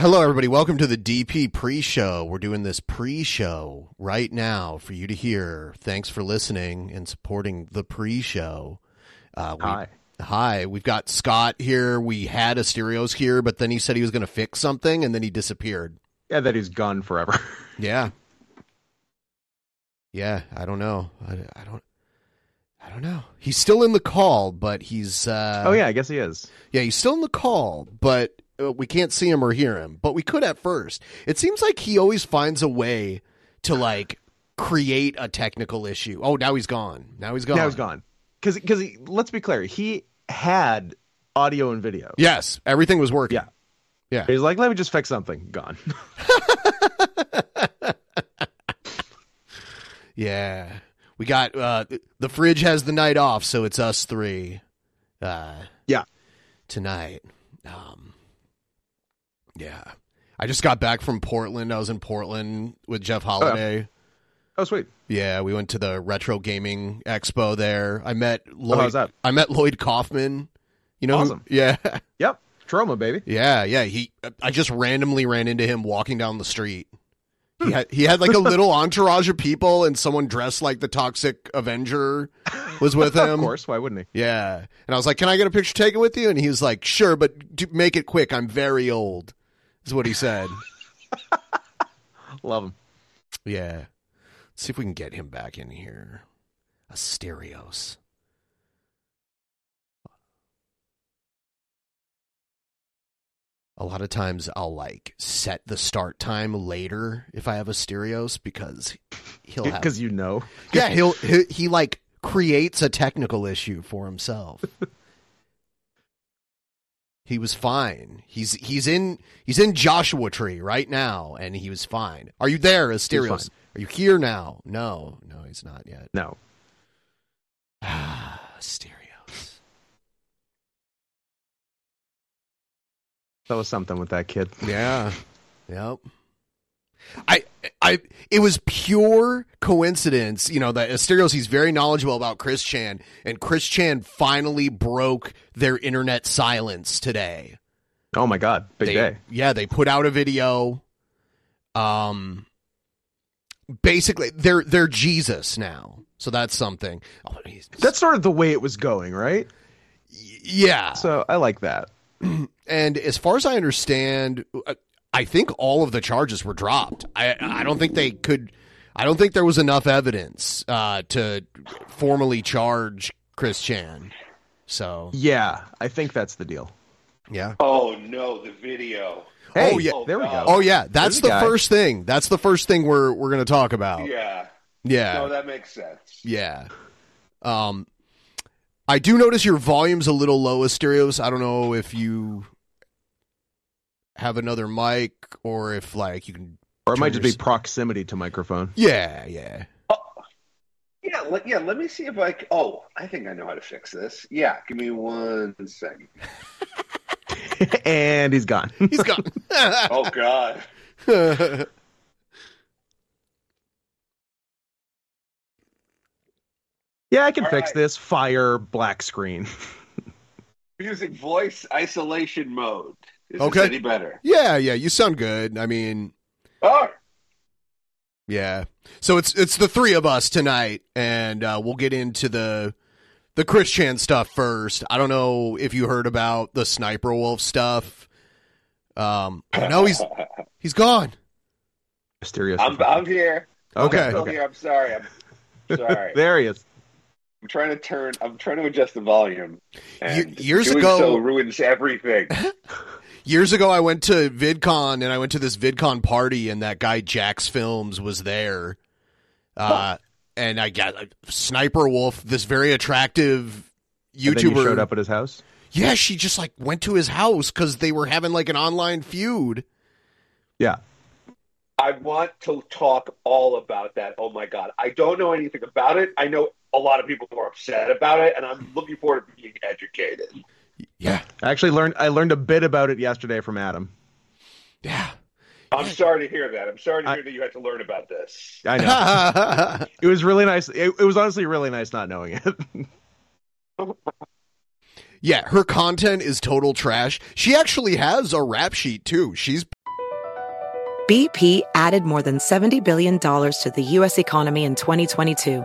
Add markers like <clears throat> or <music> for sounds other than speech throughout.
Hello, everybody. Welcome to the DP pre show. We're doing this pre show right now for you to hear. Thanks for listening and supporting the pre show. Uh, we, Hi. Hi. We've got Scoot here. We had Asterios here, but then he said he was going to fix something and then he disappeared. Yeah, that he's gone forever. <laughs> Yeah. Yeah. I don't know. I, I don't. I don't know. He's still in the call, but he's. Uh, oh yeah, I guess he is. Yeah, he's still in the call, but we can't see him or hear him. But we could at first. It seems like he always finds a way to like create a technical issue. Oh, now he's gone. Now he's gone. Now he's gone. Because because let's be clear, he had audio and video. Yes, everything was working. Yeah. Yeah. He's like, let me just fix something. Gone. <laughs> Yeah. We got uh the fridge has the night off, so it's us three. Uh yeah. Tonight. Um Yeah. I just got back from Portland. I was in Portland with Jeff Holiday. Oh, sweet. Yeah, we went to the retro gaming expo there. I met Lloyd. how's that? I met Lloyd Kaufman. You know, who- yeah, <laughs> Yep. Troma, baby. yeah, yeah. He, I just randomly ran into him walking down the street. Hmm. He had he had like a <laughs> little entourage of people, and someone dressed like the Toxic Avenger was with <laughs> him. of course. Why wouldn't he? Yeah, and I was like, "Can I get a picture taken with you?" And he was like, "Sure, but do, make it quick. I'm very old." Is what he said. Love him. Yeah. Let's see if we can get him back in here. Asterios. A lot of times I'll like set the start time later if I have Asterios because he'll have Because you know. Yeah, he'll he, he like creates a technical issue for himself. <laughs> he was fine. He's he's in he's in Joshua Tree right now, and he was fine. Are you there, Asterios? Are you here now? No, no, he's not yet. No. <sighs> Asterios. That was something with that kid. Yeah. Yep. I I it was pure coincidence, you know, that Asterios he's very knowledgeable about Chris Chan and Chris Chan finally broke their internet silence today. Oh my god. Big They- day. Yeah, they put out a video um basically they're they're Jesus now. So that's something. Oh, That's sort of the way it was going, right? yeah. So I like that. <clears throat> And as far as I understand, uh, I think all of the charges were dropped. I I don't think they could. I don't think there was enough evidence uh, to formally charge Chris Chan. So Yeah, I think that's the deal. yeah. Oh no, the video. Hey, oh yeah. there we go. Oh yeah. That's There's the first thing. That's the first thing we're we're gonna talk about. Yeah. Yeah. No, that makes sense. Yeah. Um, I do notice your volume's a little low, Asterios. I don't know if you have another mic or if like you can. Or it might just be your s- proximity to microphone. Yeah, yeah. Oh, yeah, let, yeah. Let me see if I. c- Oh, I think I know how to fix this. Yeah, give me one second. <laughs> and he's gone. <laughs> He's gone. <laughs> Oh God. yeah, I can All fix right. this. Fire black screen. Music voice isolation mode. Is Okay. this any better? yeah, yeah, you sound good. I mean, Oh, yeah. So it's it's the three of us tonight, and uh, we'll get into the the Chris Chan stuff first. I don't know if you heard about the Sniper Wolf stuff. Um, no, he's <laughs> he's gone. Mysterious. I'm I'm here. Okay. I'm still Okay. here. I'm sorry. I'm sorry. <laughs> there he is. I'm trying to turn. I'm trying to adjust the volume. And years doing ago- so ruins everything. <laughs> Years ago, I went to VidCon and I went to this VidCon party, and that guy jacksfilms was there. Uh, and I got like, Sniper Wolf, this very attractive And then you YouTuber. showed up at his house. Yeah, she just like went to his house because they were having like an online feud. Yeah. I want to talk all about that. Oh my god, I don't know anything about it. I know a lot of people who are upset about it, and I'm looking forward to being educated. Yeah, I actually learned I learned a bit about it yesterday from Adam. yeah. I'm sorry to hear that. I'm sorry to I- hear that you had to learn about this. I know. <laughs> it was really nice. It, it was honestly really nice not knowing it. <laughs> yeah, her content is total trash. She actually has a rap sheet too. She's BP added more than $70 billion to the U.S. economy in 2022.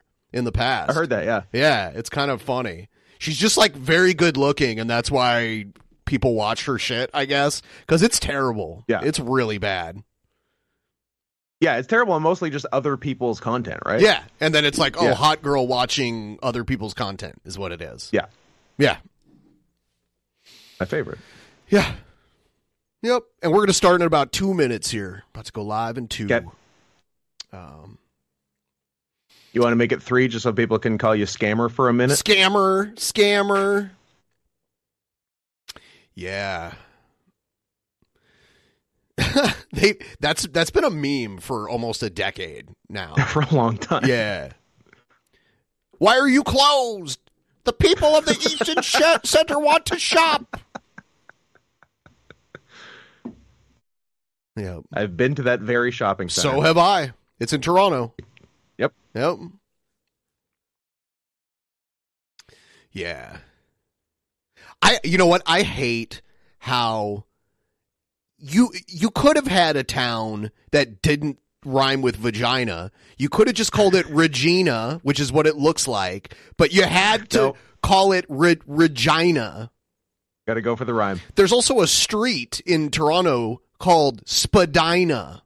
in the past. I heard that, yeah. Yeah, it's kind of funny. She's just like very good looking, and that's why people watch her shit. I guess because it's terrible. Yeah. it's really bad. Yeah, it's terrible and mostly just other people's content, right? Yeah, and then it's like, oh, Yeah. hot girl watching other people's content is what it is. Yeah. Yeah, My favorite. yeah, yep. And we're gonna start in about two minutes here. About to go live in two. Okay. Um, You want to make it three just so people can call you scammer for a minute? scammer, scammer. Yeah. <laughs> they that's that's been a meme for almost a decade now. <laughs> for a long time. Yeah. Why are you closed? The people of the <laughs> Eastern Sh- Center want to shop. Yeah. I've been to that very shopping center. So have I. It's in Toronto. Yep. Yep. Yeah. I you know what? I hate how you you could have had a town that didn't rhyme with vagina. You could have just called it <laughs> Regina, which is what it looks like, but you had to No. call it Re- Regina. Got to go for the rhyme. There's also a street in Toronto called Spadina.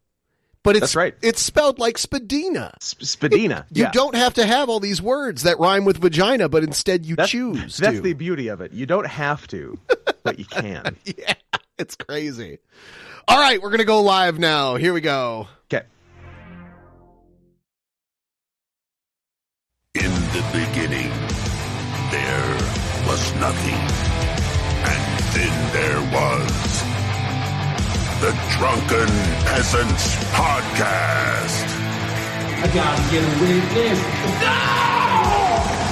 But it's That's right. it's spelled like Spadina. Sp- Spadina. You yeah. don't have to have all these words that rhyme with vagina, but instead you That's, choose That's to. the beauty of it. You don't have to, but you can. <laughs> yeah, it's crazy. All right, we're gonna go live now. Here we go. Okay. In the beginning, there was nothing. And then there was the Drunken Peasants Podcast. I gotta get a witness.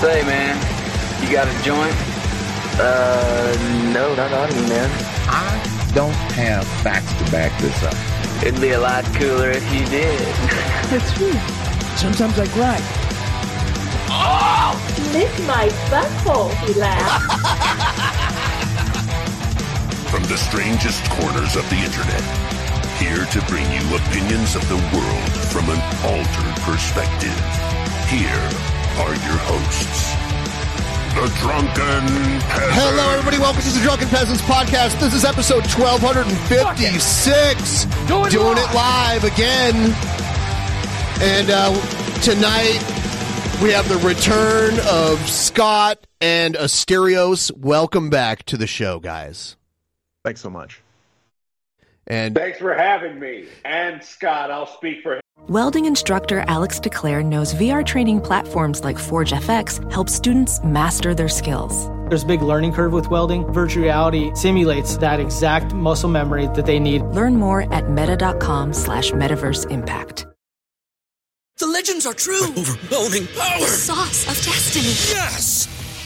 Say, man, you got a joint? Uh, no, not on me, man. I don't have facts to back this up. It'd be a lot cooler if you did. <laughs> That's true. Sometimes I cry. Oh! Lick my butthole, he laughed. <laughs> From the strangest corners of the internet, here to bring you opinions of the world from an altered perspective. Here are your hosts, the Drunken Peasants. Hello, everybody. Welcome to the Drunken Peasants Podcast. This is episode 1256. Doing Doing live. it live again. And uh, tonight we have the return of Scoot and Asterios. Welcome back to the show, guys. Thanks so much. And Thanks for having me. And Scoot, I'll speak for him. Welding instructor Alex DeClaire knows VR training platforms like Forge FX help students master their skills. There's a big learning curve with welding. Virtual reality simulates that exact muscle memory that they need. Learn more at meta.com slash metaverse impact. The legends are true. Overwhelming power! The sauce of destiny. Yes!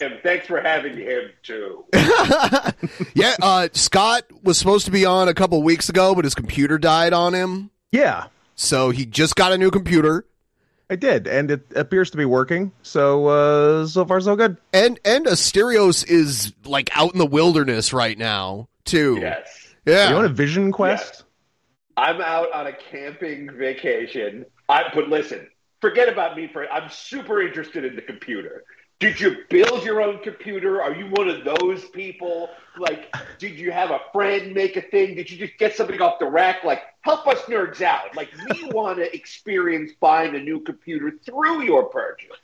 Him. Thanks for having him too. <laughs> yeah, uh, Scoot was supposed to be on a couple weeks ago, but his computer died on him. Yeah, So he just got a new computer. I did, and it appears to be working. So, uh, so far so good. And and Asterios is like out in the wilderness right now, too. Yes. Yeah. Are you on a vision quest? I'm out on a camping vacation. I but listen, forget about me for I'm super interested in the computer. Did you build your own computer? Are you one of those people? Like, did you have a friend make a thing? Did you just get something off the rack? Like, help us nerds out. Like, we <laughs> want to experience buying a new computer through your purchase.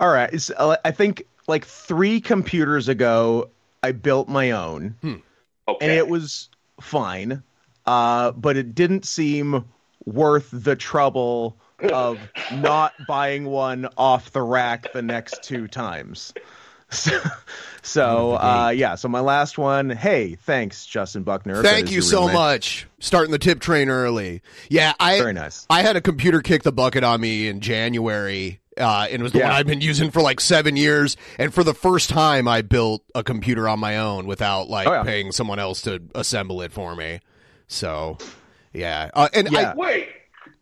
All right. It's, uh, I think like three computers ago, I built my own, and Okay. it was fine, uh, but it didn't seem worth the trouble of not buying one off the rack the next two times. So, so uh, yeah. So my last one. Hey, thanks, Justin Buckner. Thank you so roommate. much. Starting the tip train early. Yeah, I Very nice. I had a computer kick the bucket on me in January. Uh, and it was the Yeah. one I've been using for like seven years. And for the first time, I built a computer on my own without like Oh, yeah. paying someone else to assemble it for me. So, yeah. Uh, and Yeah. I, Wait,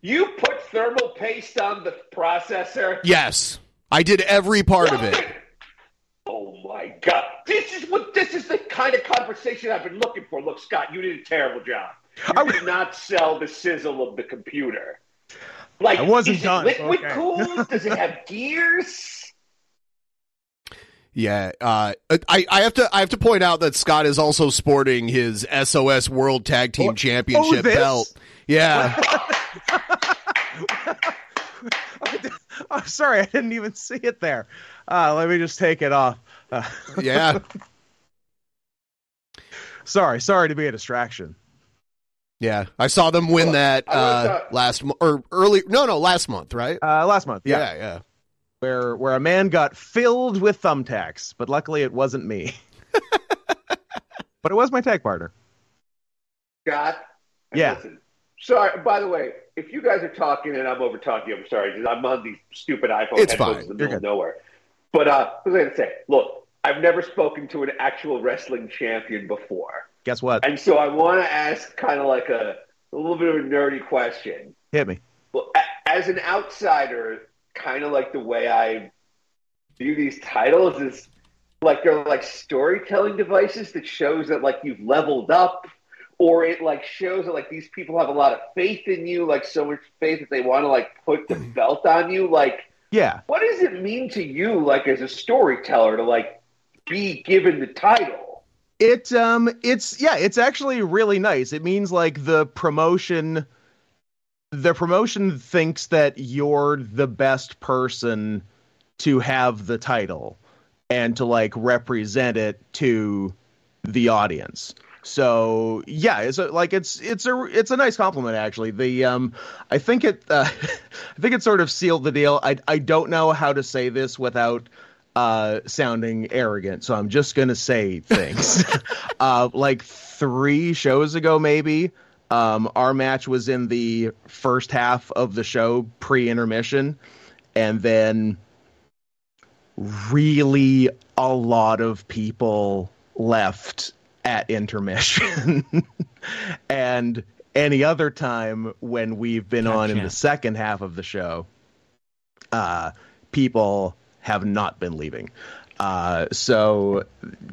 you put thermal paste on the processor? yes, I did every part of it. Oh my god! This is what this is the kind of conversation I've been looking for. Look, Scoot, you did a terrible job. You did not sell the sizzle of the computer. Like, I wasn't is done, it liquid okay. cooled? Does it have gears? Yeah, uh, I I have to I have to point out that Scoot is also sporting his SOS World Tag Team Oh, Championship oh, belt. Yeah, <laughs> <laughs> Oh, sorry, I didn't even see it there. Uh, let me just take it off. Uh, yeah, <laughs> sorry, sorry to be a distraction. yeah. I saw them win that uh, uh, last mo- or early. No, no, last month, right? Uh, last month, yeah, yeah, yeah. where where a man got filled with thumbtacks, but luckily it wasn't me. <laughs> but it was my tag partner. Scoot? Yeah. Listen, sorry, by the way, if you guys are talking and I'm over talking, I'm sorry, I'm on these stupid iPhone It's headphones fine. in the middle of nowhere. But uh, what was I going to say? Look, I've never spoken to an actual wrestling champion before. Guess what? And so I want to ask kind of like a, a little bit of a nerdy question. Hit me. Well, a- as an outsider, kind of like the way I view these titles is like they're like storytelling devices that shows that like you've leveled up or it like shows that like these people have a lot of faith in you like so much faith that they want to like put the belt on you like Yeah. what does it mean to you like as a storyteller to like be given the title. It um it's yeah, it's actually really nice. It means like the promotion the promotion thinks that you're the best person to have the title and to like represent it to the audience. So yeah, it's a, like it's it's a it's a nice compliment actually. The um I think it uh, <laughs> I think it sort of sealed the deal. I I don't know how to say this without uh sounding arrogant, so I'm just gonna say <laughs> things. <laughs> uh like three shows ago maybe. Um, our match was in the first half of the show pre-intermission, and then really a lot of people left at intermission. <laughs> and any other time when we've been on in the second half of the show, uh, people have not been leaving. Uh, so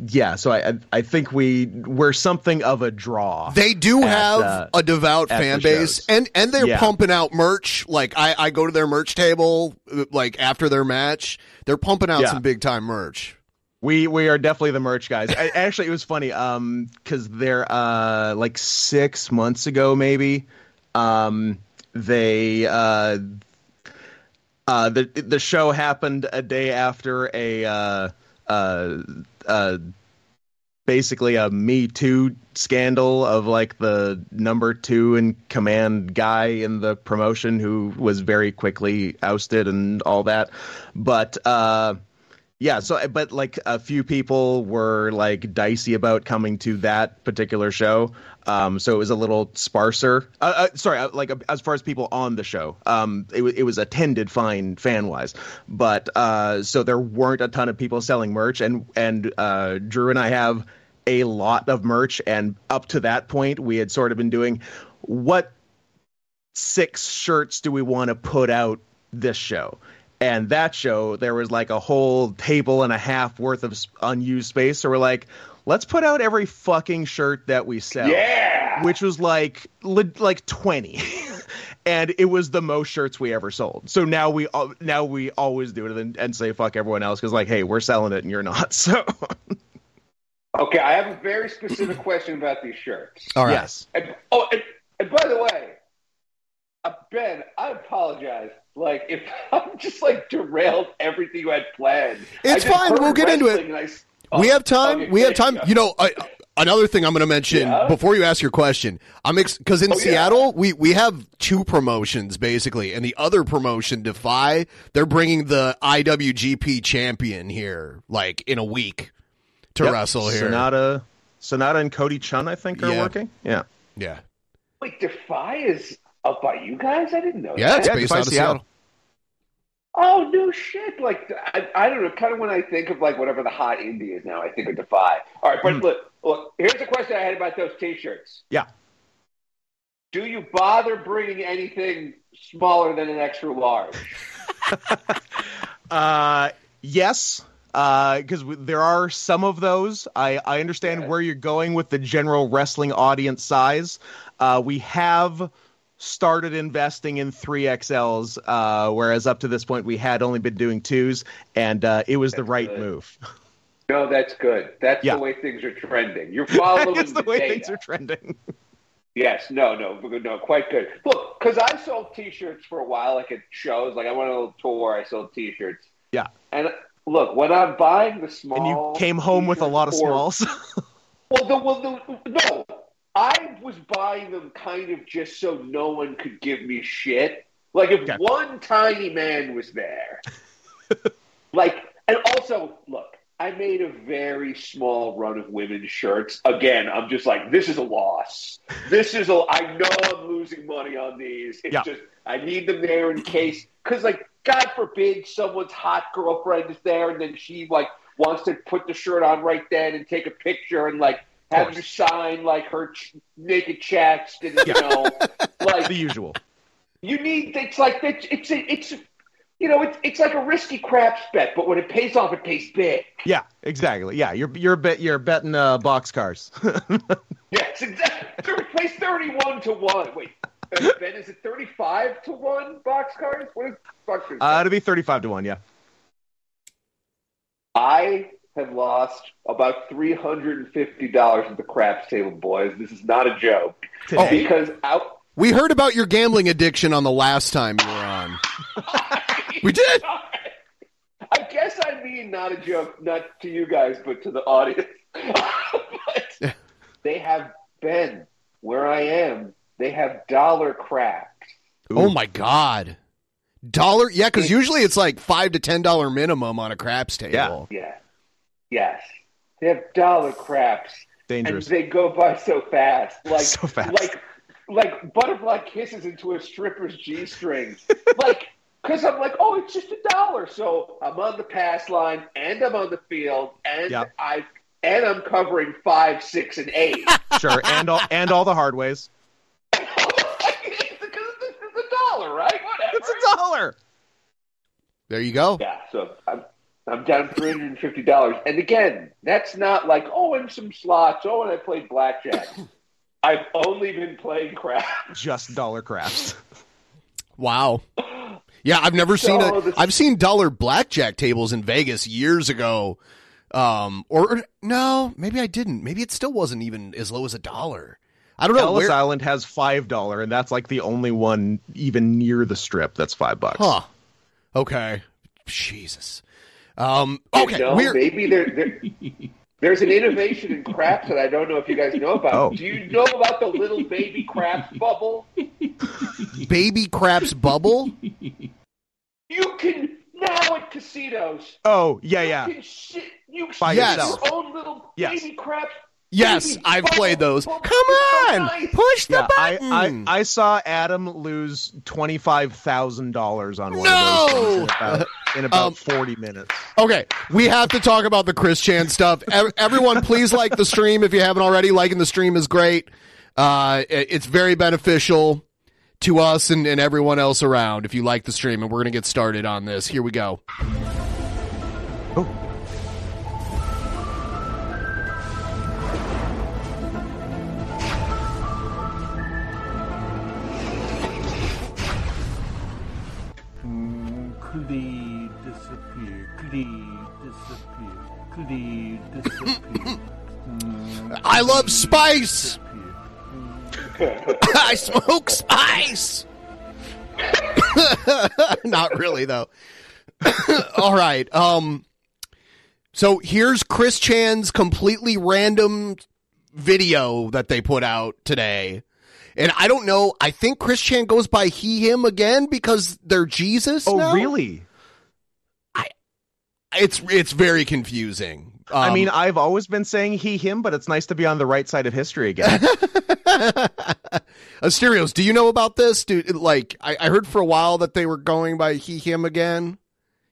yeah, so I I think we we're something of a draw. They do at, have uh, a devout fan base, shows. and and they're Yeah. pumping out merch. Like I, I go to their merch table, uh, like after their match, they're pumping out Yeah. some big time merch. We we are definitely the merch guys. I, <laughs> actually, it was funny um because they're uh like six months ago maybe um they uh uh the the show happened a day after a uh uh uh basically a Me Too scandal of like the number two in command guy in the promotion who was very quickly ousted and all that. But uh yeah, so but like a few people were like dicey about coming to that particular show. Um, so it was a little sparser. Uh, uh, sorry, uh, like uh, as far as people on the show, um, it, it was attended fine fan wise, but uh, so there weren't a ton of people selling merch, and and uh, Drew and I have a lot of merch, and up to that point, we had sort of been doing what six shirts do we want to put out this show? And that show, there was like a whole table and a half worth of unused space. So we're like, let's put out every fucking shirt that we sell. Yeah. Which was like like 20. <laughs> and it was the most shirts we ever sold. So now we now we always do it and, and say fuck everyone else because like, hey, we're selling it and you're not. <laughs> So Okay, I have a very specific question about these shirts. All right. yes. And, oh, and, and by the way, uh, Ben, I apologize. Like, if <laughs> I'm just like derailed everything you had planned, It's fine. We'll get into it. wrestling and I s- oh, we have time. okay, we have time. You know, I, another thing I'm going to mention Yeah? before you ask your question. I'm because in Oh, yeah. Seattle we we have two promotions basically, and the other promotion, Defy, they're bringing the IWGP champion here, like in a week, to Yep. wrestle here. Sanada, Sanada and Cody Chhun, I think, are Yeah. working. Yeah. Yeah, Wait, Defy is up by you guys? I didn't know. yeah, that. it's Yeah, based Defy out of Seattle. Seattle. Oh no shit! Like I, I don't know. Kind of when I think of like whatever the hot indie is now, I think of Defy. All right, but Hmm. look, look. Here's a question I had about those T-shirts. Yeah. Do you bother bringing anything smaller than an extra large? <laughs> Uh, yes, because there are some of those. I, I understand where you're going with the general wrestling audience size. Uh, we have started investing in 3XLs, uh, whereas up to this point we had only been doing twos, and uh, it was the right good. move. No, that's good. That's Yeah. the way things are trending. You're <laughs> following it's the way data. things are trending. Yes, no, no, no, quite good. Look, because I sold T-shirts for a while, like at shows. Like I went on a little tour, I sold T-shirts. Yeah. And look, when I'm buying the small, And you came home with a lot of smalls. <laughs> Well, the, well, the, no, I was buying them kind of just so no one could give me shit. Like if Okay. one tiny man was there, <laughs> like, and also look, I made a very small run of women's shirts. Again, I'm just like, this is a loss. This is a. I know I'm losing money on these. It's Yeah. just I need them there in case, because like, God forbid, someone's hot girlfriend is there, and then she like wants to put the shirt on right then and take a picture and like have you sign like her ch- naked chest and you know, <laughs> like the usual. you need it's like it's it's it's you know it's it's like a risky craps bet, but when it pays off, it pays big. Yeah, exactly. Yeah, you're you're bet you're betting uh, box cars. <laughs> Yes, exactly. It pays thirty-one to one. Wait, Ben, is it thirty-five to one box cars? What is box cars? uh, to be thirty-five to one. Yeah. I have lost about three hundred and fifty dollars at the craps table, boys. This is not a joke. Today? Oh, because out We heard about your gambling addiction on the last time you were on. <laughs> we did. I guess I mean not a joke, not to you guys, but to the audience. <laughs> But they have been where I am. They have dollar craps. Oh my god. Dollar? Yeah, because usually it's like five to ten dollar minimum on a craps table. Yeah. Yes. They have dollar craps. Dangerous. And they go by so fast. <laughs> Like So fast. like like butterfly kisses into a stripper's G string. <laughs> like because I'm like, oh, it's just a dollar. So I'm on the pass line and I'm on the field and Yep. I and I'm covering five, six, and eight. <laughs> Sure, and all and all the hard ways. it's a dollar, right? Whatever. It's a dollar. There you go. Yeah, so I'm I'm down three hundred and fifty dollars. And again, that's not like oh, and some slots. Oh, and I played blackjack. <laughs> I've only been playing crap. Just dollar crafts. Wow. Yeah, I've never seen So a. this- I've seen dollar blackjack tables in Vegas years ago. Um, or, or- no, maybe I didn't. Maybe it still wasn't even as low as a dollar. I don't know. Ellis where- Island has five dollar, and that's like the only one even near the strip that's five bucks. Huh. Okay. Jesus. Um. Okay. No, we're maybe there, there there's an innovation in craps that I don't know if you guys know about. Oh. Do you know about the little baby craps bubble? baby craps bubble. You can now at casinos. Oh yeah, yeah. You can shit. You By shit yourself. your own little Yes. baby craps. Yes, I've played those. Come on, push the Yeah, I, button. I I saw Adam lose twenty five thousand dollars on one No! of those in about, in about Um, forty minutes. Okay, we have to talk about the Chris Chan stuff. Everyone, please like the stream if you haven't already. Liking the stream is great. Uh, it's very beneficial to us and, and everyone else around if you like the stream. And we're going to get started on this. Here we go. I love spice. <laughs> I smoke spice. <laughs> Not really though. <coughs> All right. Um so here's Chris Chan's completely random video that they put out today. And I don't know, I think Chris Chan goes by he him again because they're Jesus Oh, now? really? It's it's very confusing. I Um, mean, I've always been saying he him, but it's nice to be on the right side of history again. <laughs> Asterios, do you know about this? Dude, like I, I heard for a while that they were going by he him again.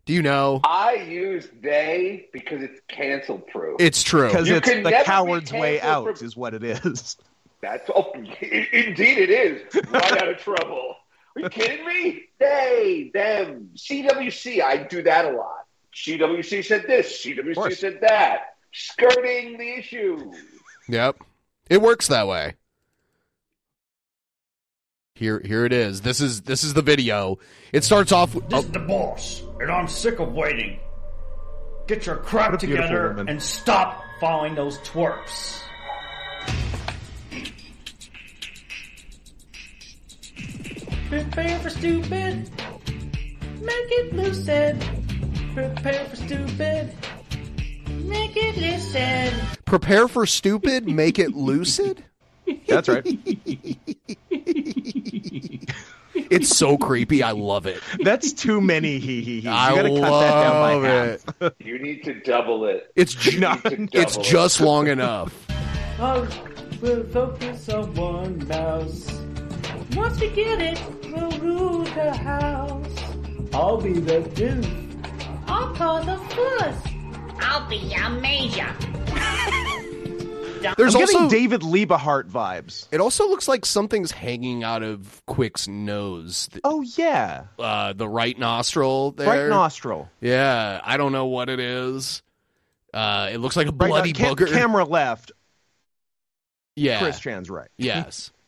Do you know? I use they because it's cancel proof. It's true. Because it's the coward's way out, for- is what it is. That's oh, indeed it is. Right out of trouble. Are you kidding me? They, them, CWC. I do that a lot. CWC said this. CWC said that. Skirting the issue. Yep. It works that way. Here here it is. This is this is the video. It starts off with, This is oh. the boss, and I'm sick of waiting. Get your crap What a beautiful together woman. and stop following those twerps. Prepare for stupid. Make it lucid. Prepare for stupid. Make it lucid. prepare for stupid, make it lucid. <laughs> That's right. <laughs> It's so creepy. I love it. That's too many he he he. You I gotta cut that down by love half. it. <laughs> You need to double it. It's ju- You need it's double just long enough. Oh, we'll focus on one mouse. Once we get it, we'll rule the house. I'll be the dude. I'll call the fuss. I'll be a major. <laughs> There's I'm also David Liebe Hart vibes. It also looks like something's hanging out of Quick's nose. The, Oh yeah, uh, the right nostril there. right nostril. Yeah, I don't know what it is. Uh, it looks like a Right bloody no- cam- booger. Camera left. yeah. Chris Chan's right. Yes. <laughs>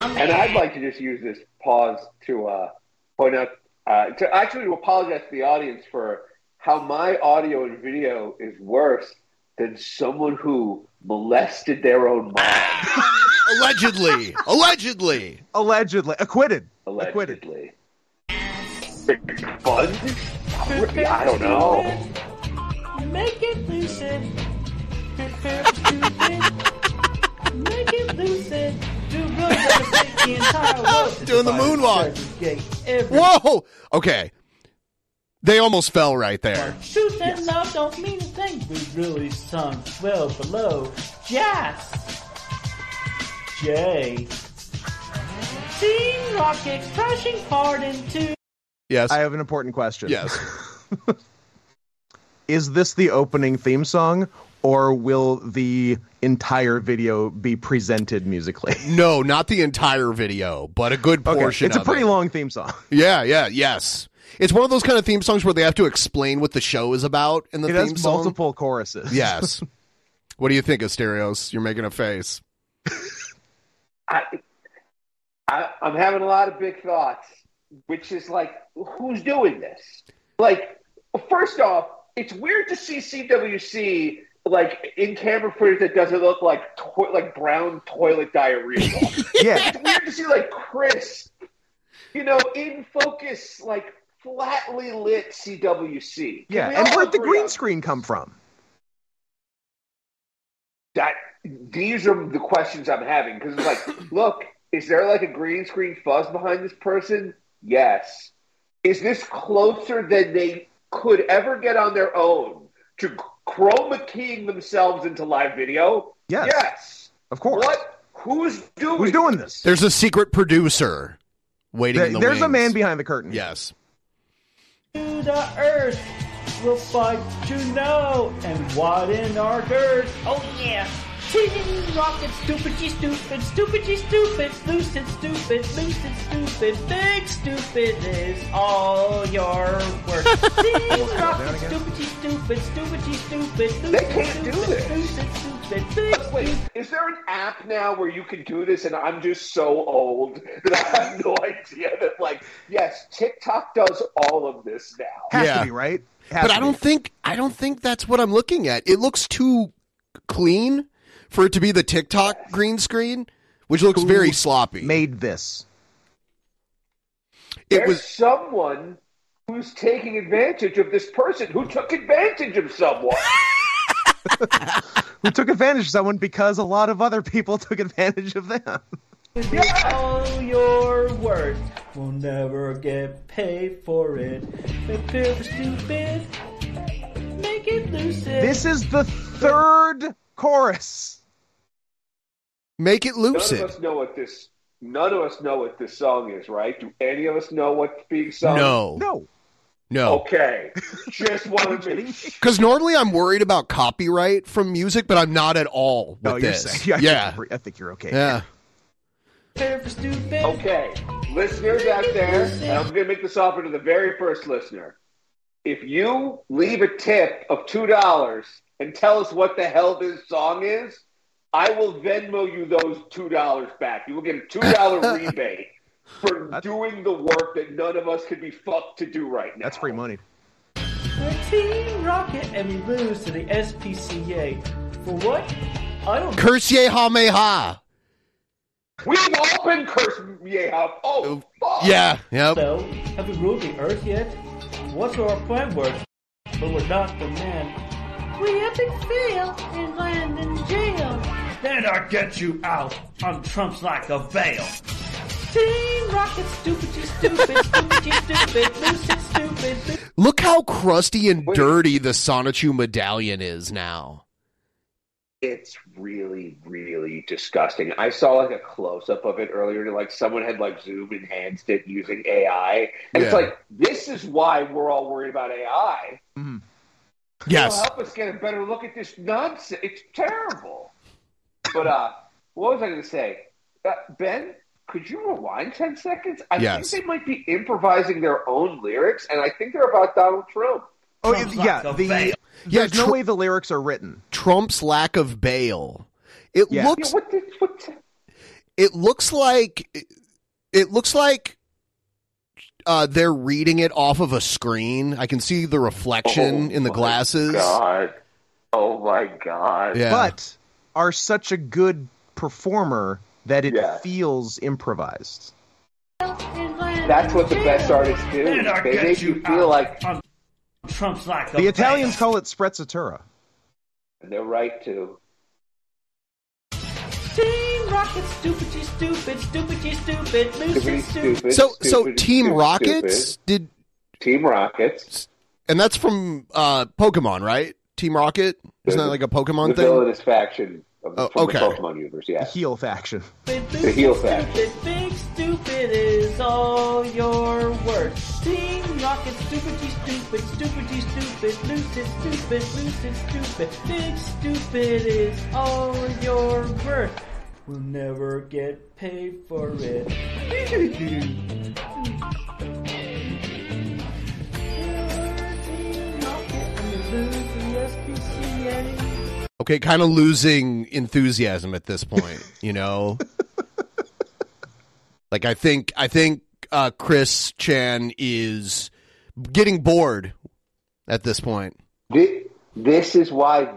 And I'd like to just use this pause to uh, point out, uh, to actually apologize to the audience for how my audio and video is worse than someone who molested their own mom. <laughs> Allegedly. Allegedly. Allegedly. Acquitted. Allegedly. Fun? I don't know. Make it lucid. Prepare for stupid. Make it lucid. Do good devastate the entire <laughs> world. Doing the moonwalk. Whoa. Okay. They almost fell right there. Truth and love don't mean a thing. We really sunk well below. Jazz. J. Team Rocket crashing hard into. Yes. I have an important question. Yes. <laughs> Is this the opening theme song, or will the entire video be presented musically? <laughs> No, not the entire video, but a good portion. Okay, portion. It's a of pretty it. long theme song. <laughs> Yeah, yeah, yes. It's one of those kind of theme songs where they have to explain what the show is about in the it theme has song. multiple choruses. Yes. <laughs> what do you think, Asterios? You're making a face. I, I, I'm having a lot of big thoughts, which is like, who's doing this? Like, first off, it's weird to see CWC like in camera footage that doesn't look like to- like brown toilet diarrhea. <laughs> yeah, it's weird to see like Chris, you know, in focus, like flatly lit CWC. Can Yeah, and where'd the green on screen come from? that these are the questions I'm having because it's like, <coughs> look, is there like a green screen fuzz behind this person? Yes. Is this closer than they could ever get on their own to chroma keying themselves into live video? Yes. Yes. Of course. What? Who's doing? Who's doing this? There's a secret producer waiting There- in the there's a man behind the curtain. Yes. To the earth. We'll fight to know and widen our girth. Oh yeah. Team rocket, stupid, G stupid, stupid, G stupid, lucid, stupid, lucid, stupid, big stupid is all your work. <laughs> Team rocket, stupid, G stupid, stupid, G stupid, lucid, They can't do stupid, this. lucid, stupid, big Wait, is there an app now where you can do this and I'm just so old <laughs> that I have no idea that like yes, TikTok does all of this now. Has Yeah. to be right. Has but I don't be. think I don't think that's what I'm looking at. It looks too clean for it to be the TikTok green screen, which looks Who very sloppy. Made this. It There's was someone who's taking advantage of this person who took advantage of someone. <laughs> Who took advantage of someone because a lot of other people <laughs> took advantage of them. all your worth. We'll never get paid for it. Prepare for stupid. Make it lucid. This is the third chorus. Make it None of us know what this. None of us know what this song is, right? Do any of us know what's being sung? No. No. No. Okay, just wanted to Because normally I'm worried about copyright from music, but I'm not at all with No, this. saying. yeah. <laughs> I think, I think you're okay. Yeah. Prepare for stupid. Okay, listeners out there, and I'm going to make this offer to the very first listener. If you leave a tip of two dollars and tell us what the hell this song is, I will Venmo you those two dollars back. You will get a two dollar <laughs> rebate for doing the work that none of us could be fucked to do right now. That's free money. We're Team Rocket and we lose to the SPCA. For what? I don't Curse ye ha me ha. We've all been cursed, yeah. Oh, uh, fuck. Yeah. Yep. know. Have we ruled the Earth yet? What's our plan work? But we're not the man. We have epic fail and land in jail. Then I get you out on Trump's like a veil. Team Rocket, stupid, you stupid, stupid, you stupid, lucid, stupid. Look how crusty and dirty the Sonichu medallion is now. It's really, really disgusting. I saw like a close up of it earlier. Like someone had like zoomed enhanced it using AI, and it's like this is why we're all worried about AI. Mm-hmm. Yes. It'll help us get a better look at this nonsense. It's terrible. But uh, what was I going to say? Uh, ben, could you rewind ten seconds? I Yes. think they might be improvising their own lyrics, and I think they're about Donald Trump. Oh Trump's yeah, like the. Yeah, there's no way the lyrics are written. Trump's lack of bail. It Yeah. Yeah, looks what the, what the- it looks like it looks like uh, they're reading it off of a screen. I can see the reflection in the glasses. God. Oh my God. Yeah. But are such a good performer that it Yeah. feels improvised. That's what the best artists do. They make you you feel like Trump's like a The Italians bear. call it sprezzatura. they're right to. Team Rocket, stupid, you stupid, stupid, you stupid, lose Stupid, it, stupid. stupid, So, so Team stupid, Rockets stupid. did, Team Rockets. and that's from uh, Pokemon, right? Team Rocket, isn't that like a Pokemon the thing? villainous faction of Oh, okay. the Pokemon universe. Yeah. Heel faction. The heel faction. Big stupid is all your worth. Team Rocket, stupid, stupid, stupid, stupid, lose it, stupid, lose it, stupid. Big stupid is all your worth. We'll never get paid for it. <laughs> Okay, kind of losing enthusiasm at this point, you know. <laughs> like I think I think uh, Chris Chan is getting bored at this point. Thi- This is why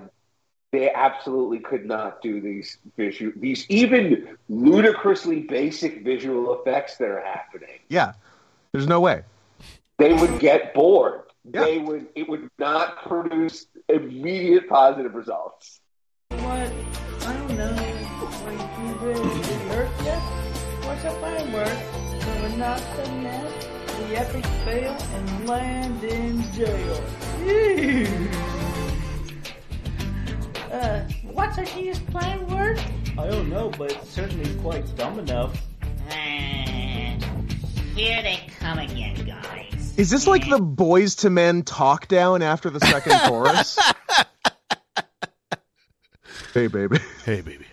they absolutely could not do these visual, these even ludicrously basic visual effects that are happening. Yeah. There's no way. They would get bored. Yeah. They would. It would not produce immediate positive results. What? I don't know. Like, you really didn't hurt yet? What's a firework? So we're not the net. The epic fail and land in jail. Ew. uh, what's our genius plan word? I don't know, but it's certainly quite dumb enough. Here they come again, guys. Is this like the Boyz II Men talk down after the second <laughs> chorus? hey, baby. Hey, baby.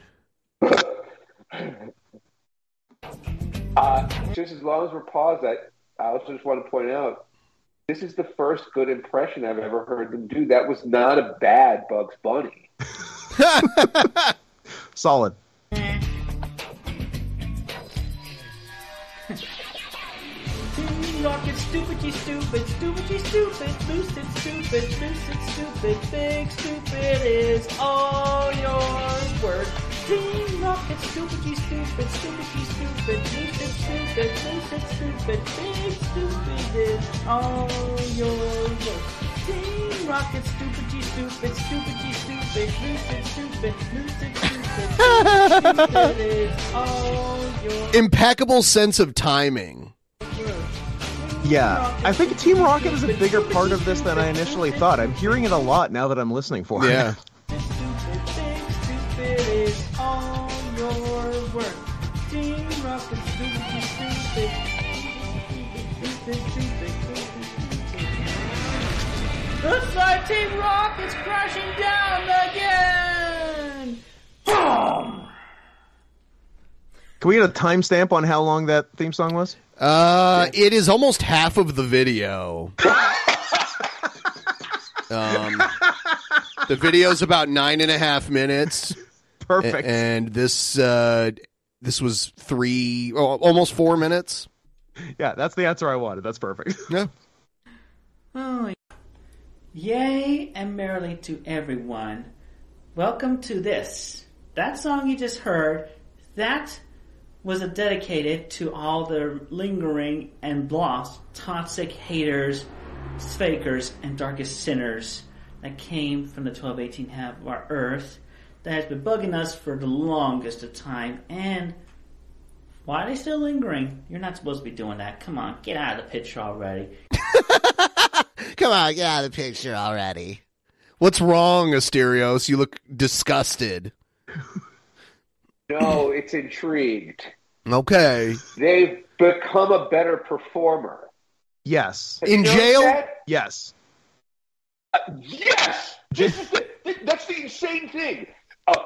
Uh, just as long as we're paused, I, I also just want to point out this is the first good impression I've ever heard them do. That was not a bad Bugs Bunny. <laughs> Solid. Stupid, you stupid, stupid, you stupid, lucid, stupid, lucid, stupid, big stupid is all your work. Team Rocket, stupid, you stupid, stupid, you stupid, lucid, stupid, lucid, stupid, big stupid is all your work. Team Rocket, stupid, you stupid, stupid, you stupid, lucid, stupid, lucid, stupid, <laughs> stupid all your Impeccable sense of timing. Yeah. I think Team Rocket is a bigger part of this than I initially thought. I'm hearing it a lot now that I'm listening for Yeah. it. Yeah. is all your work. Team Rocket, stupid, you stupid. Stupid, stupid, stupid, stupid. Looks like Team Rocket's crashing down again! Boom! Can we get a timestamp on how long that theme song was? Uh, it is almost half of the video. um, the video's about nine and a half minutes. Perfect. A- and this uh, this was three, oh, almost four minutes. Yeah, that's the answer I wanted. That's perfect. <laughs> Yeah. Oh, yay and merrily to everyone. Welcome to this. That song you just heard, that was a dedicated to all the lingering and lost toxic haters, fakers, and darkest sinners that came from the 1218 half of our earth that has been bugging us for the longest of time and why are they still lingering? You're not supposed to be doing that. Come on, get out of the picture already. <laughs> Come on, get out of the picture already. What's wrong, Asterios? You look disgusted. <laughs> No, it's intrigued. Okay. They've become a better performer. Yes. Have In jail? that? Yes. Yes, this is the, that's the insane thing. Uh,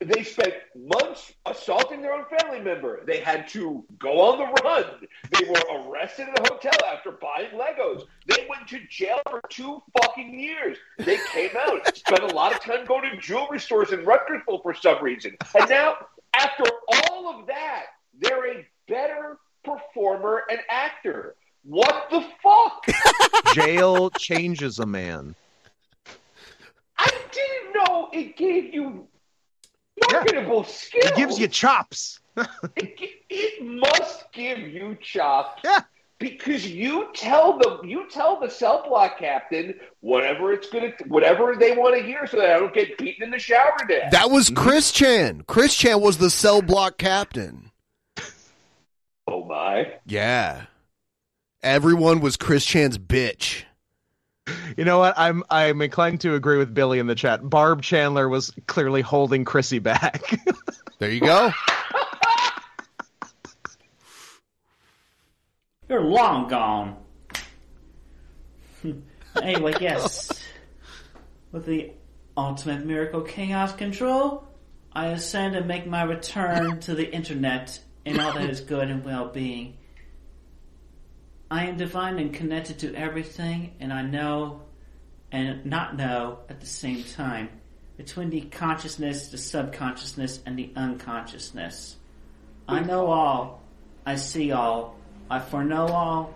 they spent months assaulting their own family member. They had to go on the run. They were arrested in a hotel after buying Legos. They went to jail for two fucking years. They came out, spent a lot of time going to jewelry stores in Ruckersville for some reason, and now after all of that, they're a better performer and actor. What the fuck? <laughs> Jail changes a man. I didn't know it gave you marketable skills. It gives you chops. <laughs> it, it must give you chops. Yeah. Because you tell the you tell the cell block captain whatever it's gonna whatever they want to hear so that I don't get beaten in the shower to. That was Chris Chan. Chris Chan was the cell block captain. Oh my. Yeah. Everyone was Chris Chan's bitch. You know what? I'm I'm inclined to agree with Billy in the chat. Barb Chandler was clearly holding Chrissy back. <laughs> There you go. You're long gone. anyway, yes. With the ultimate miracle chaos control, I ascend and make my return to the internet in all that is good and well being. I am divine and connected to everything, and I know and not know at the same time. Between the consciousness, the subconsciousness, and the unconsciousness. I know all. I see all. I foreknow all.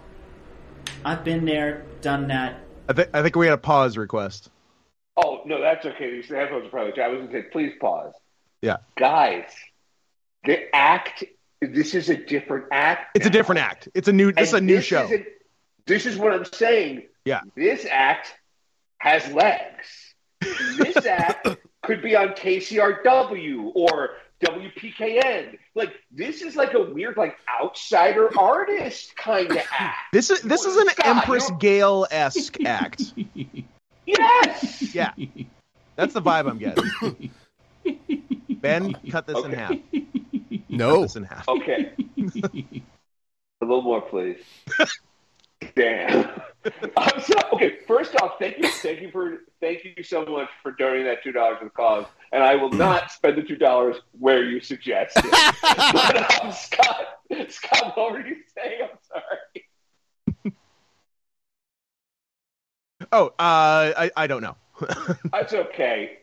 I've been there, done that. I, th- I think we had a pause request. Oh no, that's okay. These headphones are probably. I was gonna say, please pause, Yeah, guys. The act. This is a different act. it's a different act. It's a new. This is a new this show. isn't- This is what I'm saying. Yeah. This act has legs. This <laughs> act could be on KCRW or WPKN. Like this is like a weird, like outsider artist kind of <laughs> act. This is this is an Scott, Empress you Gale esque act. <laughs> Yes. Yeah, that's the vibe I'm getting. Ben, <laughs> cut this in half. <laughs> No. Cut this in half. Okay. a little more, please. <laughs> Damn. I'm so, okay, first off, thank you, thank you for, thank you so much for donating that two dollars to the cause, and I will not spend the two dollars where you suggested. but, um, Scoot, Scoot, what were you saying? I'm sorry. Oh, uh, I I don't know. <laughs> That's okay.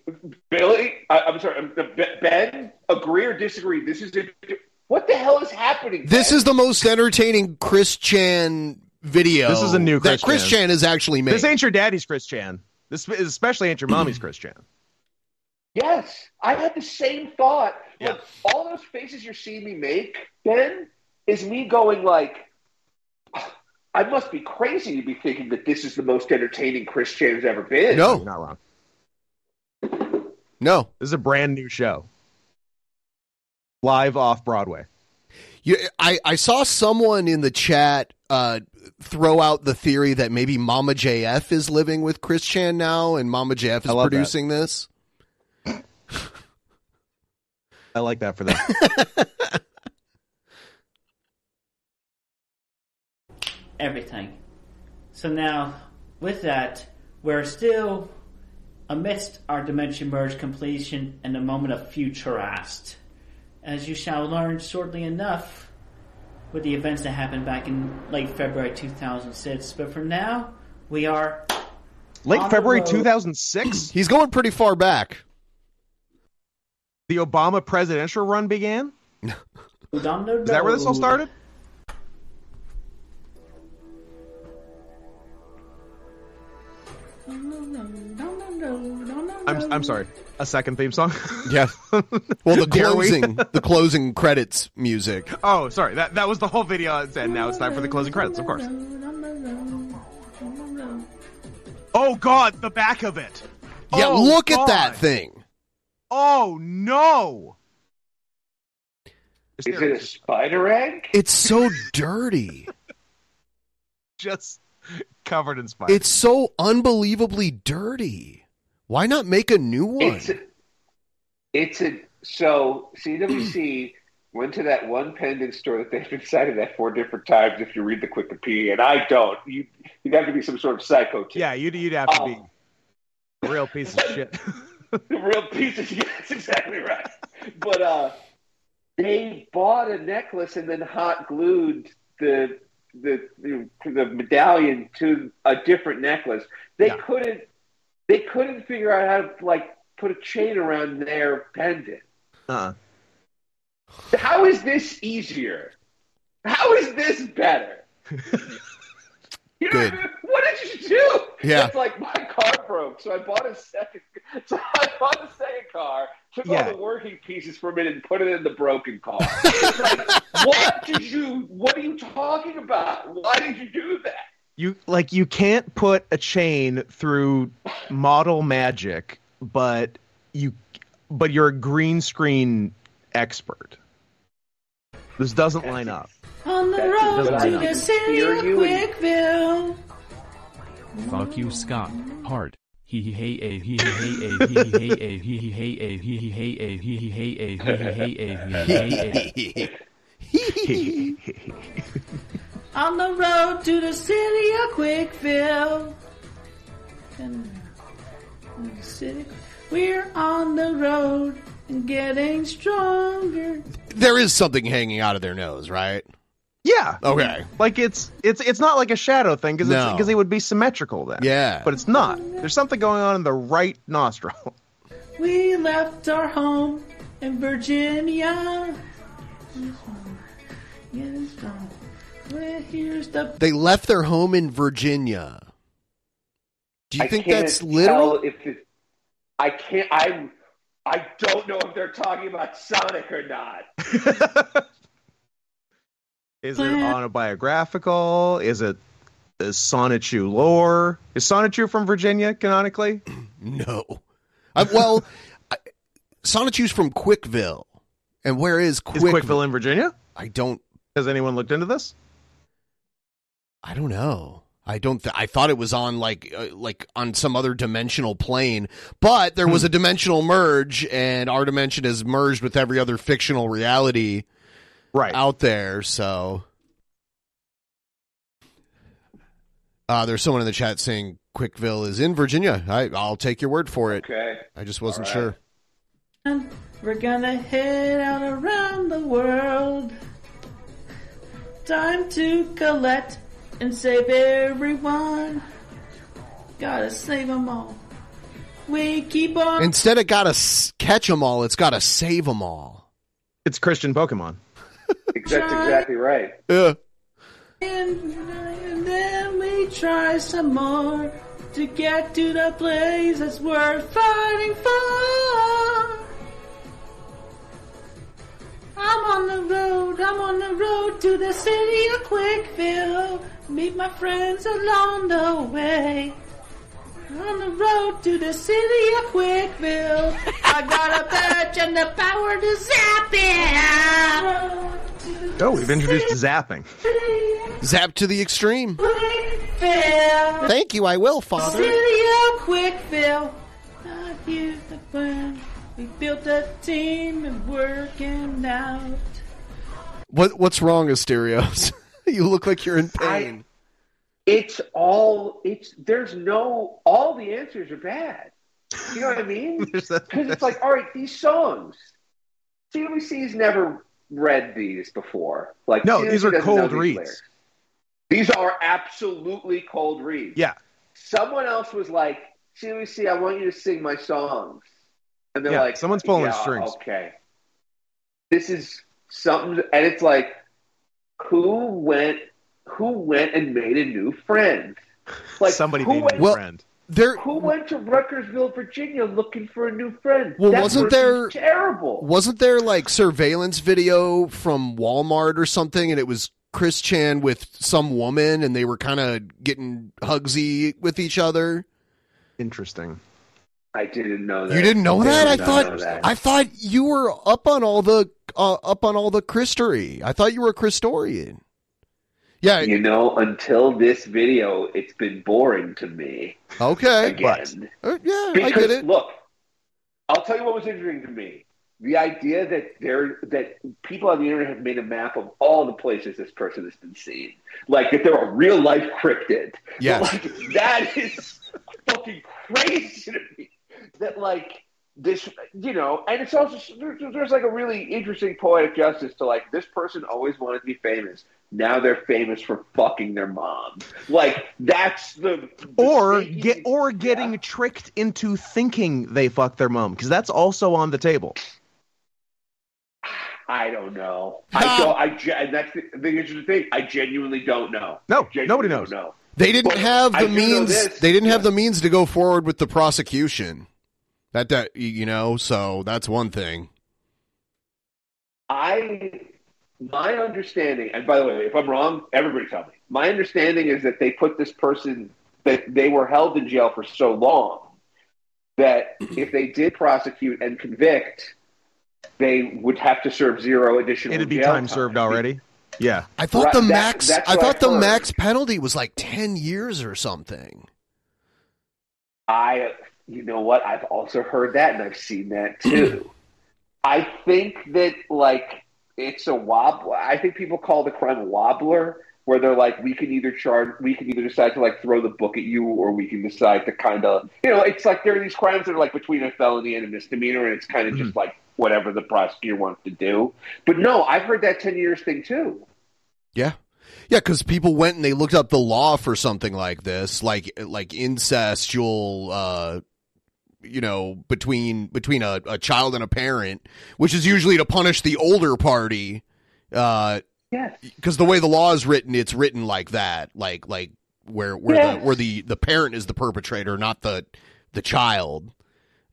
Billy, I, I'm sorry. um, Ben, agree or disagree? This is a, what the hell is happening? This is the most entertaining Chris Chan video. This is a new Chris that Chris Chan. Chan has actually made. This ain't your daddy's Chris Chan. This is especially ain't your mommy's Chris Chan. Yes, I had the same thought. Like, all those faces you're seeing me make, Ben, is me going like, I must be crazy to be thinking that this is the most entertaining Chris Chan's ever been. No. You're not wrong. No, This is a brand new show, live off Broadway. You, I, I saw someone in the chat uh, throw out the theory that maybe Mama JF is living with Chris Chan now, and Mama JF is I love that. producing this. I like that for them. <laughs> everything. So now, with that, we're still amidst our Dimension Merge completion and the moment of Futurast. As you shall learn shortly enough with the events that happened back in late February 2006. But for now, we are Late February 2006, <clears throat> He's going pretty far back. the Obama presidential run began. <laughs> Is Is that where this all started? I'm I'm sorry. A second theme song. <laughs> Yeah. Well, the <laughs> Dare closing, the closing credits music. Oh, sorry. That that was the whole video. And now it's time for the closing credits, of course. Oh God, the back of it. Yeah, Oh, look at that thing. Oh no. Is it a spider egg? It's so dirty. <laughs> Just <laughs> covered in spiders. It's so unbelievably dirty. Why not make a new one? It's a, it's a so CWC <clears throat> went to that one pendant store that they've been cited at four different times. If you read the Wikipedia, and I don't, you you'd have to be some sort of psycho. Too. yeah, you'd you'd have to Oh. be a real piece of shit. <laughs> real piece of shit. That's exactly right. But uh, they bought a necklace and then hot glued the the the, the medallion to a different necklace. They Yeah. couldn't they couldn't figure out how to like put a chain around their pendant. Uh-uh. How is this easier? How is this better? <laughs> You know, Good. What did you do? Yeah. It's like my car broke, so I bought a second. <laughs> So I bought a second car, took Yeah. all the working pieces from it, and put it in the broken car. <laughs> It's like, what did you? What are you talking about? Why did you do that? You like you can't put a chain through model magic, but you but you're a green screen expert. This doesn't line up. On the Doesn't road to up. the city of you Quickville. Fuck you, Scoot. Hard. He he hey a he he hey a he he hey a he he hey a he he hey a he he hey a he he hey a he hey a. <laughs> On the road to the city of Quickville. And city, we're on the road and getting stronger. There is something hanging out of their nose, right? Yeah. Okay. Like it's it's it's not like a shadow thing because No. because it would be symmetrical then. Yeah. But it's not. There's something going on in the right nostril. <laughs> We left our home in Virginia. Getting strong. Well, the They left their home in Virginia. Do you I think that's literal? If it, I can't. I I don't know if they're talking about Sonic or not. <laughs> Is it autobiographical? Is it is Sonichu lore? Is Sonichu from Virginia canonically? <clears throat> No. I, well, <laughs> I, Sonichu's from Quickville. And where is Is Quickville? Quickville in Virginia? I don't. Has anyone looked into this? I don't know. I don't. Th- I thought it was on like uh, like on some other dimensional plane, but there was Hmm. a dimensional merge, and our dimension has merged with every other fictional reality right out there. So, uh, there's someone in the chat saying Quickville is in Virginia. I, I'll take your word for it. Okay. I just wasn't All sure. We're gonna head out around the world. Time to collect and save everyone. Gotta save them all. We keep on. Instead of gotta s- catch them all, it's gotta save them all. It's Christian Pokemon. That's exactly right. Yeah. And, and then we try some more to get to the place that's worth fighting for. I'm on the road, I'm on the road to the city of Quickville. Meet my friends along the way. On the road to the city of Quickville. I got a badge and the power to zap it. Oh, we've introduced zapping. Zap to the extreme. Thank you, I will, Father. City of Quickville. Not here's the plan. We built a team and working out. What What's wrong, Asterios? <laughs> you look like you're in pain. It's all. It's there's no. All the answers are bad. You know what I mean? <laughs> Because it's like, all right, these songs. CWC's never read these before. Like No, CWC these are cold these reads. lyrics. These are absolutely cold reads. Yeah. Someone else was like, CWC, I want you to sing my songs. And they're Yeah, like, someone's pulling yeah, strings. Okay. This is something, and it's like, who went, who went and made a new friend? Like <laughs> Somebody who made went, a new friend. There, who went to Ruckersville, Virginia, looking for a new friend? Well, That wasn't there terrible? Wasn't there like surveillance video from Walmart or something, and it was Chris Chan with some woman, and they were kind of getting hugsy with each other? Interesting. I didn't know that. You didn't know I that? did I thought that. I thought you were up on all the uh, up on all the Christery. I thought you were a Christorian. Yeah. You know, until this video, it's been boring to me. Okay. Again. Uh, yeah, because, I get it. Look, I'll tell you what was interesting to me. The idea that there that people on the internet have made a map of all the places this person has been seen, like that they're a real life cryptid. Yes. like, that is fucking crazy to me. That like this, you know, and it's also there's, there's like a really interesting poetic justice to like this person always wanted to be famous. Now they're famous for fucking their mom. Like that's the Or get or getting tricked into thinking they fuck their mom because that's also on the table. I don't know. Ah. I don't. I ge- and that's the, the interesting thing. I genuinely don't know. No, Genuinely nobody knows. No, They didn't But have the means. They didn't have the means to go forward with the prosecution. That that you know, so that's one thing. I my understanding, and by the way, if I'm wrong, everybody tell me. My understanding is that they put this person that they were held in jail for so long that <clears throat> if they did prosecute and convict, they would have to serve zero additional. It'd be jail time served already. Yeah. I thought Right, the max. that's I thought I the heard. max penalty was like ten years or something. I, you know what? I've also heard that, and I've seen that too. <clears throat> I think that like it's a wobbler. I think people call the crime wobbler, where they're like, we can either charge, we can either decide to like throw the book at you, or we can decide to kind of, you know, it's like there are these crimes that are like between a felony and a misdemeanor, and it's kind of just like whatever the prosecutor wants to do. But no, I've heard that ten years thing too. Yeah, yeah, because people went and they looked up the law for something like this, like like incestual, uh, you know, between between a, a child and a parent, which is usually to punish the older party. Uh, yes, because the way the law is written, it's written like that, like like where where Yes. the where the the parent is the perpetrator, not the the child.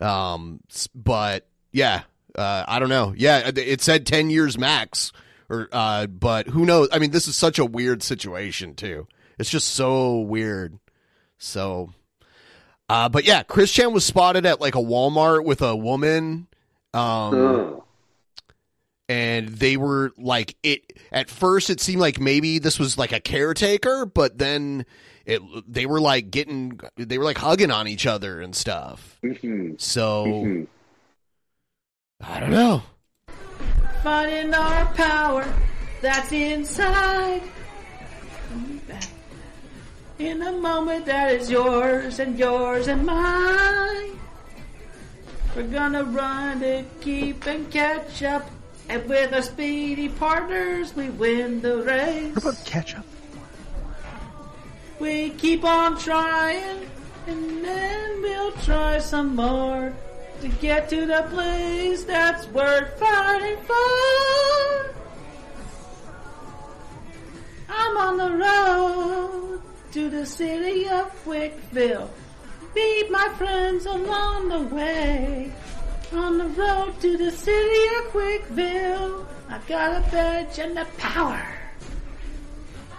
Um, but yeah, uh, I don't know. Yeah, it- said ten years max, or uh, but who knows? I mean, this is such a weird situation too. It's just so weird. So, uh, but yeah, Chris Chan was spotted at like a Walmart with a woman. Um, and they were like it at first it seemed like maybe this was like a caretaker but then it they were like getting they were like hugging on each other and stuff so i don't know Finding our power that's inside. In a moment that is yours and yours and mine. We're gonna run to keep and catch up. And with our speedy partners, we win the race. What about ketchup? We keep on trying, and then we'll try some more to get to the place that's worth fighting for. I'm on the road to the city of Quickville. Meet my friends along the way. On the road to the city of Quickville, I've got a badge and the power.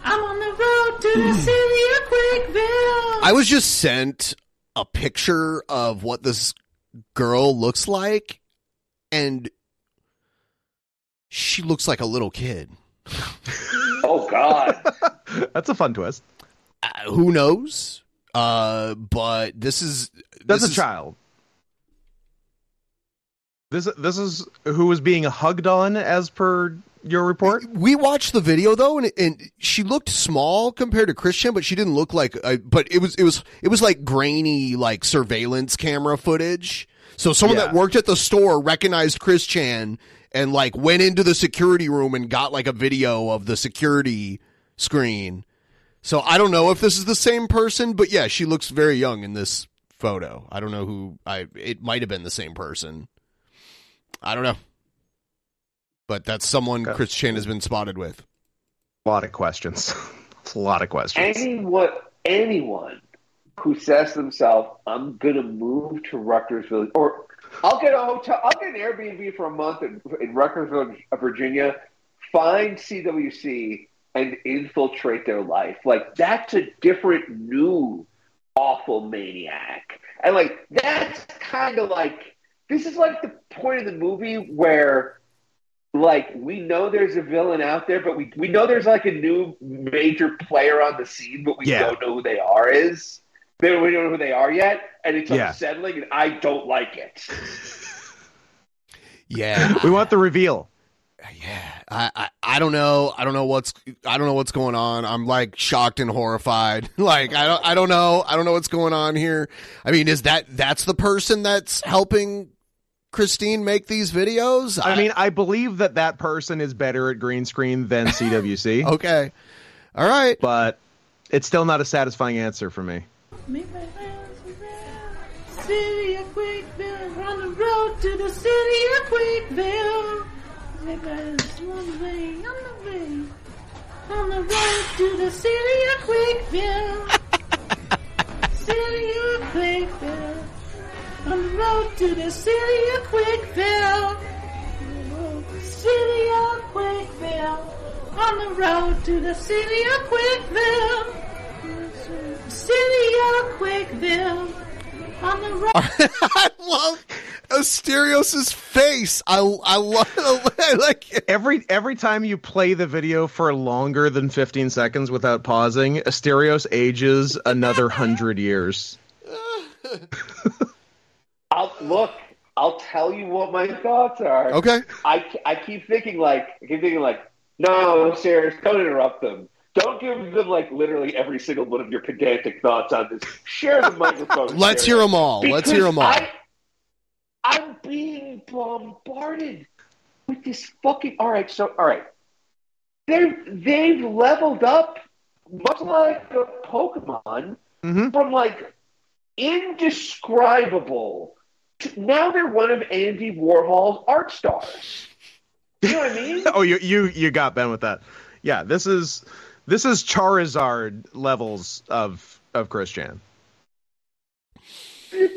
I'm on the road to the hmm. city of Quickville. i was just sent a picture of what this girl looks like and she looks like a little kid <laughs> Oh God, <laughs> That's a fun twist. Uh, who knows uh but this is That's this a is- child. This this is who was being hugged on as per your report. We watched the video though, and, and she looked small compared to Christian, but she didn't look like. Uh, but it was it was it was like grainy, like surveillance camera footage. So someone that worked at the store recognized Chris Chan and like went into the security room and got like a video of the security screen. So I don't know if this is the same person, but yeah, she looks very young in this photo. I don't know who I. It might have been the same person. I don't know, but that's someone Chris Chan has been spotted with. A lot of questions. <laughs> a lot of questions. anyone anyone who says to themselves, "I'm gonna move to Rutgers Village," or I'll get a hotel, I'll get an Airbnb for a month in, in Rutgers Village, uh, Virginia, find CWC and infiltrate their life. Like that's a different, new, awful maniac, and like that's kind of like this is like the point of the movie where like we know there's a villain out there, but we we know there's like a new major player on the scene, but we Yeah. don't know who they are. Is they we don't know who they are yet, and it's Yeah. unsettling, and I don't like it. <laughs> Yeah, we want the reveal. I, I I don't know. I don't know what's I don't know what's going on. I'm like shocked and horrified. <laughs> Like I don't I don't know. I don't know what's going on here. I mean, is that that's the person that's helping Christine make these videos? I mean, I believe that that person is better at green screen than <laughs> CWC. okay. All right. But it's still not a satisfying answer for me. Meet my friends around City of Quickville, on the road to the city of Quickville. My friends on the way, on the road to the city of Quickville. city of Quickville. On the road to the city of Quickville. City of Quickville. On the road to the city of Quickville. City of Quickville. On the road. I love Asterios' face. I I love I like it. Every every time you play the video for longer than 15 seconds without pausing, Asterios ages another hundred years. <laughs> I'll look. I'll tell you what my thoughts are. Okay. I, I keep thinking like I keep thinking like no, serious. Don't interrupt them. Don't give them like literally every single one of your pedantic thoughts on this. Share the microphone. <laughs> Let's hear them all. Let's hear them all. I, I'm being bombarded with this fucking. All right, so all right, they they've leveled up much like a Pokemon mm-hmm. from like indescribable. To, now they're one of Andy Warhol's art stars. You know what I mean? <laughs> oh, you you you got Ben with that. Yeah, this is this is Charizard levels of of Christian.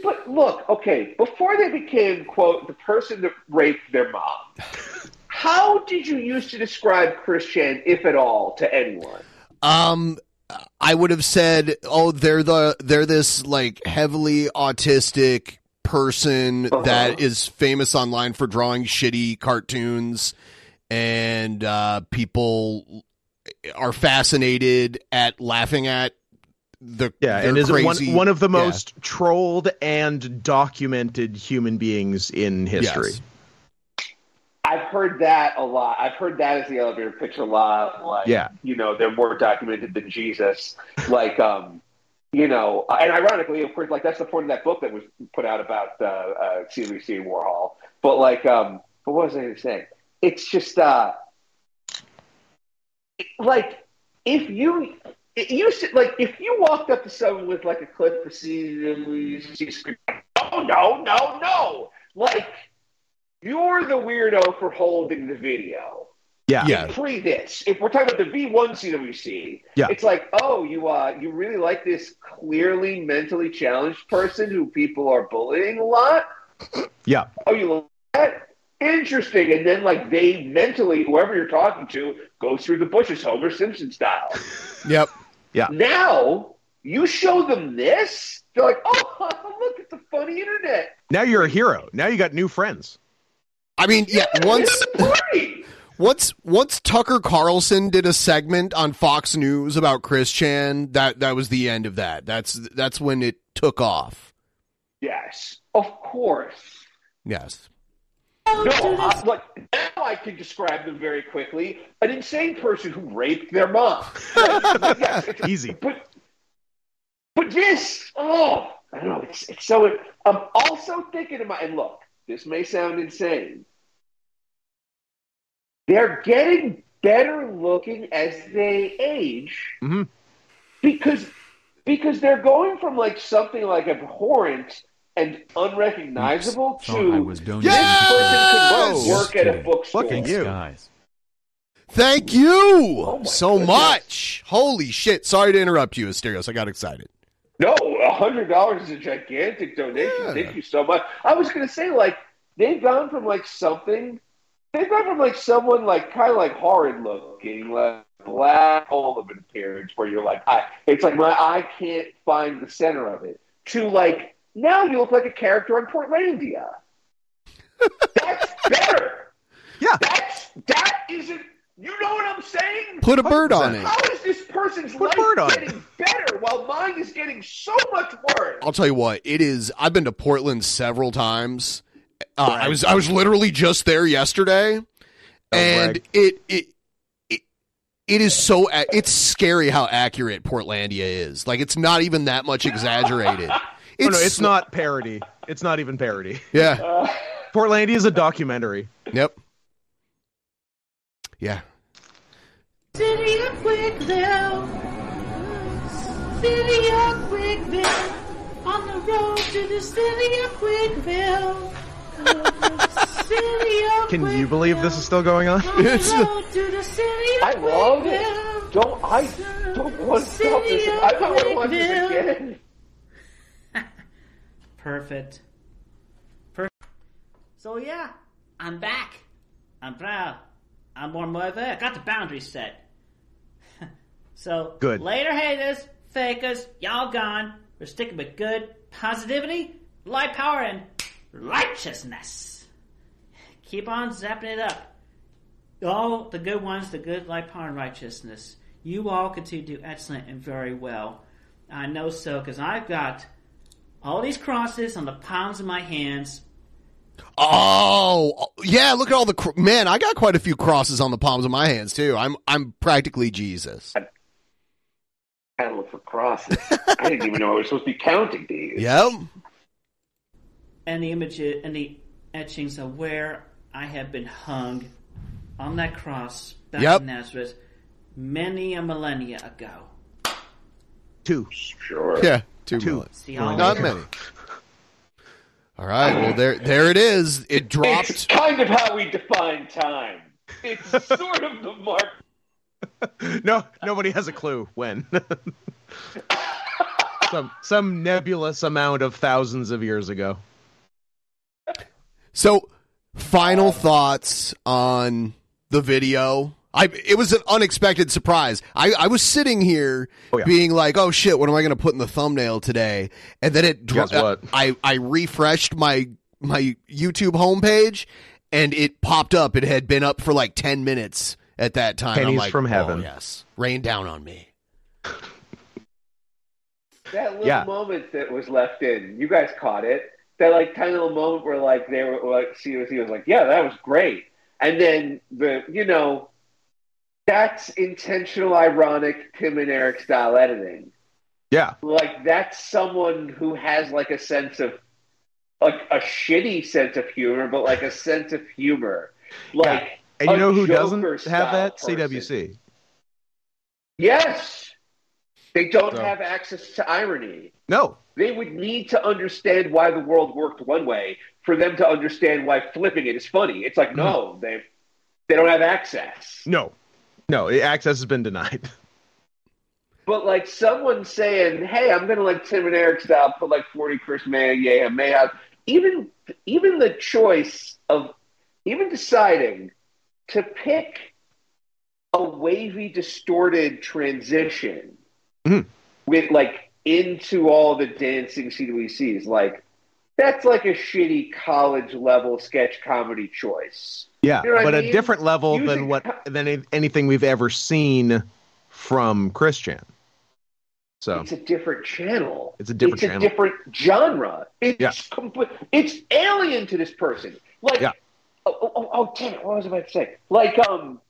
But look, okay, before they became quote the person that raped their mom, <laughs> how did you used to describe Christian, if at all, to anyone? Um, I would have said, oh, they're the they're this like heavily autistic person Uh-huh. that is famous online for drawing shitty cartoons, and uh, people are fascinated at laughing at the Yeah, and is crazy, one one of the Yeah. most trolled and documented human beings in history. Yes. I've heard that a lot. I've heard that as the elevator pitch a lot. Like, Yeah. you know, they're more documented than Jesus. Like, um, you know, and ironically, of course, like that's the point of that book that was put out about uh, uh, CBC Warhol. But like, um, but what was I going to say? It's just uh, like if you. You should, like if you walked up to someone with like a clip of C, C screen, oh no no no like you're the weirdo for holding the video. Yeah. Yeah. Pre this, if we're talking about the V1 CWC, Yeah. it's like, oh, you uh, you really like this clearly mentally challenged person who people are bullying a lot. Yeah. Oh, you like that? Interesting. And then like they mentally, whoever you're talking to, goes through the bushes, Homer Simpson style. <laughs> Yep. Yeah. Now you show them this, they're like, oh, <laughs> look, it's a funny internet. Now you're a hero. Now you got new friends. I mean, yeah, once <laughs> once once Tucker Carlson did a segment on Fox News about Chris Chan, that that was the end of that. That's that's when it took off. Yes, of course. Yes. No, I, look, now I can describe them very quickly. An insane person who raped their mom. Like, yes, <laughs> Easy. But, but this, oh, I don't know. It's, it's so. I'm also thinking about. And look, this may sound insane. They're getting better looking as they age Mm-hmm. because because they're going from like something like abhorrent and unrecognizable Thought to I was donating this to person the- could work Just at a kidding. bookstore. Thanks, guys. Thank you Oh so much. Holy shit. Sorry to interrupt you, Asterios. I got excited. No, a hundred dollars is a gigantic donation. Thank you so much. I was gonna say, like, they've gone from like something, they've gone from like someone like kind of like horrid looking, like black hole of an appearance, where you're like, I, it's like my eye can't find the center of it, to like now you look like a character on Portlandia. That's better. Yeah, that's that isn't. You know what I'm saying? Put a bird on it. How is this person's Put life bird on it. getting better while mine is getting so much worse? I'll tell you what, it is I've been to Portland several times. Uh, I was I was literally just there yesterday. and it, it it it is so it's scary how accurate Portlandia is. Like it's not even that much <laughs> exaggerated. Oh, no, it's not parody. It's not even parody. Yeah. <laughs> Portlandia is a documentary. Yep. Yeah. City of Quickville. City of Quickville. On the road to the city of Quickville. Can you believe this is still going on? On the road to the city of I love it. Don't. I don't want to stop this. I don't want to watch this again. Perfect. Perfect. So yeah, I'm back. I'm proud. I'm more mother. I got the boundaries set. <laughs> so Good. later haters, fakers, y'all gone. We're sticking with good positivity, light power, and righteousness. Keep on zapping it up. All the good ones, the good light power and righteousness. You all continue to do excellent and very well. I know so because I've got all these crosses on the palms of my hands. Oh, yeah. Look at all the cr- man. I got quite a few crosses on the palms of my hands too. I'm I'm practically Jesus. I had look for crosses. I didn't even know I was supposed to be counting these. Yep. and the images and the etchings of where I have been hung on that cross back Yep. in Nazareth many a millennia ago. Two. Sure. Yeah, two, Two. million. See Not many. <laughs> All right. Well, there there it is. It dropped. It's <laughs> kind of how we define time. It's sort of the mark. <laughs> No, nobody has a clue when. some some nebulous amount of thousands of years ago. So, final thoughts on the video. I it was an unexpected surprise. I, I was sitting here oh, being like, "Oh shit, what am I going to put in the thumbnail today?" And then it dro- Guess what? I I refreshed my my YouTube homepage, and it popped up. It had been up for like ten minutes at that time. I'm Pennies like, from "Oh, heaven." yes, rain down on me. That little Yeah. moment that was left in, you guys caught it. That like tiny little moment where like they were like COC was like, yeah, that was great, and then the you know, that's intentional, ironic Tim and Eric style editing. Yeah. Like that's someone who has like a sense of like a shitty sense of humor, but like a sense of humor. Like And you know who doesn't have that? person. CWC. Yes. They don't So- have access to irony. No. They would need to understand why the world worked one way for them to understand why flipping it is funny. It's like, mm-hmm. no, they they don't have access. No. No. Access has been denied. <laughs> But like someone saying, "Hey, I'm gonna like Tim and Eric style put like 40 Chris May, yeah, May have even even the choice of even deciding to pick a wavy, distorted transition mm-hmm. with like into all the dancing CWCs, like that's like a shitty college level sketch comedy choice. Yeah, You know but I a mean? different level Using than what than anything we've ever seen from Christian. So It's a different channel. It's a different it's channel. a different genre. It's Yeah. complete. It's alien to this person. Like, Yeah. oh, oh, oh, oh, damn it! What was I about to say? Like, um,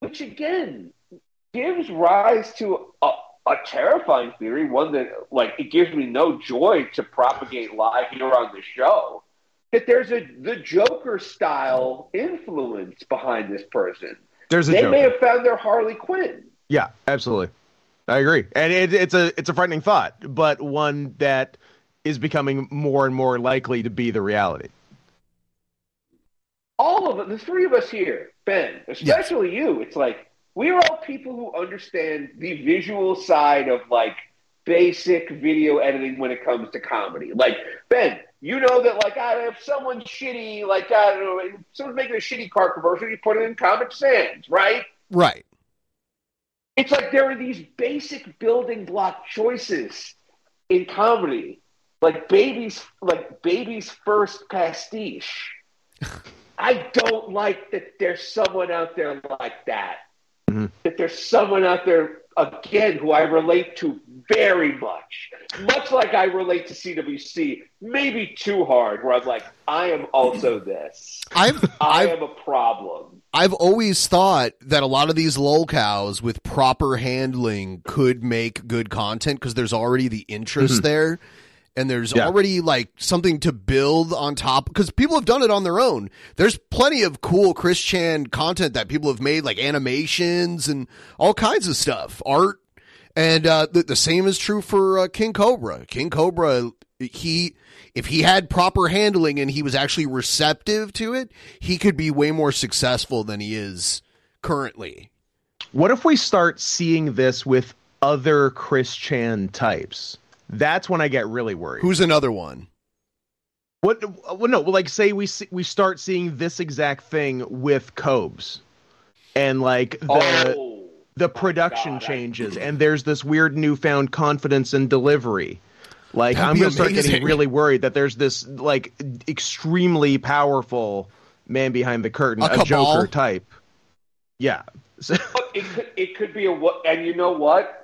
which again gives rise to a, a terrifying theory. One that, like, it gives me no joy to propagate live here on the show. That there's a the Joker style influence behind this person. There's a they may have found their Harley Quinn. yeah, absolutely, I agree, and it, it's a it's a frightening thought, but one that is becoming more and more likely to be the reality. all of it, the three of us here, Ben, especially you, it's like we're all people who understand the visual side of like basic video editing when it comes to comedy. Like Ben, you know that like I, if someone's shitty, like I don't know, someone's making a shitty car commercial, you put it in Comic Sans, right? Right. It's like there are these basic building block choices in comedy, like baby's like baby's first pastiche. <laughs> I don't like that there's someone out there like that. That there's someone out there again who I relate to very much, much like I relate to CWC, maybe too hard. Where I'm like, I am also this. I've I am a problem. I've always thought that a lot of these lolcows with proper handling could make good content because there's already the interest Mhm. there and there's Yeah. already like something to build on top because people have done it on their own. There's plenty of cool Chris Chan content that people have made like animations and all kinds of stuff, art. And uh, the, the same is true for uh, King Cobra. King Cobra, he if he had proper handling and he was actually receptive to it, he could be way more successful than he is currently. What if we start seeing this with other Chris Chan types? That's when I get really worried. Who's another one? What? Well, no. Like, say we see, we start seeing this exact thing with Cobes, and like the Oh, the production changes, and there's this weird newfound confidence in delivery. Like, That'd I'm gonna start getting really worried that there's this like extremely powerful man behind the curtain, A a. Joker type. Yeah. <laughs> So, it could it could be a one- and you know what?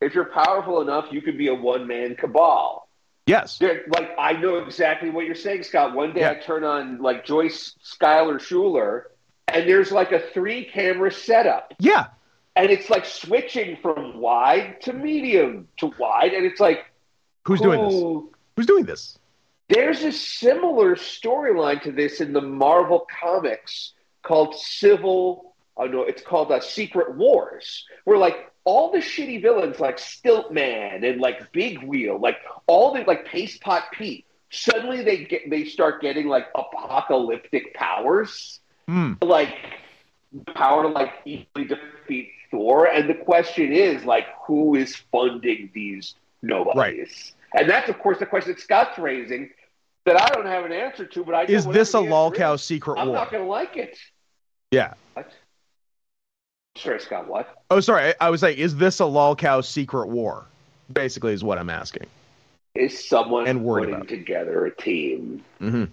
If you're powerful enough, you could be a one man cabal. yes. There- like I know exactly what you're saying, Scott. One day Yeah. I turn on like Joyce Schuyler Schuler, and there's like a three camera setup, Yeah. and it's like switching from wide to medium to wide, and it's like Who's doing this? Who's doing this? There's a similar storyline to this in the Marvel comics called Civil. Oh no, it's called uh, Secret Wars, where like all the shitty villains like Stiltman and like Big Wheel, like all the like Paste Pot Pete, suddenly they get they start getting like apocalyptic powers, Hmm. like the power to like easily defeat Thor. And the question is like, who is funding these nobodies? And that's of course the question that Scott's raising that I don't have an answer to. But I Is this a whatever the answer lolcow secret I'm war? not going to like it. Yeah. What? Sorry, Scott. What? Oh, sorry. I, I was like, is this a lolcow secret war? Basically, is what I'm asking. Is someone And worried putting about together a team? Mm-hmm.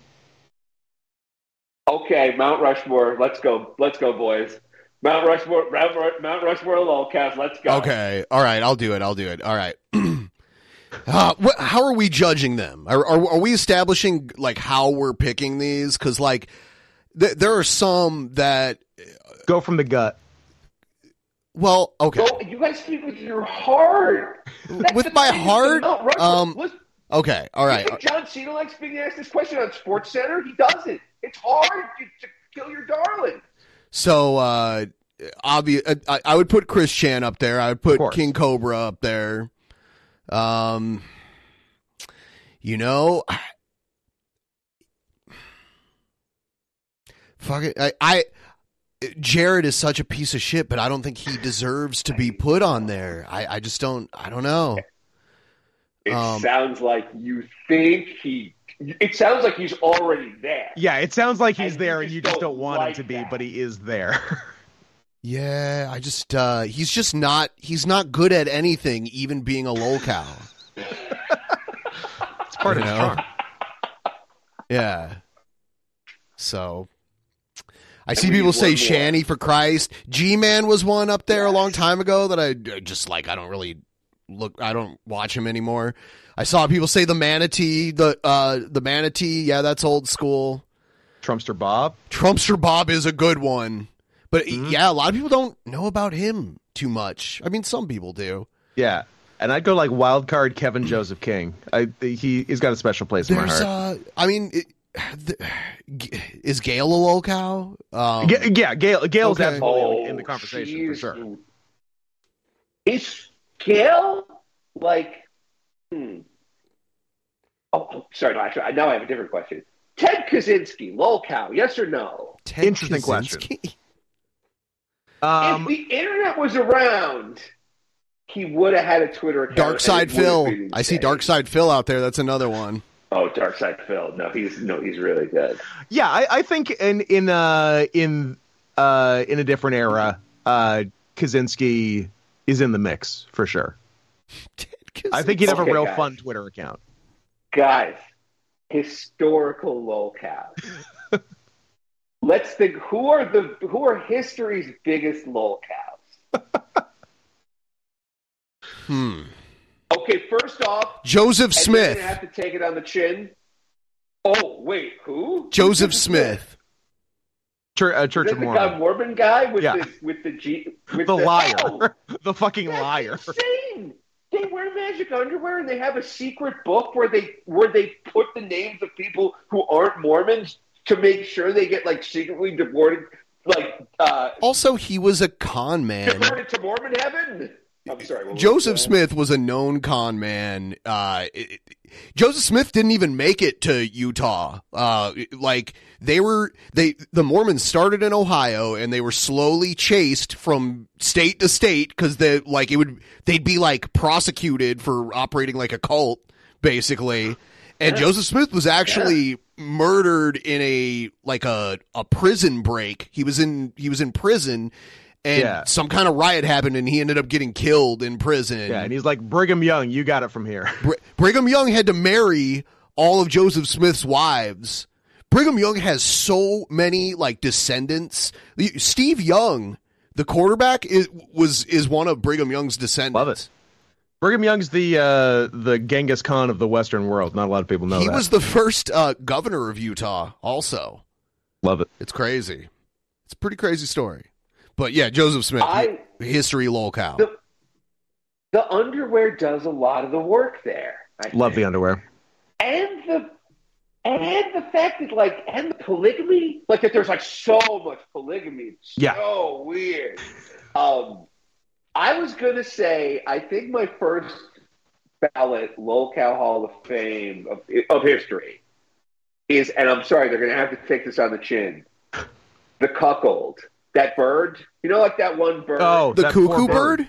Okay, Mount Rushmore. Let's go. Let's go, boys. Mount Rushmore. Mount, Rushmore. Lolcast. Let's go. Okay. All right. I'll do it. I'll do it. All right. <clears throat> uh, wh- how are we judging them? Are, are, are we establishing like how we're picking these? Because like th- there are some that go from the gut. Well, okay. Go, you guys speak with your heart. That's With my heart? Um, Listen, Okay. all right. you John Cena likes being asked this question on Sports Center? He doesn't. It's hard to, to kill your darling. So, uh, obvious. I, I would put Chris Chan up there. I would put King Cobra up there. Um, you know, <sighs> fuck it. I, I, Jared is such a piece of shit, but I don't think he deserves to be put on there. I, I just don't. I don't know. It Um, sounds like you think he. It sounds like he's already there. Yeah, it sounds like he's And there, you and you just just don't don't want like him to be, but he is there. <laughs> Yeah, I just uh he's just not he's not good at anything, even being a lolcow. it's part of You his know? charm. Yeah. So I see people say more. Shanny for Christ. G Man was one up there a long time ago that I I just like I don't really look I don't watch him anymore. I saw people say the manatee, the uh the manatee, yeah, that's old school. Trumpster Bob. Trumpster Bob is a good one. But Mm-hmm. yeah, a lot of people don't know about him too much. I mean, some people do. Yeah, and I'd go like wild card Kevin <clears throat> Joseph King. I he he's got a special place in my heart. uh, I mean, it, <sighs> is Gail a lolcow? Um, Ga- yeah, Gail Gail's okay. absolutely in the Oh, conversation for sure. Is Gail like? Hmm. Oh, oh, sorry. No, actually, now I have a different question. Ted Kaczynski, lolcow, yes or no? Ted Interesting question. Um, if the internet was around, he would have had a Twitter account. Dark Side and it would have Phil. I see insane. Dark Side Phil out there. That's another one. Oh, Dark Side Phil. No, he's no, he's really good. Yeah, I, I think in in uh in uh in a different era, uh Kaczynski is in the mix for sure. <laughs> I think he'd have Okay, a real guys. fun Twitter account. Guys, historical lolcows. <laughs> Let's think. Who are the who are history's biggest lolcows? Hmm. Okay, first off, Joseph Smith. gonna have to take it on the chin. Oh wait, who? Joseph Smith. Church, uh, Is Church that of the Mormon. guy Mormon guy with Yeah. the with the G with The liar. Oh, <laughs> the fucking liar. insane. They wear magic underwear and they have a secret book where they where they put the names of people who aren't Mormons to make sure they get like secretly deported, like uh, Also, he was a con man. deported to Mormon heaven. I'm sorry. Joseph? Smith was a known con man. Uh, it- Joseph Smith didn't even make it to Utah. Uh, like they were, they the Mormons started in Ohio and they were slowly chased from state to state because they like it would they'd be like prosecuted for operating like a cult, basically. And Joseph Smith was actually murdered in a like a a prison break. He was in he was in prison. And Yeah. some kind of riot happened, and he ended up getting killed in prison. Yeah, and he's like Brigham Young. You got it from here. <laughs> Br- Brigham Young had to marry all of Joseph Smith's wives. Brigham Young has so many like descendants. Steve Young, the quarterback, is was is one of Brigham Young's descendants. Love it. Brigham Young's the uh, the Genghis Khan of the Western world. Not a lot of people know he that. was the first uh, governor of Utah. Also, love it. It's crazy. It's a pretty crazy story. But yeah, Joseph Smith, I- history lolcow. The, the underwear does a lot of the work there. I Love the underwear. and the and the fact that like and the polygamy, like that there's like so much polygamy. It's Yeah. so weird. Um, I was gonna say I think my first ballot lolcow Hall of Fame of, of history is, and I'm sorry, they're gonna have to take this on the chin. The cuckold, that bird, you know, like that one bird. Oh, the cuckoo bird.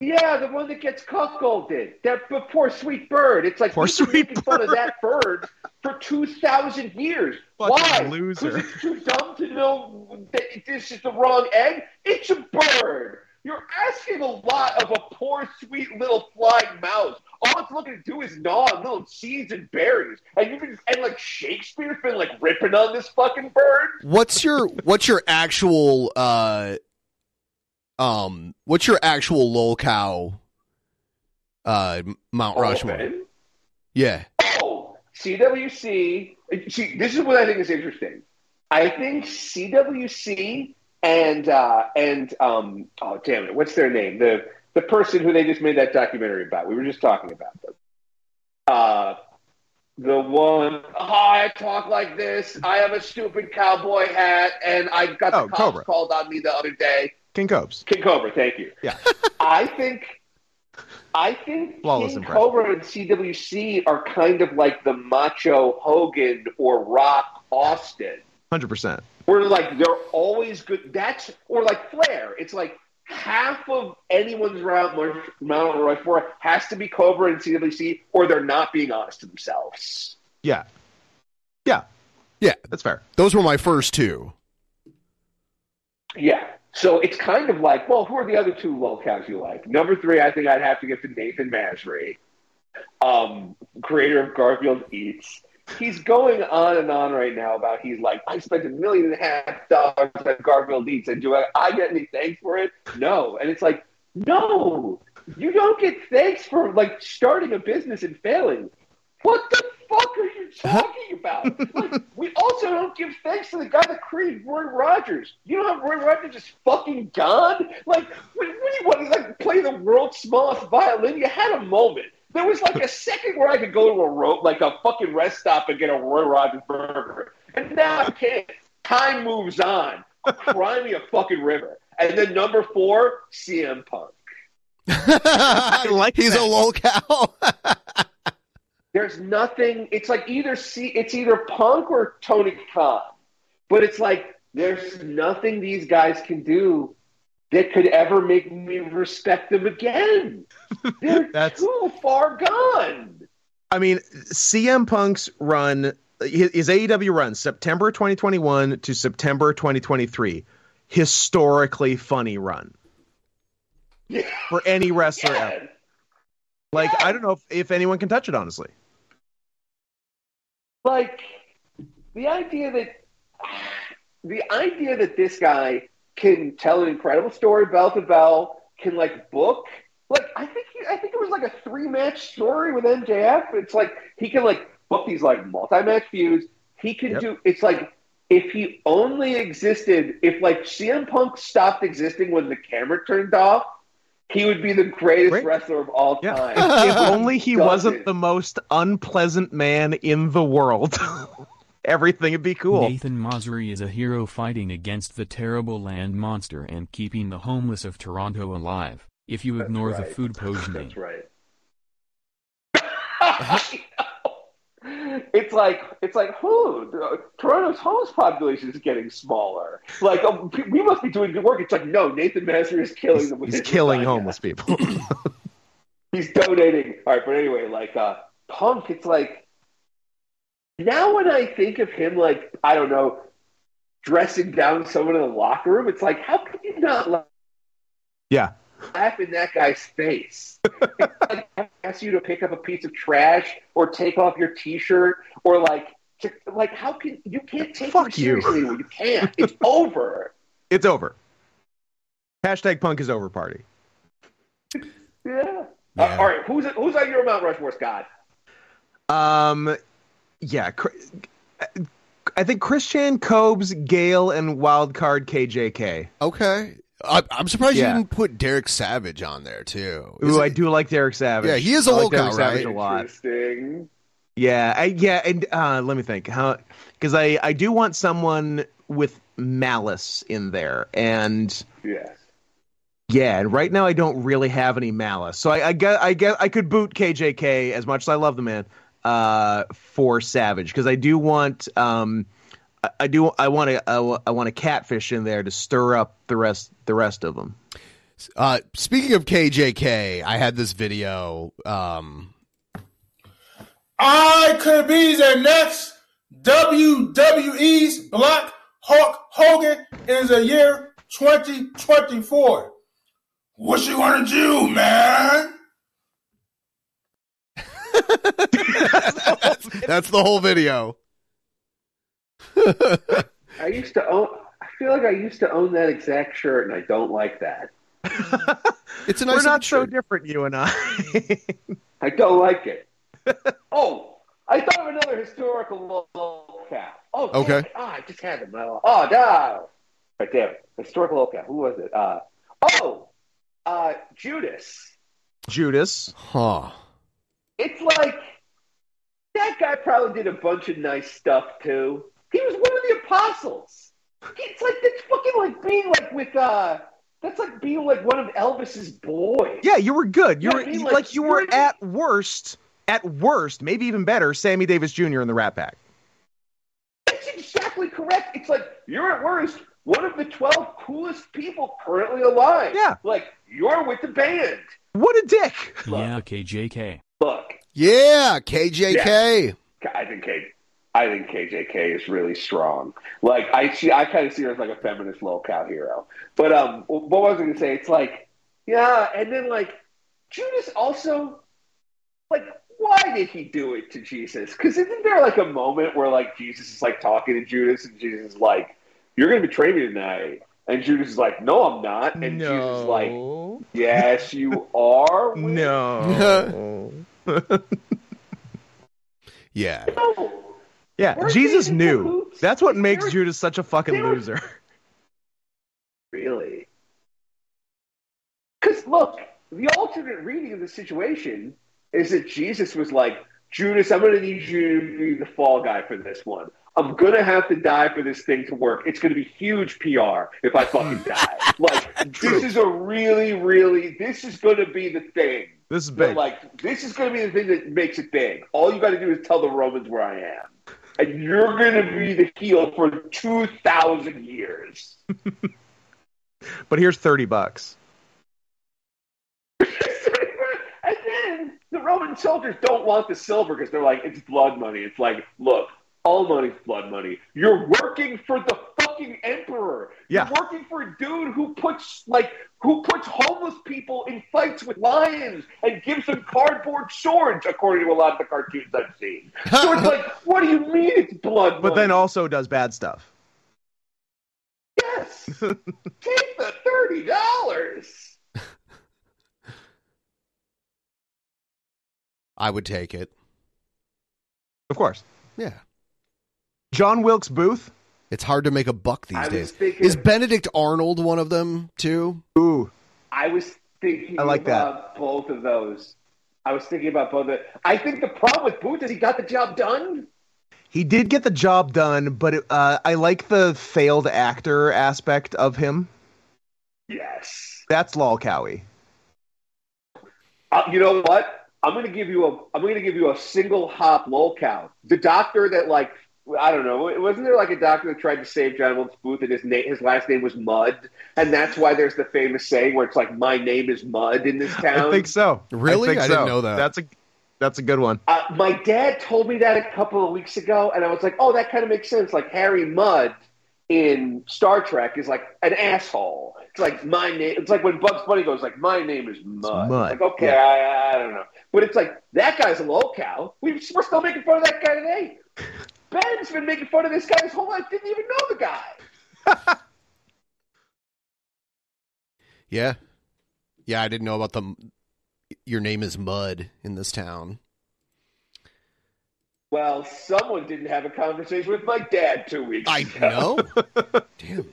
Yeah, the one that gets cuckolded. That poor sweet bird. It's like Poor we've been sweet making fun of that bird for two thousand years. Fucking Why? loser. Because it's too dumb to know that this is the wrong egg. It's a bird. You're asking a lot of a poor, sweet little flying mouse. All it's looking to do is gnaw on little seeds and berries. And you've been, and like Shakespeare's been like ripping on this fucking bird. What's your what's your actual uh um what's your actual lolcow uh Mount Rushmore? Yeah. Oh, CWC. See, this is what I think is interesting. I think CWC and uh, and um, oh damn it, what's their name? The the person who they just made that documentary about. We were just talking about them. Uh, the one. Oh, I talk like this. I have a stupid cowboy hat, and I got the Oh, cops Cobra. called on me the other day. King Cobes. King Cobra, thank you. Yeah. <laughs> I think I think Flawless King impression. Cobra and CWC are kind of like the macho Hogan or Rock Austin. Hundred percent. Where like they're always good. That's or like Flair. It's like half of anyone's Mount Rush- Mount Rushmore has to be Cobra and CWC, or they're not being honest to themselves. Yeah. Yeah. Yeah. That's fair. Those were my first two. Yeah. So it's kind of like, well, who are the other two lolcows you like? Number three, I think I'd have to get to Nathan Mesri, um, creator of Garfield Eats. He's going on and on right now about he's like, I spent a million and a half dollars at Garfield Eats, and do I, I get any thanks for it? No. And it's like, no, you don't get thanks for like starting a business and failing. What the fuck are you <laughs> talking about? like, we also don't give thanks to the guy that created Roy Rogers. You know how Roy Rogers is fucking gone? Like, what, what do you want to like play the world's smallest violin? You had a moment. There was like a second where I could go to a ro- like a fucking rest stop and get a Roy Rogers burger, and now I can't. Time moves on. Cry me a fucking river. And then number four, CM Punk. I like He's a lolcow. There's nothing. It's like either see, it's either Punk or Tony Khan, but it's like there's nothing these guys can do that could ever make me respect them again. They're <laughs> That's- too far gone. I mean, CM Punk's run, his, his AEW run, September 2021 to September 2023, historically funny run Yeah. for any wrestler Yeah. ever. Like, I don't know if, if anyone can touch it, honestly. Like the idea that the idea that this guy can tell an incredible story bell to bell, can like book. Like I think he, I think it was like a three match story with MJF. It's like he can like book these like multi match feuds. He can Yep. do. It's like if he only existed, if like CM Punk stopped existing when the camera turned off, he would be the greatest Great. wrestler of all Yeah. time. <laughs> if only he wasn't the most unpleasant man in the world. <laughs> Everything would be cool. Nathan Mesri is a hero fighting against the terrible land monster and keeping the homeless of Toronto alive. If you ignore the food <laughs> poisoning, That's right. <laughs> it's like it's like, who? Toronto's homeless population is getting smaller. Like um, we must be doing good work. It's like, no, Nathan Mesri is killing them. He's killing podcast. homeless people. <laughs> He's donating. All right, but anyway, like uh, Punk, it's like now when I think of him, like I don't know, dressing down someone in the locker room, it's like, how could you not laugh yeah. laugh in that guy's face? like <laughs> I ask you to pick up a piece of trash or take off your T-shirt or like, to, like how can you can't take Fuck you. seriously. You can't. It's <laughs> over. It's over. Hashtag punk is over party. <laughs> Yeah. Uh, all right, who's who's on your Mount Rushmore, Scott? Um, yeah. I think Christian, Cobes, Gail, and Wildcard KJK. Okay. I, I'm surprised Yeah. you didn't put Derek Savage on there too. Ooh, I do like Derek Savage. Yeah, he is a I like Derek lookout, Savage right? a lot. Interesting. Yeah, I, yeah, and uh, let me think. How? Because I I do want someone with malice in there, and Yes. yeah, and right now I don't really have any malice. So I I get I get I could boot KJK as much as I love the man uh, for Savage because I do want um I, I do I want to I, I want a catfish in there to stir up the rest the rest of them. Uh, speaking of KJK, I had this video. Um, I could be the next WWE's Black Hulk Hogan in the year 2024. What you gonna do, man? <laughs> that's the whole video. I used to own. I feel like I used to own that exact shirt, and I don't like that. <laughs> It's a We're not so different, you and I. I don't like it. <laughs> oh, I thought of another historical lolcow. Oh, Okay. it. Ah, I just had them. Oh, oh, no. Right there. Historical lolcow. Who was it? Uh, oh, uh, Judas. Judas. Huh. It's like that guy probably did a bunch of nice stuff too. He was one of the apostles. It's like that's fucking like being like with uh that's like being like one of Elvis's boys. Yeah, you were good. You Yeah, were like, like, you were at worst, at worst, maybe even better, Sammy Davis Jr. in the Rat Pack. That's exactly correct. It's like you're at worst one of the twelve coolest people currently alive. Yeah. Like you're with the band. What a dick. yeah, KJK. Look, Yeah, KJK. I think K, I think KJK is really strong. Like I see, I kind of see her as like a feminist lolcow hero. But um, what was I going to say? It's like, yeah, and then like Judas also, like, why did he do it to Jesus? Because isn't there like a moment where like Jesus is like talking to Judas, and Jesus is like, "You're going to betray me tonight." And Judas is like, "No, I'm not." And Jesus is like, "Yes, you are." <laughs> No. <laughs> <laughs> Yeah. yeah, Weren't Jesus knew. That's what makes were- Judas such a fucking they were- loser. <laughs> Really? Because look, the alternate reading of the situation is that Jesus was like, Judas, I'm going to need you to be the fall guy for this one. I'm going to have to die for this thing to work. It's going to be huge PR if I fucking hmm. die. Like, <laughs> this is a really, really, this is going to be the thing. This is big. like, this is going to be the thing that makes it big. All you got to do is tell the Romans where I am. And you're going to be the heel for 2,000 years. <laughs> But here's 30 bucks. <laughs> And then the Roman soldiers don't want the silver because they're like, it's blood money. It's like, look, all money's blood money. You're working for the fucking emperor. Yeah. You're working for a dude who puts like who puts homeless people in fights with lions and gives them cardboard swords, according to a lot of the cartoons I've seen. So it's <laughs> like, what do you mean it's blood But money? then also does bad stuff. yes, take the thirty dollars. I would take it. Of course. Yeah. John Wilkes Booth. It's hard to make a buck these days. thinking- Is Benedict Arnold one of them too? Ooh. I was thinking I like that. both of those. I was thinking about both. Of, I think the problem with Booth is he got the job done. He did get the job done, but it, uh, I like the failed actor aspect of him. Yes. That's Lol Cowie. Uh, you know what? I'm going to give you a. I'm going to give you a single hop lolcow. The doctor that like I don't know. Wasn't there like a doctor that tried to save John Wilkes Booth and his name, his last name was Mudd, and that's why there's the famous saying where it's like, "My name is Mud" in this town. I think so. Really? think I didn't know that. That's a that's a good one. Uh, my dad told me that a couple of weeks ago, and I was like, "Oh, that kind of makes sense." Like Harry Mudd in Star Trek is like an asshole. It's like my name. It's like when Bugs Bunny goes like, "My name is Mud." Mud, like okay, yeah. I, I don't know, but it's like that guy's a lolcow. We, we're still making fun of that guy today. Ben's been making fun of this guy his whole life. Didn't even know the guy. <laughs> Yeah. Yeah, I didn't know about the your name is Mud in this town. Well, someone didn't have a conversation with my dad two weeks ago. I ago. know. <laughs> Damn.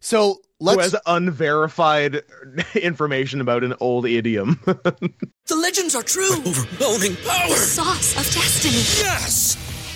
So Who let's has unverified <laughs> information about an old idiom? <laughs> The legends are true. Overwhelming power! The sauce of destiny. Yes!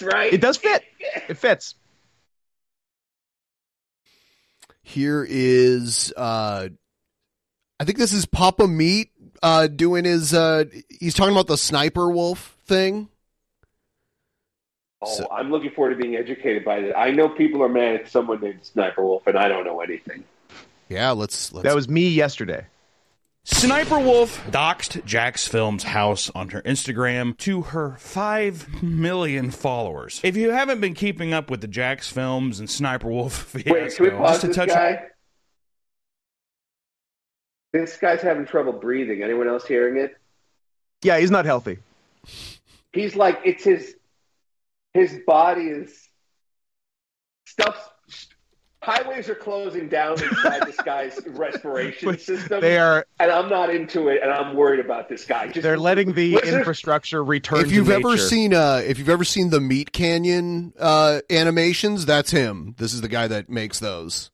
but it fits, right? it does fit. <laughs> It fits. here is uh I think this is Papa Meat uh doing his uh he's talking about the sniper wolf thing. Oh, I'm looking forward to being educated by that. I know people are mad at someone named Sniper Wolf, and I don't know anything. Yeah, let's let's That was me yesterday. Sniper Wolf doxed jacksfilms' house on her Instagram to her 5 million followers. If you haven't been keeping up with the jacksfilms and Sniper Wolf <laughs> fiasco, Wait, can we pause just to this touch guy? This guy's having trouble breathing. Anyone else hearing it? Yeah, he's not healthy. He's like, it's his, his body is stuff. Highways are closing down inside this guy's <laughs> respiration system. They are- and I'm not into it, and I'm worried about this guy. Just They're letting the Listen- infrastructure return. if you've to ever nature. seen uh if you've ever seen the Meat Canyon uh animations, that's him. This is the guy that makes those.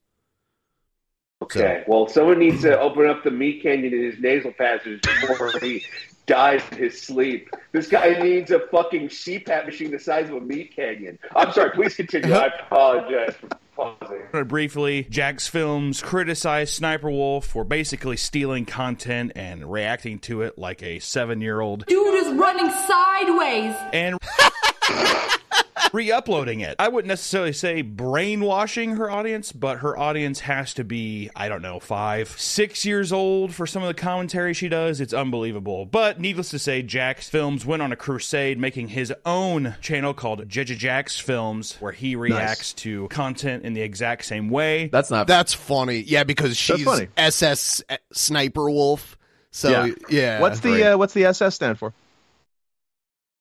Okay, well, someone needs to open up the meat canyon in his nasal passage before he dies in his sleep. This guy needs a fucking CPAP machine the size of a meat canyon. I'm sorry, please continue. I <laughs> apologize for pausing. Briefly, jacksfilms criticized Sniper Wolf for basically stealing content and reacting to it like a seven year old Dude is running sideways. and <laughs> <laughs> re uploading it. I wouldn't necessarily say brainwashing her audience, but her audience has to be, I don't know, five, six years old for some of the commentary she does. It's unbelievable. But needless to say, jacksfilms went on a crusade making his own channel called JJ Jack's Films, where he reacts to content in the exact same way. That's not. That's funny. Yeah, because she's funny. SS Sniper Wolf. So yeah, what's the uh, what's the SS stand for?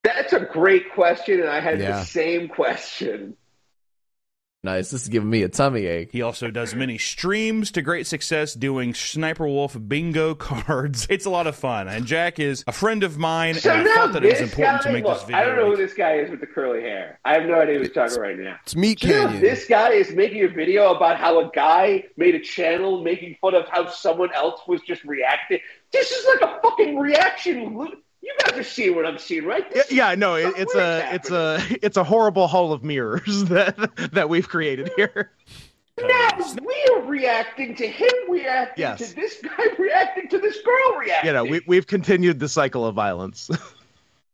That's a great question, and I had Yeah. the same question. Nice. This is giving me a tummy ache. He also does many streams to great success doing Sniper Wolf bingo <laughs> cards. It's a lot of fun. And Jack is a friend of mine, So and I thought that it was important guy, to make look, this video. I don't know who this guy is with the curly hair. I have no idea who's talking right now. It's me, Do you know this guy is making a video about how a guy made a channel making fun of how someone else was just reacting. This is like a fucking reaction loop. You guys are seeing what I'm seeing, right? Yeah, This yeah, no, it, it's a it's <laughs> a it's a horrible hall of mirrors <laughs> that that we've created <laughs> here. Now we are reacting to him reacting Yes. to this guy reacting to this girl reacting. You know, we we've continued the cycle of violence.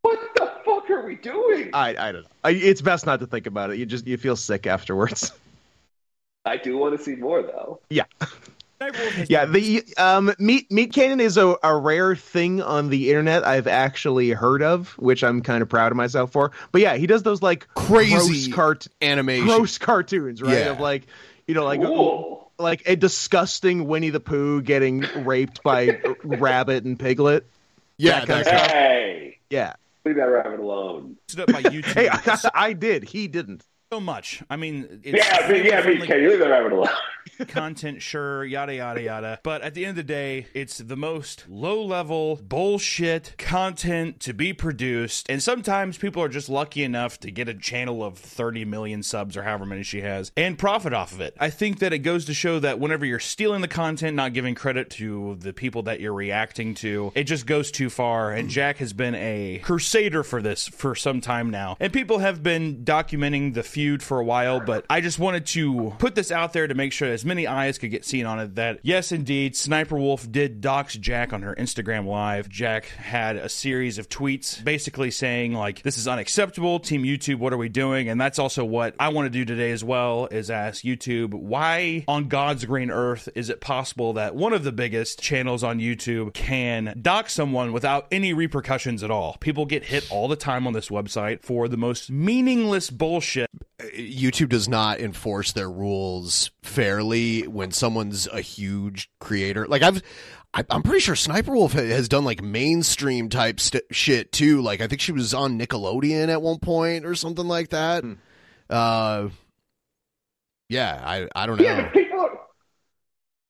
what the fuck are we doing? I I don't know. I, it's best not to think about it. You just you feel sick afterwards. I do want to see more though. Yeah. Yeah, the um, meat meat canyon is a, a rare thing on the internet I've actually heard of, which I'm kind of proud of myself for. But yeah, he does those like Crazy gross cart animation. gross cartoons, right? Yeah. Of like, you know, like Ooh. like a disgusting Winnie the Pooh getting raped by <laughs> rabbit and piglet. Yeah, that kind of that stuff. Hey, Yeah. leave that rabbit alone. Posted up by <laughs> YouTube. Hey, <laughs> I, I did. He didn't. So much. I mean, it's Yeah, yeah, Ken, you leave that rabbit alone. content, sure, yada yada yada. But at the end of the day, it's the most low level bullshit content to be produced. And sometimes people are just lucky enough to get a channel of 30 million subs or however many she has and profit off of it. I think that it goes to show that whenever you're stealing the content, not giving credit to the people that you're reacting to, it just goes too far. And Jack has been a crusader for this for some time now. And people have been documenting the feud for a while, but I just wanted to put this out there to make sure as many eyes could get seen on it that yes, indeed, Sniper Wolf did dox Jack on her Instagram live. Jack had a series of tweets basically saying like this is unacceptable, Team YouTube, what are we doing? And that's also what I want to do today as well is ask YouTube why on God's green earth is it possible that one of the biggest channels on YouTube can dox someone without any repercussions at all? People get hit all the time on this website for the most meaningless bullshit. YouTube does not enforce their rules fairly when someone's a huge creator. Like I've, I- I'm pretty sure Sniper Wolf has done like mainstream type st- shit too. Like I think she was on Nickelodeon at one point or something like that. Uh, yeah, I I don't know. Yeah, but people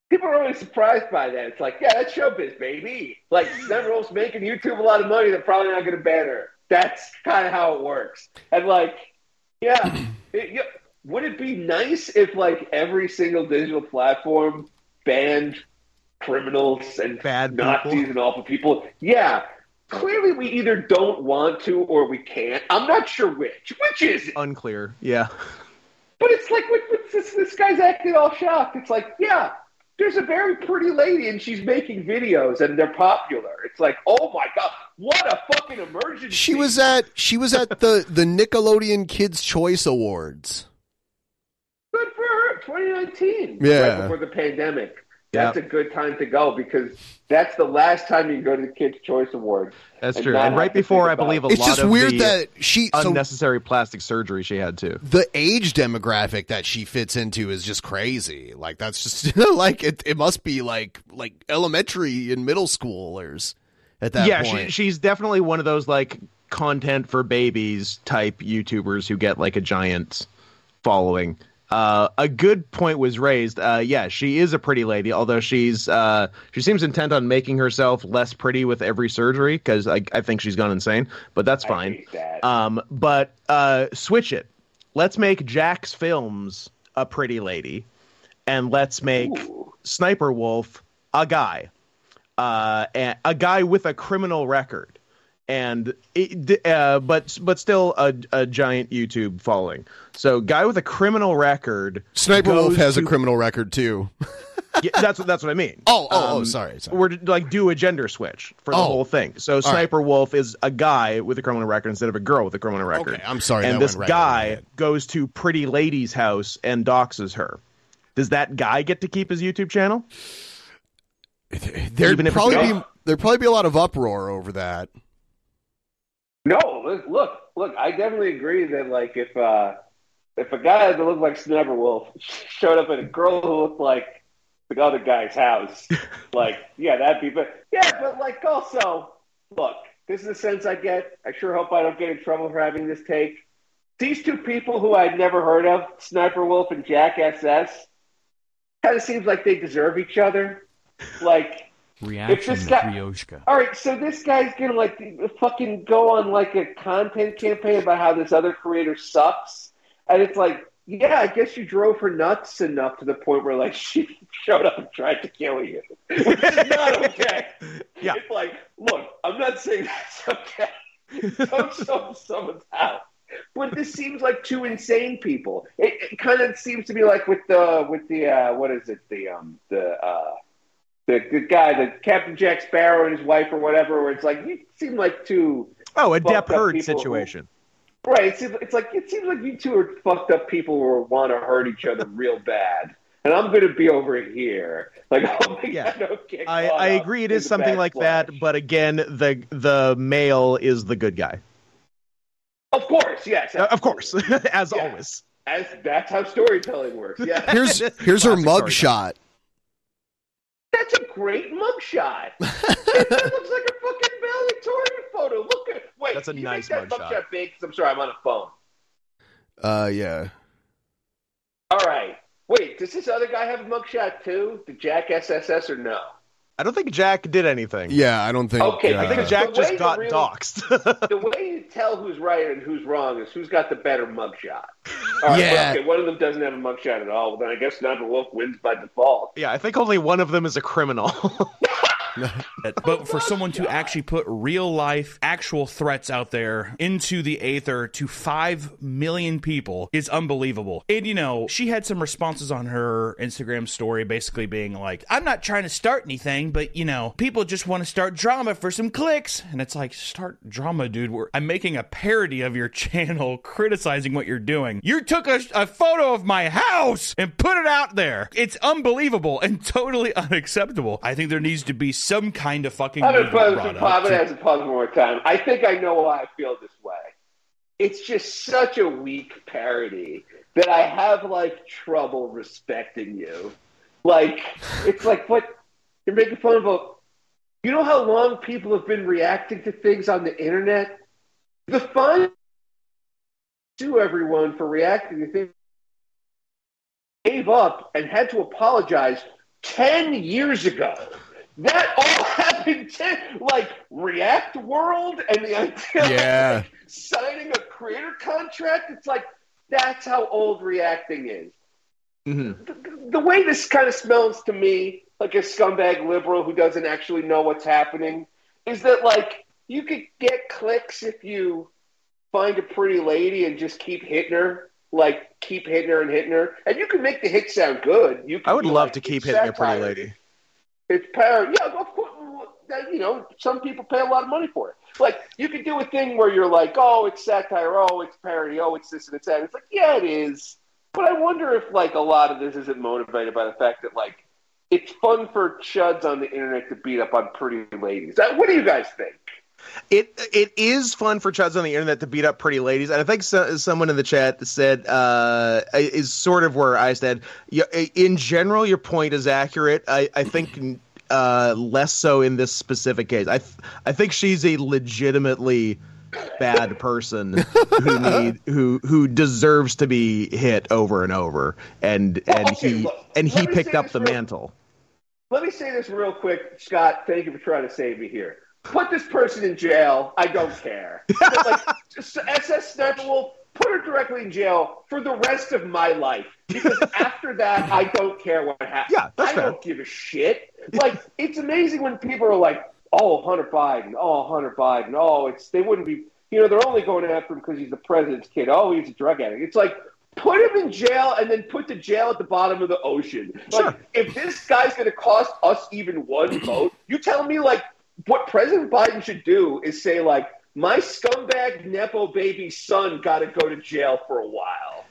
people are always surprised by that. It's like, yeah, that's showbiz, baby. Like Neverwolf's making YouTube a lot of money. They're probably not going to ban her. That's kind of how it works. And like, yeah, <clears throat> it, yeah, would it be nice if like every single digital platform banned criminals and Bad Nazis people? and awful people? Yeah. Clearly, we either don't want to or we can't. I'm not sure which. Which is it? Unclear. Yeah. But it's like with, with this, this guy's acting all shocked. It's like, yeah, there's a very pretty lady and she's making videos and they're popular. It's like, oh my god, what a fucking emergency! She was at she was at the the Nickelodeon Kids Choice Awards. good for her. 2019, Yeah. right before the pandemic. That's a good time to go because that's the last time you can go to the Kids Choice Awards. That's and true. And right before, I believe a. It's lot just of weird the that she- so- unnecessary plastic surgery she had too. The age demographic that she fits into is just crazy. Like that's just <laughs> like it. It must be like like elementary and middle schoolers at that yeah, point. she, she's definitely one of those like content for babies type YouTubers who get like a giant following. Uh, a good point was raised. Uh, yeah, she is a pretty lady, although she's uh, she seems intent on making herself less pretty with every surgery because I, I think she's gone insane. But that's fine. Um, but uh, switch it. Let's make jacksfilms a pretty lady, and let's make Sniper Wolf a guy uh, a guy with a criminal record, and it, uh, but but still a, a giant YouTube following. So, guy with a criminal record. Sniper Wolf has a criminal record too. <laughs> Yeah, that's what that's what I mean. Oh, oh, oh, Um, sorry, sorry. We're like do a gender switch for the Oh. whole thing. So right. Sniper Wolf is a guy with a criminal record instead of a girl with a criminal record. Okay, I'm sorry, And this right guy goes to Pretty Lady's house and doxes her. Does that guy get to keep his YouTube channel? There'd Even probably be there'd probably be a lot of uproar over that. No, look, look. I definitely agree that like if uh if a guy that looked like Sniper Wolf showed up at a girl who looked like the other guy's house, <laughs> like yeah, that'd be. But yeah, but like also, look, this is the sense I get. I sure hope I don't get in trouble for having this take. These two people who I'd never heard of, Sniper Wolf and Jack SS, kind of seems like they deserve each other. Like Reaction this to guy- Trioshka. all right, so this guy's gonna like fucking go on like a content campaign about how this other creator sucks, and it's like, yeah, I guess you drove her nuts enough to the point where like <laughs> she showed up and tried to kill you, which is not <laughs> okay. Yeah. It's like, look, I'm not saying <laughs> that's okay. Don't show up someone's house. But this seems like two insane people. It, it kind of seems to be like with the with the uh, what is it the um the uh the the guy the Captain Jack Sparrow and his wife or whatever where it's like you seem like two Oh, a fucked Depp Heard people who- situation. right. It's, it's like it seems like you two are fucked up people who want to hurt each other <laughs> real bad, and I'm going to be over here. Like, <laughs> oh my Yeah. God, don't I, I agree it in is the something like backsplash. that, but again, the the male is the good guy. Of course, yes, Uh, of course, <laughs> as always. As that's how storytelling works. Yeah, Here's here's her Classic mug shot. That's a great mugshot. <laughs> that looks like a fucking valedictorian photo. Look at wait. That's a can you nice make that mugshot. mugshot big? 'Cause I'm sorry, I'm on a phone. Uh, yeah. All right. Wait, does this other guy have a mugshot too? The Jack SSS or no? I don't think Jack did anything. Yeah, I don't think. Okay, uh, I think Jack just got real- doxxed. <laughs> <laughs> the way you tell who's right and who's wrong is who's got the better mugshot. All right, Yeah. Okay, one of them doesn't have a mugshot at all. Well, then I guess Sniper Wolf wins by default. yeah, I think only one of them is a criminal. <laughs> <laughs> but for someone to actually put real life, actual threats out there into the aether to 5 million people is unbelievable. And, you know, she had some responses on her Instagram story basically being like, I'm not trying to start anything, but, you know, people just want to start drama for some clicks. And it's like, start drama, dude. We're, I'm making a parody of your <laughs> channel criticizing what you're doing. You took a, a photo of my house and put it out there. It's unbelievable and <laughs> totally unacceptable. I think there needs to be some kind of fucking I'm gonna pause. I'm gonna have to pause one more time. I think I know why I feel this way. It's just such a weak parody that I have like trouble respecting you. Like it's like what you're making fun of. A, you know how long people have been reacting to things on the internet. The fine to everyone for reacting to things gave up and had to apologize 10 years ago. That all <laughs> happened to like React World and the idea Yeah. of like, signing a creator contract. It's like, that's how old reacting is. Mm-hmm. The way this kind of smells to me, like a scumbag liberal who doesn't actually know what's happening, is that like you could get clicks if you find a pretty lady and just keep hitting her, like keep hitting her and hitting her, and you can make the hit sound good. You I would love like, to keep hitting a pretty lady. It's power. Yeah, of course. You know, some people pay a lot of money for it. Like, you could do a thing where you're like, oh, it's satire, oh, it's parody, oh, it's this and it's that. It's like, yeah, it is. But I wonder if, like, a lot of this isn't motivated by the fact that, like, it's fun for chuds on the internet to beat up on pretty ladies. Uh, what do you guys think? It it is fun for chuds on the internet to beat up pretty ladies, and I think so, someone in the chat said uh, is sort of where I said. In general, your point is accurate. I I think uh, less so in this specific case. I th- I think she's a legitimately bad person who <laughs> need who who deserves to be hit over and over, and and okay, he look, and he picked up the real- mantle. Let me say this real quick, Scott. Thank you for trying to save me here. Put this person in jail. I don't care. But, like SS Sniper Wolf, put her directly in jail for the rest of my life. Because <laughs> after that, I don't care what happens. Yeah, that's I fair. don't give a shit. <laughs> Like it's amazing when people are like, "Oh, Hunter Biden. Oh, Hunter Biden. Oh, it's they wouldn't be. You know, they're only going after him because he's the president's kid. Oh, he's a drug addict. It's like." Put him in jail and then put the jail at the bottom of the ocean. Like, if this guy's going to cost us even one vote, you tell me like what President Biden should do is say like, my scumbag nepo baby son got to go to jail for a while.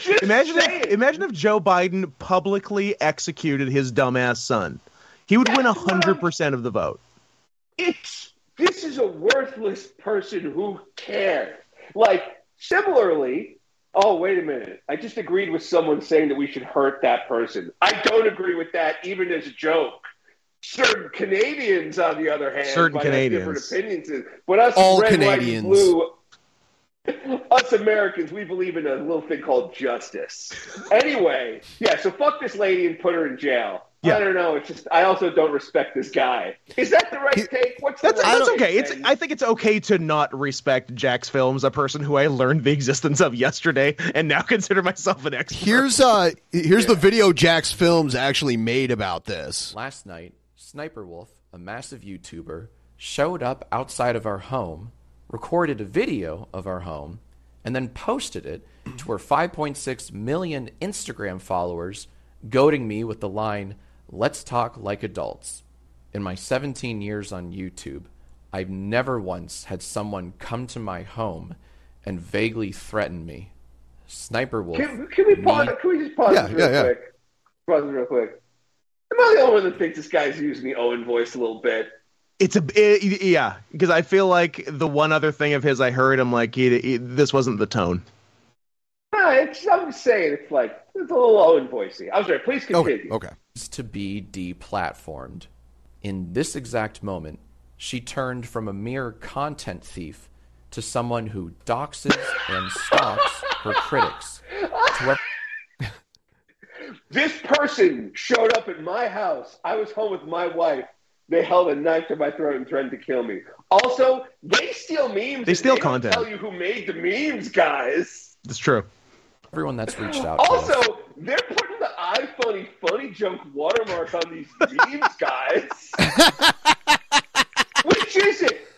Just <laughs> Imagine if, imagine if Joe Biden publicly executed his dumbass son. He would win hundred percent of the vote. it's this is a worthless person who cares. Like similarly, oh wait a minute, I just agreed with someone saying that we should hurt that person. I don't agree with that even as a joke. Certain Canadians, on the other hand, Certain might have different Canadians. opinions. But us All red, Canadians. white, blue, <laughs> us Americans, we believe in a little thing called justice. Anyway, yeah. So fuck this lady and put her in jail. Yeah. I don't know. It's just I also don't respect this guy. Is that the right take? What's the That's, right that's take, okay. It's I think it's okay to not respect Jack's films, a person who I learned the existence of yesterday and now <laughs> consider myself an expert. Here's uh here's the video jacksfilms actually made about this. Last night, Sniper Wolf, a massive YouTuber, showed up outside of our home, recorded a video of our home, and then posted it to her 5.6 million Instagram followers, goading me with the line, Let's talk like adults. In my 17 years on YouTube, I've never once had someone come to my home and vaguely threaten me. Sniper Wolf. Can, can we pause? me- Can we just pause Yeah, this real yeah, yeah. quick? Pause this real quick. Am I the only one that thinks this guy's using the Owen voice a little bit? It's a it, yeah, because I feel like the one other thing of his I heard, I'm like, he, he- this wasn't the tone. No, it's, I'm saying it's like it's a little Owen voicey. I'm sorry. Please continue. Okay. is to be deplatformed. In this exact moment, she turned from a mere content thief to someone who doxes and stalks her critics. <laughs> To ev- This person showed up at my house. I was home with my wife. They held a knife to my throat and threatened to kill me. Also, they steal memes. They and steal don't content. Tell you who made the memes, guys. That's true. everyone that's reached out to us. Also, they're putting the iFunny FunnyJunk watermark on these memes, <laughs> guys. <laughs> Which is it?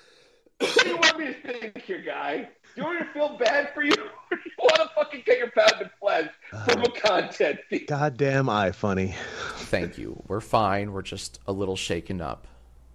What do you want me to think here, guy? Do you want me to feel bad for you? <laughs> You want to fucking take a pound of flesh from a content feed? Goddamn iFunny. Thank you. We're fine. We're just a little shaken up.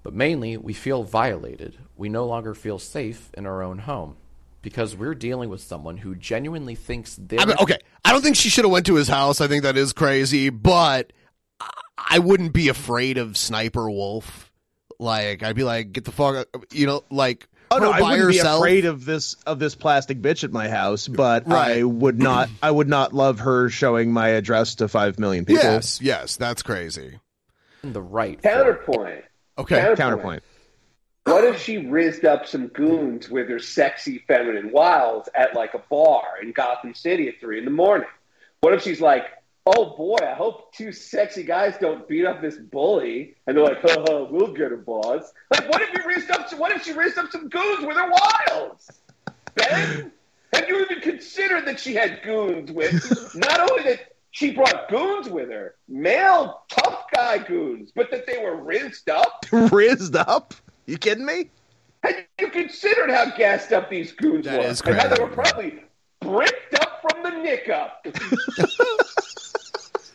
But mainly, we feel violated. We no longer feel safe in our own home because we're dealing with someone who genuinely thinks they're I mean, okay, I don't think she should have went to his house. I think that is crazy, but I- I wouldn't be afraid of Sniper Wolf. Like, I'd be like, get the fuck, you know, like Oh no, her I wouldn't herself. be afraid of this of this plastic bitch at my house, but Right. I would not I would not love her showing my address to five million people. Yes, yes, that's crazy. in the right. Counterpoint. Okay, Counterpoint. What if she rizzed up some goons with her sexy feminine wiles at like a bar in Gotham City at three in the morning? What if she's like, "Oh boy, I hope two sexy guys don't beat up this bully," and they're like, "Ha ha, we'll get her, boss." Like, what if you rizzed up? Some, what if she rizzed up some goons with her wiles? Ben, have you even considered that she had goons with? Not only that she brought goons with her, male tough guy goons, but that they were rizzed up. <laughs> Rizzed up? You kidding me? Had you considered how gassed up these goons That were? is and how they were probably bricked up from the nick up. <laughs>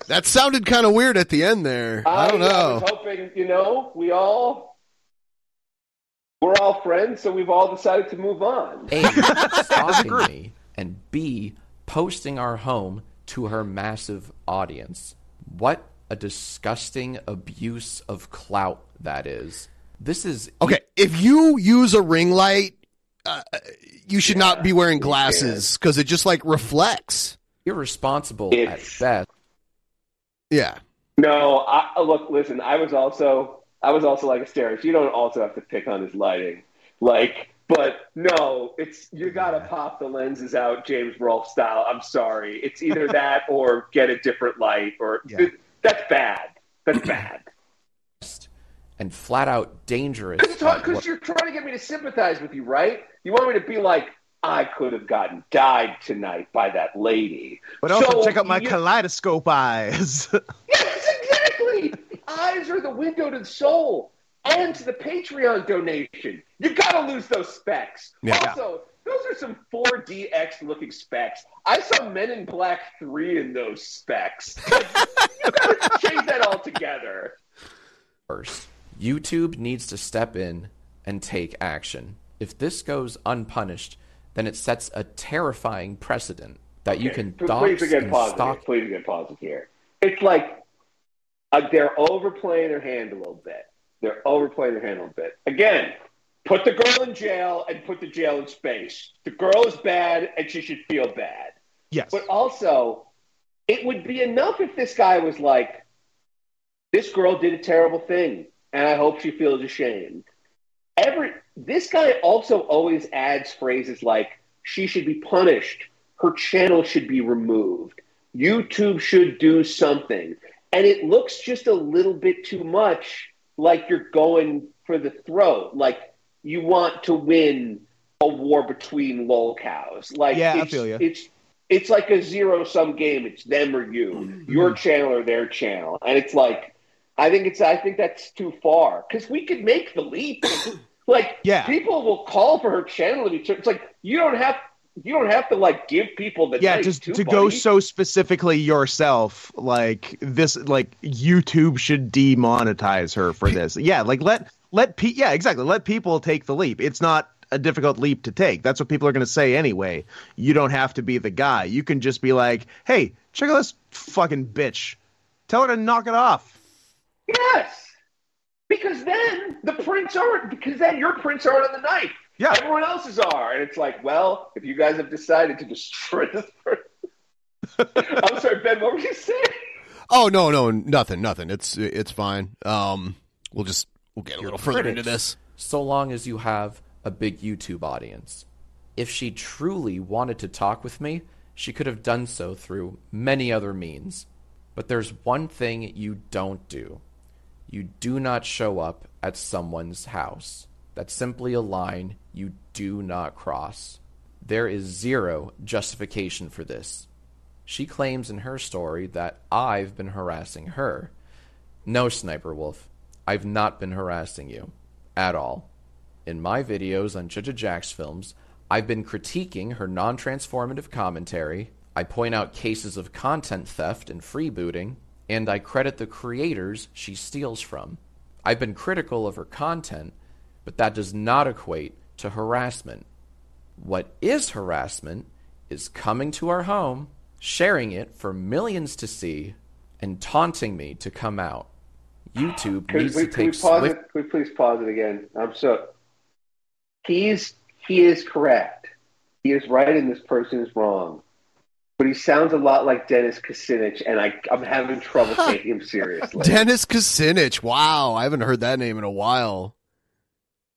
That sounded kind of weird at the end there. I don't I know. was hoping, you know, we all we're all friends, so we've all decided to move on. A, <laughs> stalking me, and B, posting our home to her massive audience. What a disgusting abuse of clout that is. This is Okay, if you use a ring light, uh, you should not be wearing glasses because it just like reflects. irresponsible It's- at best. Yeah. No, I, look, listen. I was also, I was also like Asterios. You don't also have to pick on his lighting, like. But no, it's you got to pop the lenses out, James Rolfe style. I'm sorry, it's either that or get a different light, or that's bad. That's bad. And flat out dangerous. Because you're trying to get me to sympathize with you, right? You want me to be like, I could have gotten died tonight by that lady. But also So check out my you- kaleidoscope eyes. <laughs> Yes, exactly. Eyes are the window to the soul and to the Patreon donation. You gotta lose those specs. Yeah. Also, those are some 4DX looking specs. I saw Men in Black 3 in those specs. <laughs> You gotta change that all together. First, YouTube needs to step in and take action. If this goes unpunished, then it sets a terrifying precedent that you can p- dox Please again, and pause stalk here. Please again, pause it here. It's like uh, they're overplaying their hand a little bit. They're overplaying their hand a little bit. Again, put the girl in jail and put the jail in space. The girl is bad and she should feel bad. Yes. But also, it would be enough if this guy was like, this girl did a terrible thing and I hope she feels ashamed. Every this guy also always adds phrases like she should be punished, her channel should be removed, YouTube should do something. And it looks just a little bit too much like you're going for the throat, like you want to win a war between lolcows. Like Yeah, I feel ya. it's it's like a zero sum game. It's them or you, mm-hmm. your channel or their channel, and it's like I think it's I think that's too far because we could make the leap. <coughs> like Yeah. people will call for her channel to be. turned- It's like you don't have you don't have to like give people the yeah, just too, to go buddy. so specifically yourself, like this, like YouTube should demonetize her for this. <laughs> Yeah, like let let pe- yeah, exactly. Let people take the leap. It's not a difficult leap to take. That's what people are going to say anyway. You don't have to be the guy. You can just be like, "Hey, check out this fucking bitch. Tell her to knock it off." Yes, because then the prints aren't because then your prints aren't on the knife. Yeah, everyone else's are, and it's like, well, if you guys have decided to destroy this <laughs> person, I'm sorry, Ben. What were you saying? Oh no, no, nothing, nothing. It's it's fine. Um, we'll just we'll get a little further into this. So long as you have a big YouTube audience. If she truly wanted to talk with me, she could have done so through many other means. But there's one thing you don't do you do not show up at someone's house. That's simply a line you do not cross. There is zero justification for this. She claims in her story that I've been harassing her. No, Sniper Wolf, I've not been harassing you. At all. In my videos on Judge jacksfilms, I've been critiquing her non transformative commentary, I point out cases of content theft and freebooting, and I credit the creators she steals from. I've been critical of her content, but that does not equate to harassment. What is harassment is coming to our home, sharing it for millions to see, and taunting me to come out. YouTube Can, needs we, to can we take pause it? Can we please pause it again? I'm so. He's he is correct. He is right, and this person is wrong. But he sounds a lot like Dennis Kucinich, and I, I'm having trouble taking him seriously. <laughs> Dennis Kucinich. Wow, I haven't heard that name in a while.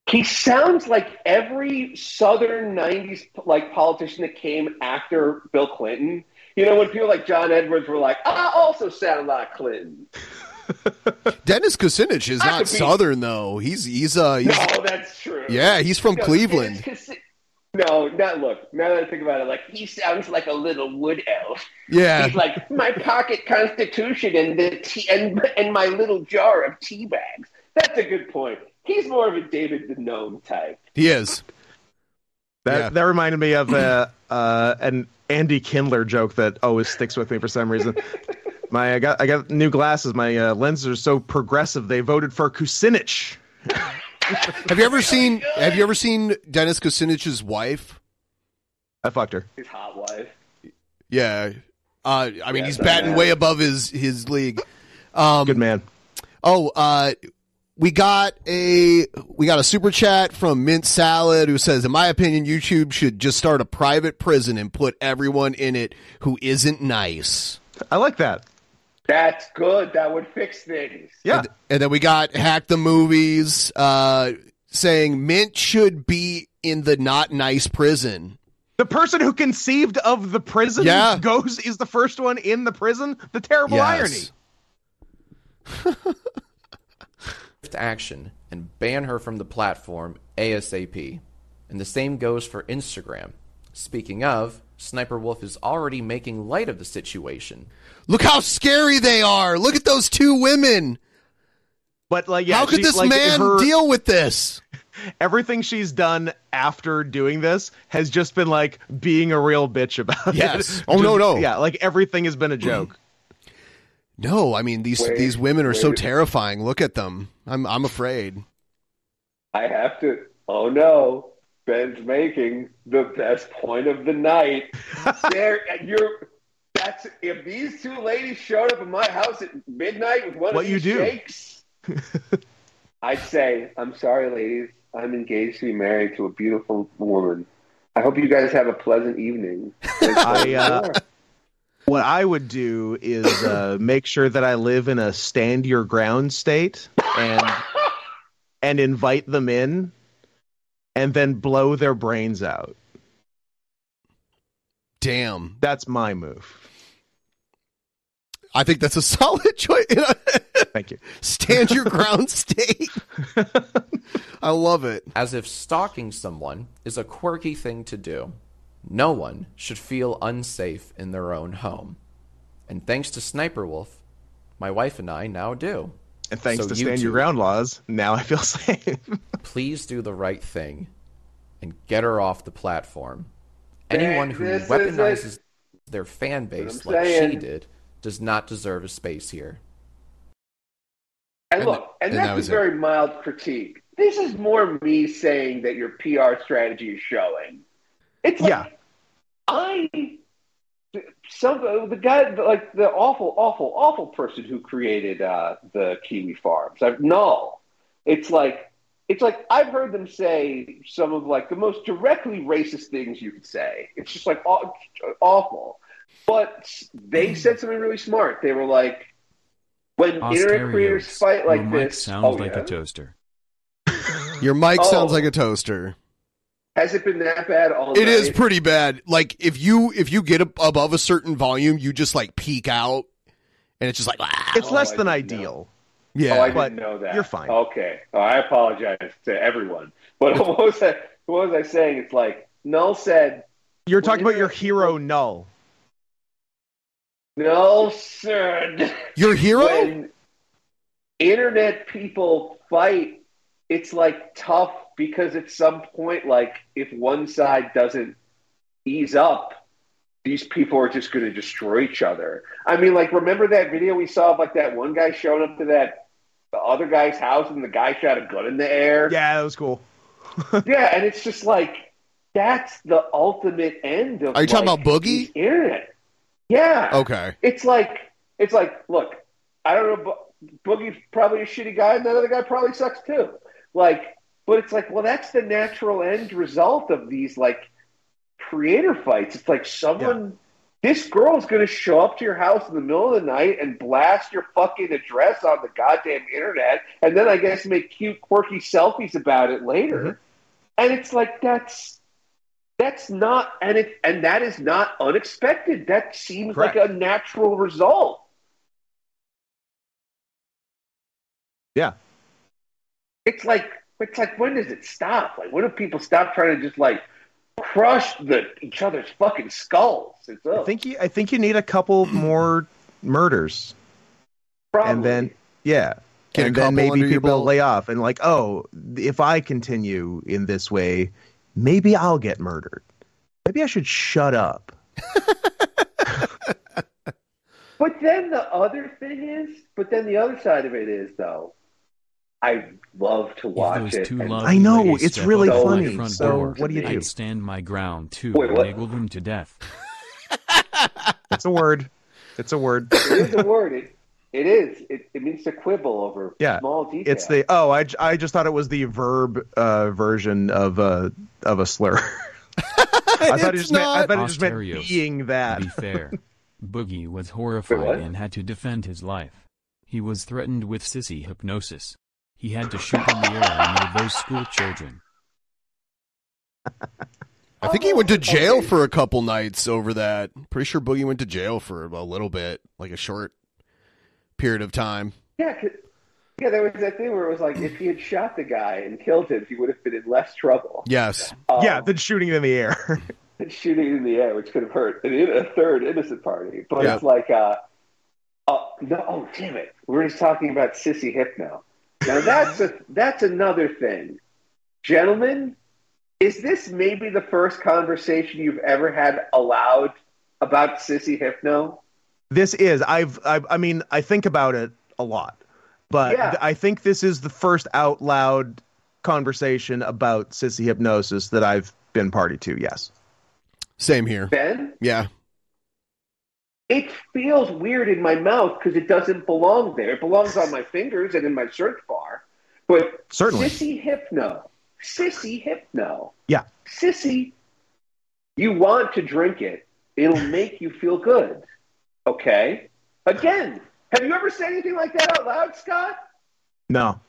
He sounds like every Southern '90s like politician that came after Bill Clinton. You know, when people like John Edwards were like, "I also sound like Clinton." <laughs> Dennis Kucinich is I not be- Southern though. He's he's uh he's, No, that's true. yeah he's from No, Cleveland. Dennis No, not look. Now that I think about it, like he sounds like a little wood elf. Yeah. he's like my pocket constitution and the tea and and my little jar of tea bags. That's a good point. He's more of a David the Gnome type. He is. That that reminded me of uh, uh, an Andy Kindler joke that always sticks with me for some reason. <laughs> My I got I got new glasses. My uh, lenses are so progressive. They voted for Kucinich. <laughs> Have you ever seen Have you ever seen Dennis Kucinich's wife? I fucked her. His hot wife. Yeah. Uh, I mean, Yes, he's batting way above his his league. Um, Good man. Oh, uh, we got a we got a super chat from Mint Salad who says, "In my opinion, YouTube should just start a private prison and put everyone in it who isn't nice." I like that. That's good. That would fix things. Yeah. And, and then we got Hack the Movies uh, saying Mint should be in the not nice prison. The person who conceived of the prison Yeah. <laughs> goes is the first one in the prison. The terrible Yes. irony. <laughs> action and ban her from the platform ASAP. And the same goes for Instagram. Speaking of, Sniper Wolf is already making light of the situation. Look how scary they are. Look at those two women. But like, yeah, how could she- this like, man her- deal with this? <laughs> Everything she's done after doing this has just been like being a real bitch about Yes. it. <laughs> Oh, no, Just- no. Yeah, like everything has been a joke. <clears throat> No, I mean these Wait, these women are so terrifying. Look at them. I'm I'm afraid. I have to. Oh no, Ben's making the best point of the night. <laughs> there, and you're. That's if these two ladies showed up in my house at midnight with one What of you these do? shakes, <laughs> I'd say, "I'm sorry, ladies. I'm engaged to be married to a beautiful woman. I hope you guys have a pleasant evening." <laughs> I, uh, what I would do is uh, make sure that I live in a stand your ground state and <laughs> and invite them in, and then blow their brains out. Damn. That's my move. I think that's a <laughs> solid choice. Thank you. Stand your ground <laughs> state. I love it. As if stalking someone is a quirky thing to do. No one should feel unsafe in their own home. And thanks to Sniper Wolf, my wife and I now do. And thanks So to you stand your ground laws, now I feel <laughs> safe. Please do the right thing and get her off the platform. Anyone who this weaponizes their fan base I'm like she did does not deserve a space here. And And look, and, and that that's was a it. very mild critique. This is more me saying that your PR strategy is showing. It's like, yeah. I some the guy like the awful, awful, awful person who created uh, the Kiwi Farms. I've no. It's like it's like I've heard them say some of like the most directly racist things you could say. It's just like aw- awful. But they said something really smart. They were like, when internet creators Asterios, fight like your mic this, sounds oh, like yeah? a toaster. Your mic Oh. sounds like a toaster. Has it been that bad all It night? is pretty bad. Like if you if you get above a certain volume, you just like peak out, and it's just like ah. It's less I than didn't ideal. Yeah. oh, I but didn't know that. you're fine. Okay. Oh, I apologize to everyone. But <laughs> what was I? What was I saying? It's like Null said. You're talking about your hero Null. Null sir. Your hero? When internet people fight, it's like tough because at some point, like if one side doesn't ease up, these people are just going to destroy each other. I mean, like remember that video we saw of like that one guy showing up to that the other guy's house and the guy shot a gun in the air. Yeah, that was cool. <laughs> yeah, and it's just like that's the ultimate end of. Are you talking about Boogie? Internet. Yeah. Okay. It's like it's like look, I don't know. Boogie's probably a shitty guy, and that other guy probably sucks too. Like, but it's like, well, that's the natural end result of these like creator fights. It's like someone. This girl's going to show up to your house in the middle of the night and blast your fucking address on the goddamn internet, and then I guess make cute, quirky selfies about it later. Mm-hmm. And it's like that's that's not, and it and that is not unexpected. That seems like a natural result. Yeah. It's like it's like when does it stop? Like when do people stop trying to just like crush the each other's fucking skulls? It's I think you I think you need a couple <clears throat> more murders. And then yeah. Get and then maybe people belt. lay off and like, oh, if I continue in this way, maybe I'll get murdered. Maybe I should shut up. <laughs> But then the other thing is, but then the other side of it is though, I love to watch it. two and- I know, it's really up to my funny. So, door, what do you do? I'd stand my ground too Wait, and what? niggle them to death. It's a word. It's a word. it is a word. It, it is. It, it means to quibble over Yeah, small details. it's the oh I, I just thought it was the verb uh, version of a of a slur. <laughs> I thought it It's just meant, I not. thought it just meant being that. To be fair, <laughs> Boogie was horrified and had to defend his life. He was threatened with sissy hypnosis. He had to shoot in the air near those school children. I think he went to jail for a couple nights over that. Pretty sure Boogie went to jail for a little bit, like a short period of time. Yeah, 'cause- yeah. There was that thing where it was like if he had shot the guy and killed him, he would have been in less trouble Yes. yeah, than shooting in the air. <laughs> than shooting in the air, which could have hurt an, a third innocent party. But Yeah. it's like, uh, oh no, oh damn it, we we're just talking about sissy hypno. Now <laughs> that's a that's another thing, gentlemen. Is this maybe the first conversation you've ever had aloud about sissy hypno? This is I've I, I mean I think about it a lot, but Yeah. I think this is the first out loud conversation about sissy hypnosis that I've been party to. Yes. Same here. Ben, Yeah. it feels weird in my mouth because it doesn't belong there. It belongs on my fingers and in my search bar. But Certainly. sissy hypno, sissy hypno, Yeah. sissy. You want to drink it? It'll make you feel good. Okay. Again, have you ever said anything like that out loud, Scott? No.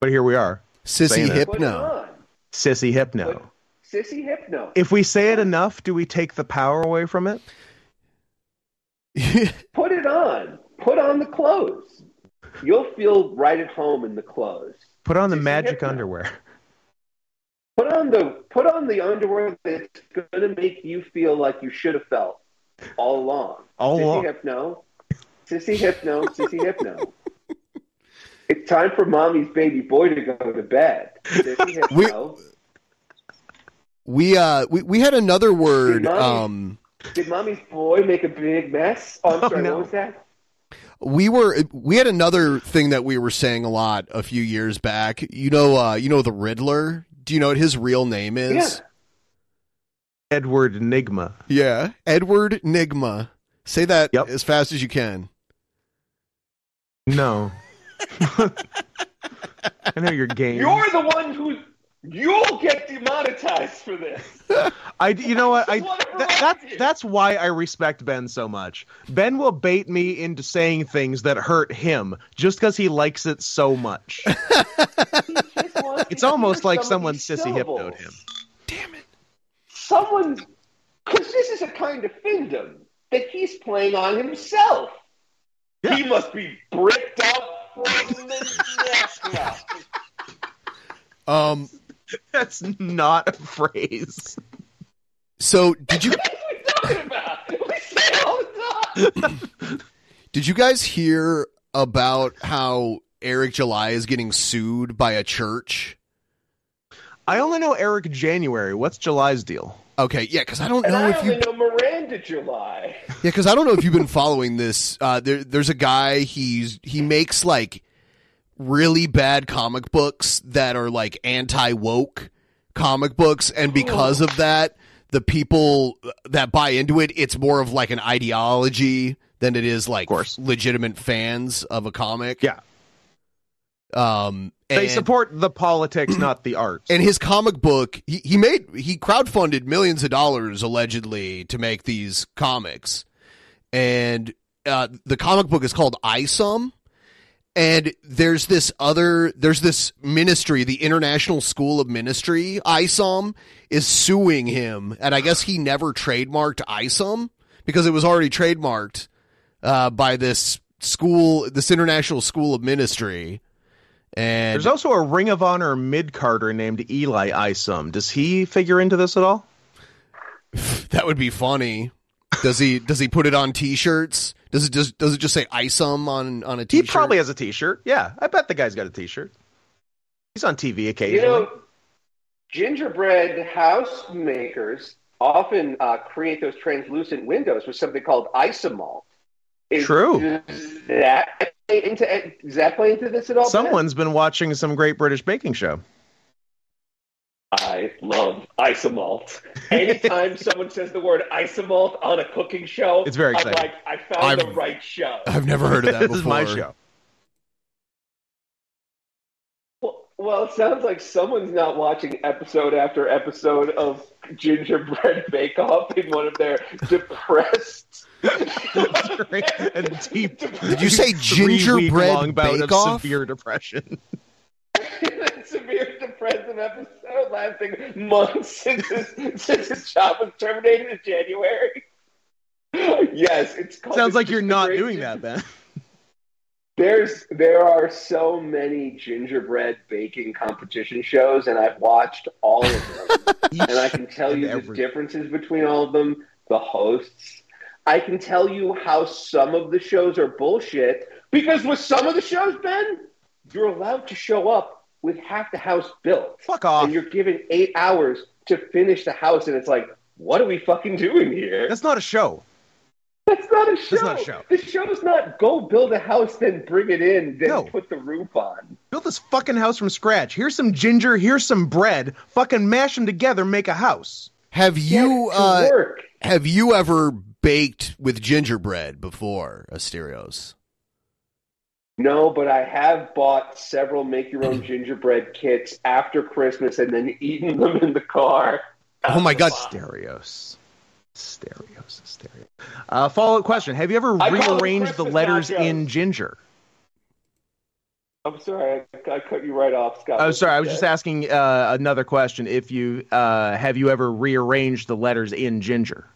But here we are. Sissy saying it. Put it hypno. Sissy hypno. Sissy hypno. If we say it enough, do we take the power away from it? <laughs> Put it on. Put on the clothes. You'll feel right at home in the clothes. Put on the Sissy magic hypno. underwear. Put on the put on the underwear that's going to make you feel like you should have felt all along. All Sissy along. hypno, sissy hypno, sissy hypno. <laughs> It's time for mommy's baby boy to go to bed. Sissy <laughs> hypno. We uh we, we had another word. Did mommy- Um Did mommy's boy make a big mess? Oh, I'm Oh, sorry. no. What was that? we were we had another thing that we were saying a lot a few years back. You know uh you know the Riddler? Do you know what his real name is? Yeah. Edward Nigma. Yeah. Edward Nigma. Say that Yep. as fast as you can. No. <laughs> I know your game. You're the one who you'll get demonetized for this. I, you know what? <laughs> I Just that, that's that's why I respect Ben so much. Ben will bait me into saying things that hurt him just because he likes it so much. <laughs> It's almost like someone sissy syllables. hypnoed him. Someone's because this is a kind of findom that he's playing on himself. He must be bricked up from the <laughs> neck up. Um, That's not a phrase. so did you <laughs> talking about? We say it all the time. did you guys hear about how Eric July is getting sued by a church? I only know Eric January. What's July's deal? Okay, yeah, because I don't And know I if you know Miranda July. Yeah, because I don't know if you've been following this. Uh, there, there's a guy. He's he makes like really bad comic books that are like anti woke comic books, and because of that, the people that buy into it, it's more of like an ideology than it is like legitimate fans of a comic. Yeah. Um, They support the politics, not the arts. and his comic book, he, he made he crowdfunded millions of dollars allegedly to make these comics, and uh, the comic book is called ISOM. And there's this other, there's this ministry, the International School of Ministry, ISOM, is suing him, and I guess he never trademarked ISOM because it was already trademarked uh, by this school, this International School of Ministry. And There's also a Ring of Honor mid carder named Eli Isom. Does he figure into this at all? <laughs> That would be funny. Does he does he put it on t-shirts? Does it just does it just say ISOM on on a t-shirt? He probably has a T-shirt. Yeah, I bet the guy's got a T-shirt. He's on TV occasionally. You know, gingerbread house makers often uh, create those translucent windows with something called isomalt. Is, True. Does that play into does that play into this at all? Someone's been watching some Great British Baking Show. I love isomalt. Anytime <laughs> someone says the word isomalt on a cooking show, It's very I'm like, I found the I've- right show. I've never heard of that <laughs> this is my show. Well, well, it sounds like someone's not watching episode after episode of Gingerbread Bake Off in one of their <laughs> depressed. And deep. Did you say gingerbread long bout bake-off? severe depression? <laughs> severe depressive episode lasting months since his, since his job was terminated in January. Yes, it's called Sounds like you're not doing that, Ben. There's there are so many gingerbread baking competition shows, and I've watched all of them, <laughs> and I can tell you the every- differences between all of them. The hosts, I can tell you how some of the shows are bullshit because with some of the shows, Ben, you're allowed to show up with half the house built. Fuck off. And you're given eight hours to finish the house, and it's like, what are we fucking doing here? That's not a show. That's not a show. That's not a show. The show's not go build a house, then bring it in, then No. put the roof on. Build this fucking house from scratch. Here's some ginger. Here's some bread. Fucking mash them together. Make a house. Have you Get to uh, work. have you ever baked with gingerbread before, Asterios? No, but I have bought several make your own gingerbread kits after Christmas and then eaten them in the car. Oh my god! Asterios. Stereos. Stereo. Uh, follow up question. Have you ever I rearranged the letters nachos. in ginger? I'm sorry, I, I cut you right off, Scott. Oh, What sorry. I was just asking uh, another question. If you uh, have you ever rearranged the letters in ginger?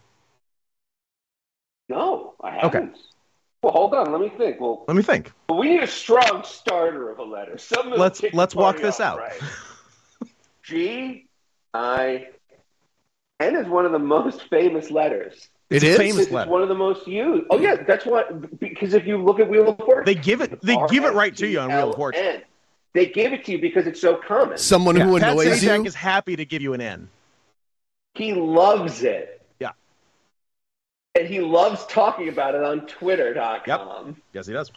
No, I Okay. haven't. Well, hold on. Let me think. Well, Let me think. well, we need a strong starter of a letter. Something Let's let's walk this off out. right. <laughs> G I N is one of the most famous letters. It It's is? famous It's letter. one of the most used. Oh yeah, that's what because if you look at Wheel of Fortune, They give it. They give it right to you on Wheel of Fortune. They give it to you because it's so common. Someone Yeah, who Pat annoys Sajak you. is happy to give you an N. He loves it. Yeah. And he loves talking about it on Twitter.com. Yes, he does.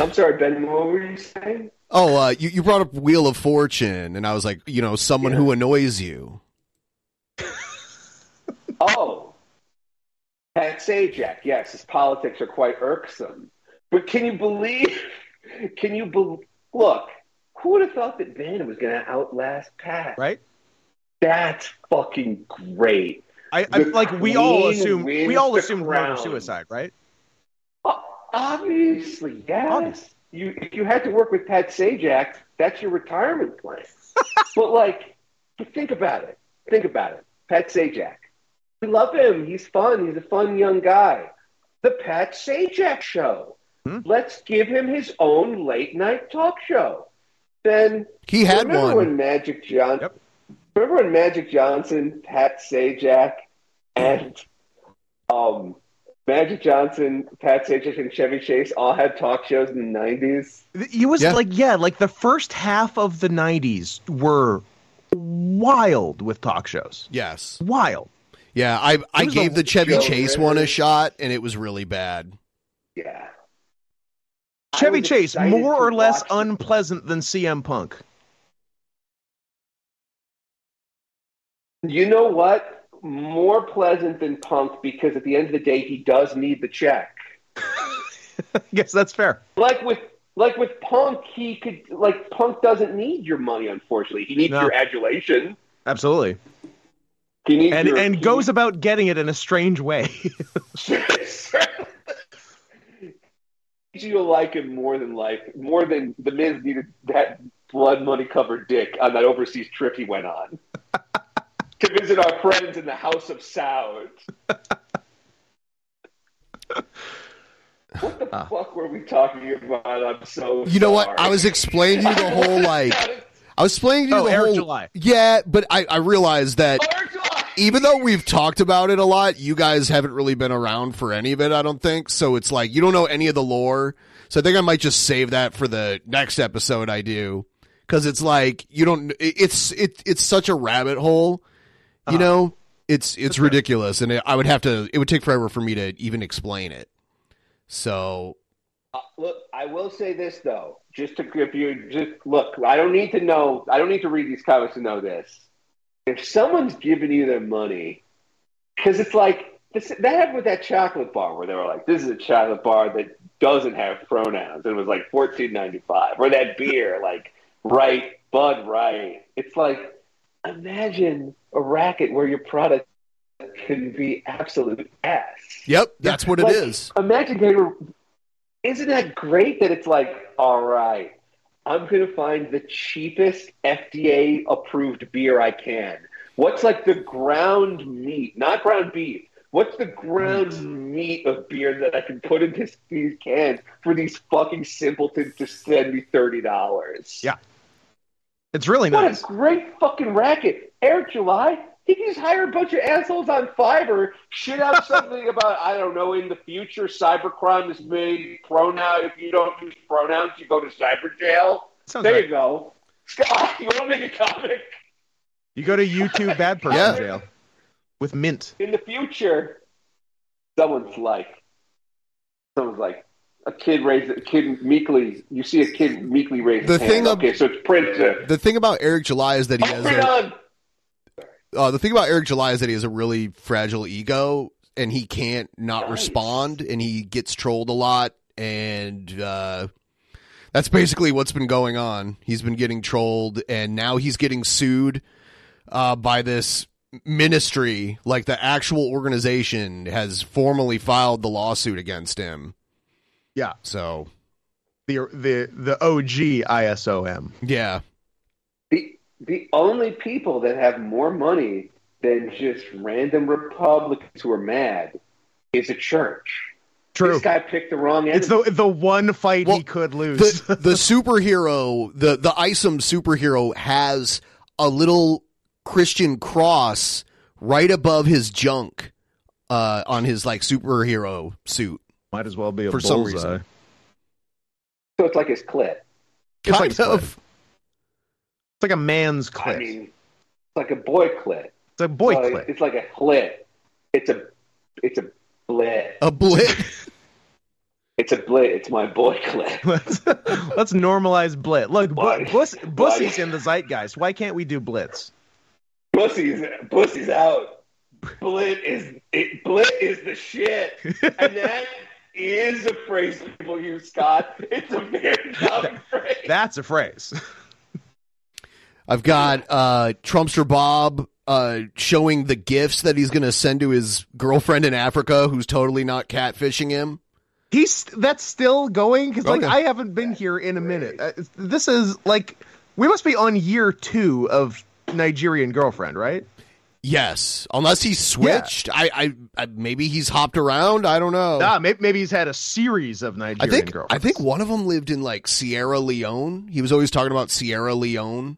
I'm sorry, Ben. What were you saying? Oh, uh, you you brought up Wheel of Fortune, and I was like, you know, someone who annoys you. <laughs> Oh, Pat Sajak. Yes, his politics are quite irksome. But can you believe? <laughs> Can you bel look? Who would have thought that Ben was going to outlast Pat? Right? That's fucking great. I, I like we all assume we all the assumed murder suicide, right? Obviously, yes. Obvious. You if you had to work with Pat Sajak, that's your retirement plan. <laughs> but like, but think about it. Think about it. Pat Sajak. We love him. He's fun. He's a fun young guy. The Pat Sajak Show. Hmm? Let's give him his own late night talk show. Then He had remember one. when Magic Johnson. Remember when Magic Johnson, Pat Sajak, and um, Magic Johnson, Pat Sajak, and Chevy Chase all had talk shows in the nineties. It was Yeah. like yeah, like the first half of the '90s were wild with talk shows. Yes, wild. Yeah, I I gave the Chevy Joe Chase Ritter. one a shot, and it was really bad. Yeah. Chevy Chase more or less watch the- unpleasant than CM Punk. You know what? More pleasant than Punk because at the end of the day, he does need the check. <laughs> Yes, that's fair. Like with like with Punk, he could like Punk doesn't need your money. Unfortunately, he needs No. your adulation. Absolutely. He needs And your, and goes about getting it in a strange way. <laughs> needs you to like him more than like more than the Miz needed that blood money covered dick on that overseas trip he went on <laughs> to visit our friends in the House of Saud. What the ah. fuck were we talking about? I'm so You know what? I was explaining to you the <laughs> whole like. I was explaining to you Oh, the Eric whole. July. Yeah, but I I realized that even though we've talked about it a lot, you guys haven't really been around for any of it. I don't think so. It's like you don't know any of the lore. So I think I might just save that for the next episode I do because it's like you don't. it- It's it it's such a rabbit hole. You Uh-huh. know, it's it's ridiculous, and it, I would have to. It would take forever for me to even explain it. So Uh, look, I will say this though, just to give you, just look. I don't need to know. I don't need to read these comics to know this. If someone's giving you their money, because it's like this, that happened with that chocolate bar where they were like, "This is a chocolate bar that doesn't have pronouns," and it was like fourteen ninety five, or that beer, like right Bud Right. It's like imagine a racket where your product can be absolute ass. Yep, that's what it Like, is. Imagine getting. Isn't that great that it's like, all right, I'm going to find the cheapest FDA approved beer I can. What's like the ground meat, not ground beef? What's the ground meat of beer that I can put in this, these cans for these fucking simpletons to send me thirty dollars? Yeah, it's really What nice. a great fucking racket, Eric July. He can just hire a bunch of assholes on Fiverr, shit out <laughs> something about I don't know. In the future, cybercrime is made pronoun. If you don't use pronouns, you go to cyber jail. Sounds there right. you go. Scott, <laughs> you want to make a comic? You go to YouTube bad <laughs> person Yeah. jail with mint. In the future, someone's like, someone's like, a kid raised a kid meekly. You see a kid meekly raise The his thing hand. of- okay, so it's Prince. Uh, The thing about Eric July is that he has a, uh, the thing about Eric July is that he has a really fragile ego and he can't not respond and he gets trolled a lot and uh, that's basically what's been going on. He's been getting trolled and now he's getting sued uh, by this ministry like the actual organization has formally filed the lawsuit against him. Yeah. So the the the OG ISOM. Yeah. The the only people that have more money than just random Republicans who are mad is a church. True. This guy picked the wrong end. It's the the one fight he could lose. the the <laughs> superhero the the Isom superhero has a little Christian cross right above his junk uh on his like superhero suit Might as well be a for some bullseye. reason so it's like his clit. It's kind like of It's like a man's clit. I mean, it's like a boy clit. it's a boy So clit. It's like a clit. It's a it's a blit. a blit <laughs> It's a blit. It's my boy clit. <laughs> Let's, let's normalize blit. Look, bu- Why? bus, Why? bussy's in the zeitgeist. Why can't we do blitz? Pussy's pussy's out. Blit is it, blit is the shit, <laughs> and that is a phrase people use, Scott. It's a very common <laughs> phrase. That's a phrase. <laughs> I've got uh Trumpster Bob uh showing the gifts that he's going to send to his girlfriend in Africa who's totally not catfishing him. He's that's still going because like Okay. I haven't been here in a minute. Uh, this is like we must be on year two of Nigerian girlfriend, right? Yes, unless he switched. I, I, I maybe he's hopped around. I don't know. Ah, maybe, maybe he's had a series of I Nigerian think girlfriends. I think one of them lived in like Sierra Leone. He was always talking about Sierra Leone.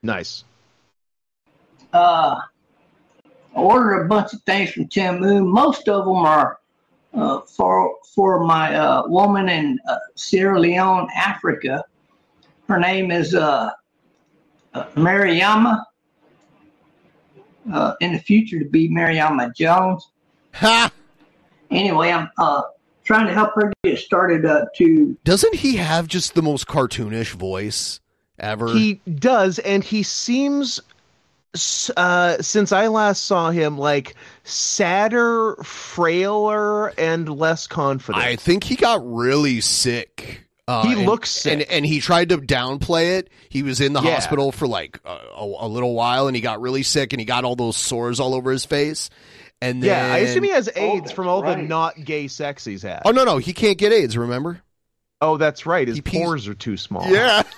Nice. Uh, I ordered a bunch of things from Temu. Most of them are uh, for for my uh, woman in uh, Sierra Leone, Africa. Her name is uh, uh, Mariama. Uh, in the future, to be Mariama Jones. Ha! Anyway, I'm uh, trying to help her get started uh, to Doesn't he have just the most cartoonish voice ever? He does, and he seems, uh, since I last saw him, like sadder, frailer, and less confident. I think he got really sick. Uh, He and- looks sick. and and he tried to downplay it. He was in the Yeah. hospital for like a, a, a little while, and he got really sick, and he got all those sores all over his face. And then, yeah, I assume he has AIDS that's from all the not gay sex he's had. Oh no, no, he can't get AIDS. Remember? Oh, that's right. His He pees- pores are too small. Yeah, <laughs>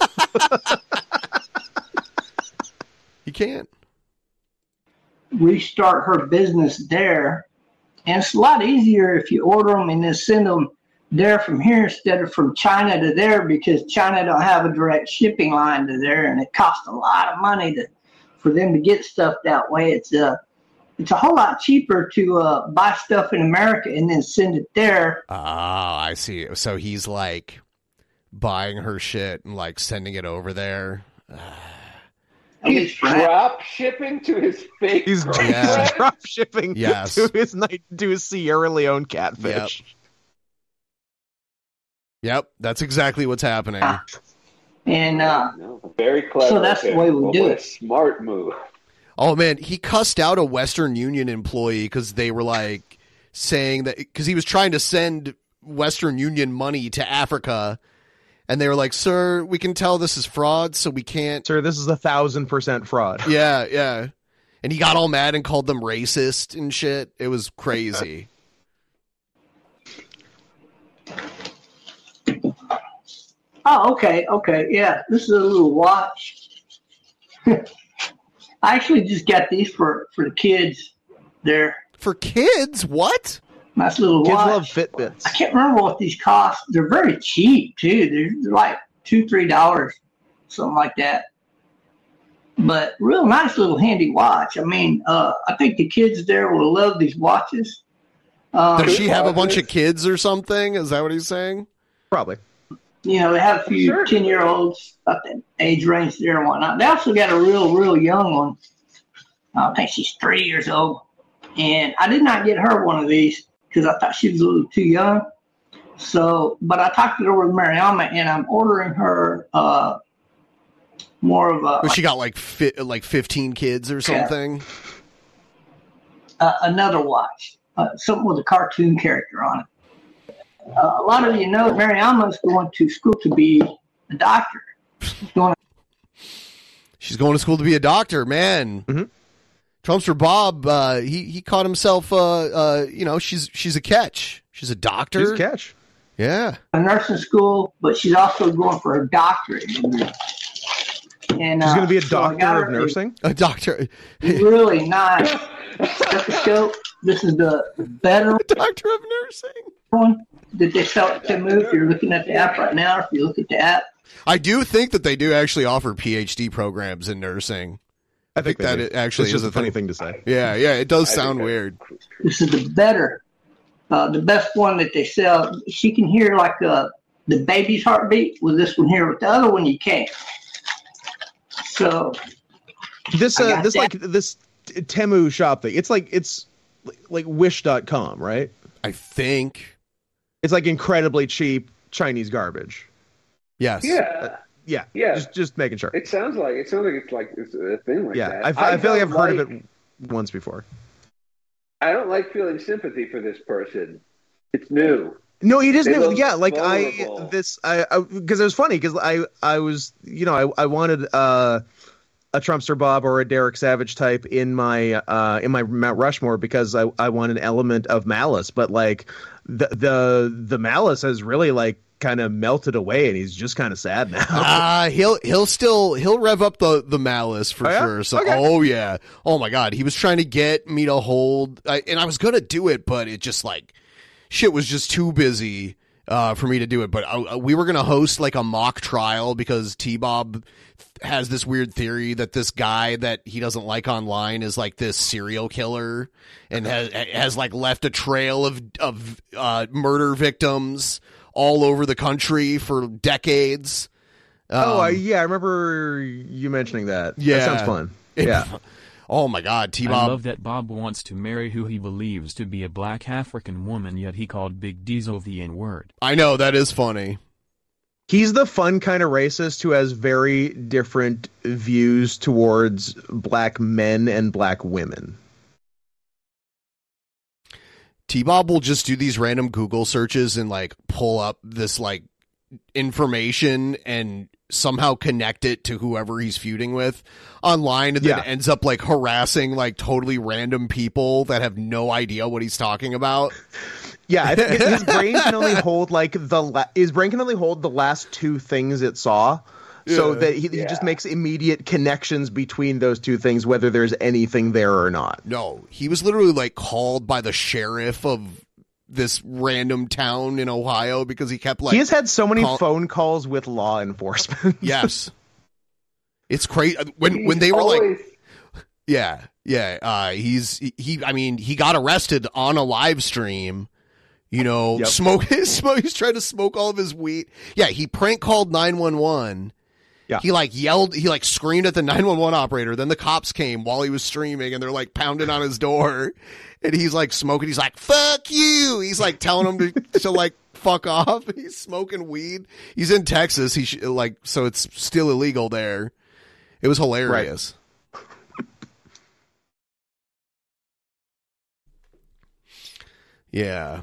he can't. restart her business there. And it's a lot easier if you order them and then send them there from here instead of from China to there because China don't have a direct shipping line to there, and it costs a lot of money to for them to get stuff that way. It's a it's a whole lot cheaper to uh, buy stuff in America and then send it there. Oh, I see. So he's like buying her shit and like sending it over there. He's drop shipping to his fake He's, girlfriend. he's <laughs> drop shipping Yes. to his night to his Sierra Leone catfish. Yep, that's exactly what's happening. And uh, very clever. So that's the way we do it. Smart move. Oh man, he cussed out a Western Union employee because they were like saying that because he was trying to send Western Union money to Africa, and they were like, "Sir, we can tell this is fraud, so we can't." Sir, this is a thousand percent fraud. Yeah, yeah. And he got all mad and called them racist and shit. It was crazy. <laughs> Oh, okay, okay, yeah. This is a little watch. <laughs> I actually just got these for for the kids. There, For kids, what? nice little Kids watch. love Fitbits. I can't remember what these cost. They're very cheap too. They're, they're like two, three dollars, something like that. But real nice little handy watch. I mean, uh, I think the kids there will love these watches. Uh, Does she have a bunch of kids or something? Is that what he's saying? Probably. You know, they have a few 10 year olds up that age range there and whatnot. They also got a real, real young one. I think she's three years old. And I did not get her one of these because I thought she was a little too young. So, but I talked it over with Mariama and I'm ordering her uh, more of a, Well, she got like fi- like fifteen kids or something. uh, another watch, uh, something with a cartoon character on it. Uh, a lot of you know Mariama's going to school to be a doctor. She's going She's going to school to be a doctor, man. Mm-hmm. Trumpster Bob, uh, he he caught himself. Uh, uh, you know, she's she's a catch. She's a doctor. She's a catch. Yeah. to nursing school, but she's also going for a doctorate degree. And She's uh, going to be a so I got doctor her of nursing. A doctor. really not <laughs> stethoscope. This is the better doctor of nursing one that they sell to move. If you're looking at the app right now, if you look at the app, I do think that they do actually offer PhD programs in nursing. I think, that they it actually it's is just a a funny thing. thing to say. Yeah, yeah, it does I sound weird. this is the better, uh, the best one that they sell. She can hear like uh, the baby's heartbeat with this one here. With the other one, you can't. So This I uh, this that. like this t- Temu shop thing. It's like it's li- like wish.com, right? I think. It's like incredibly cheap Chinese garbage. Yes. Yeah. Yeah. Yeah. Just just making sure. It sounds like it sounds like it's like it's a thing like yeah. that. I, f- I feel like I've don't heard of it once before. I don't like feeling sympathy for this person. It's new. No, it is They new. Yeah, like I this I because it was funny because I I was you know I I wanted uh a Trumpster Bob or a Derek Savage type in my uh in my Mount Rushmore because I I want an element of malice, but like the the the malice has really like kind of melted away, and he's just kind of sad now. <laughs> Uh, he'll he'll still he'll rev up the the malice for Oh, yeah? sure. So Okay. oh yeah, oh my god, he was trying to get me to hold, I, and I was gonna do it, but it just like shit was just too busy uh, for me to do it. But uh, we were gonna host like a mock trial because T Bob has this weird theory that this guy that he doesn't like online is like this serial killer and has has like left a trail of of uh, murder victims all over the country for decades. oh, Um, I, yeah, I remember you mentioning that. yeah, that sounds fun. <laughs> Yeah. oh my God, T I Bob. I love that Bob wants to marry who he believes to be a black African woman, yet he called Big Diesel the N word. I know that is funny. He's the fun kind of racist who has very different views towards black men and black women. T Bob will just do these random Google searches and like pull up this like information and somehow connect it to whoever he's feuding with online and then Yeah. ends up like harassing like totally random people that have no idea what he's talking about. <laughs> Yeah, I think his <laughs> brain can only hold like the la- his brain can only hold the last two things it saw. So that he, he just makes immediate connections between those two things, whether there's anything there or not. No, he was literally like called by the sheriff of this random town in Ohio because he kept like he has had so many call- phone calls with law enforcement. <laughs> Yes. It's crazy when when they were like Yeah, yeah. Uh, he's he. I mean, he got arrested on a live stream. You know, Yep. smoke <laughs> his smoke. He's trying to smoke all of his weed. Yeah, he prank called nine one one. Yeah. He like yelled. He like screamed at the nine one one operator. Then the cops came while he was streaming, and they're like pounding on his door. And he's like smoking. He's like, "Fuck you!" He's like telling them to <laughs> to like fuck off. <laughs> He's smoking weed. He's in Texas. He sh- like so it's still illegal there. It was hilarious. Yeah.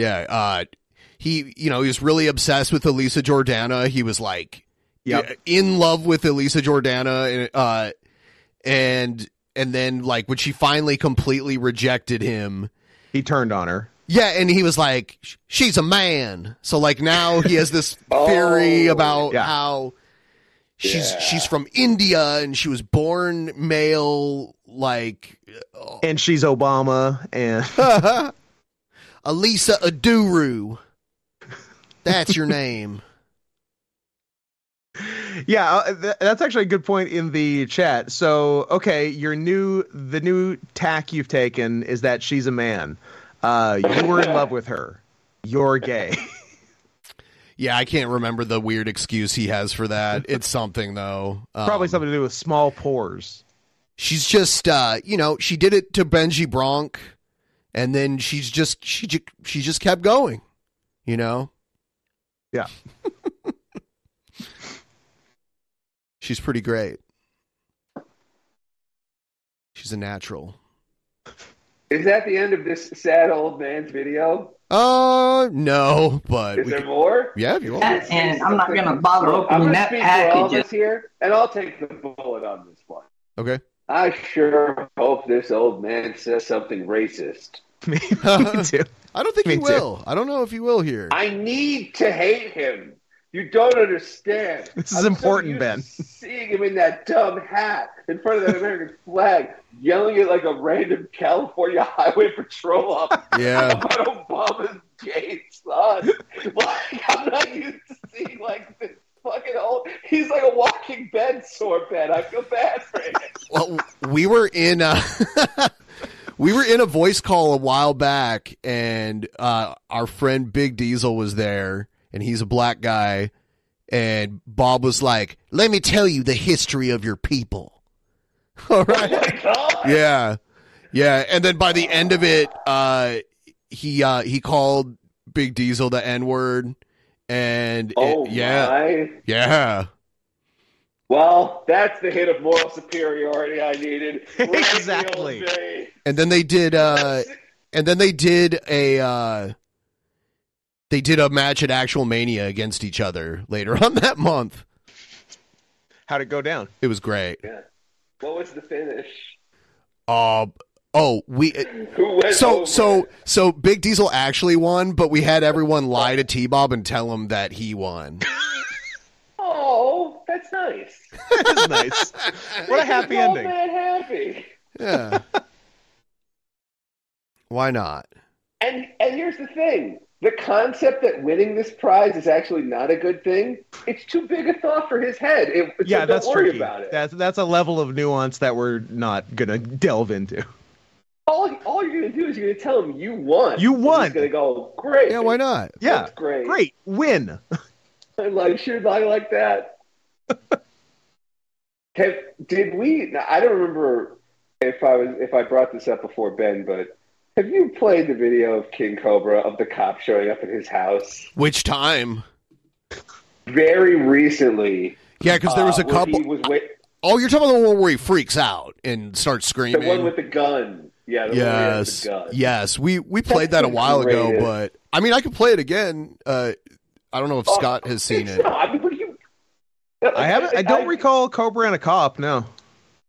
Yeah, uh he you know, he was really obsessed with Elisa Jordana. He was like Yep. in love with Elisa Jordana and uh and and then like when she finally completely rejected him, he turned on her. Yeah, and he was like she's a man. So like now he has this <laughs> theory Oh, about yeah. how she's she's from India and she was born male like And she's Obama and <laughs> Elisa Aduru. That's your <laughs> name. Yeah, uh, th- that's actually a good point in the chat. So, okay, your new the new tack you've taken is that she's a man. Uh, you were in love with her. You're gay. <laughs> Yeah, I can't remember the weird excuse he has for that. <laughs> It's something though. Um, Probably something to do with small pores. She's just uh, you know, she did it to Benji Bronk and then she's just she ju- she just kept going, you know? Yeah. <laughs> She's pretty great. She's a natural. Is that the end of this sad old man's video? Uh, no, but Is we there could- more? yeah, if you want. And, and I'm not going to bother I'm opening that speak all of package. us here, and I'll take the bullet on this one. Okay. I sure hope this old man says something racist. <laughs> Me too. I don't think Me he too. will. I don't know if he will here. I need to hate him. You don't understand. <laughs> This is I'm so important, used Ben. to Seeing him in that dumb hat in front of that American flag, yelling at like a random California Highway Patrol officer <laughs> Yeah. about Obama's gay son. Like I'm not used to seeing like this fucking old. He's like a walking bed sore bed. I feel bad for him. Well, we were in a <laughs> we were in a voice call a while back, and uh, our friend Big Diesel was there, and he's a black guy, and Bob was like, "Let me tell you the history of your people." <laughs> All right. Yeah, yeah, and then by the end of it, uh, he uh, he called Big Diesel the N word, and it- Oh yeah, my. yeah. Well, that's the hit of moral superiority I needed. <laughs> Right, Exactly. the. And then they did uh <laughs> and then they did a uh they did a match at Actual Mania against each other later on <laughs> that month. How'd it go down? It was great. Yeah. What was the finish? Uh Oh, we. Uh, Who went so over? so so Big Diesel actually won, but we had everyone lie to T Bob and tell him that he won. <laughs> Oh, that's nice. That's nice. What a happy Old ending. man happy. Yeah. Why not? And and here's the thing: the concept that winning this prize is actually not a good thing. It's too big a thought for his head. It, so Yeah, don't that's worry tricky. about it. That's that's a level of nuance that we're not gonna delve into. All, all you're gonna do is you're gonna tell him you won. You And won. He's gonna go great. Yeah, why not? Yeah, That's great. Great, win. <laughs> I'm like, should I like that? <laughs> Have, did we? now, I don't remember if I was if I brought this up before Ben, but have you played the video of King Cobra of the cop showing up at his house Which time? very recently? Yeah, because there was uh, a where couple. Was wait, Oh, you're talking about the one where he freaks out and starts screaming. the one with the gun. Yeah, the one where he has yes, yes. We we played that a while ago, greatest. but I mean, I could play it again. Uh, I don't know if Oh, Scott has seen <laughs> it. not. I mean, what do you? I haven't. I don't <laughs> recall Cobra and a cop. No,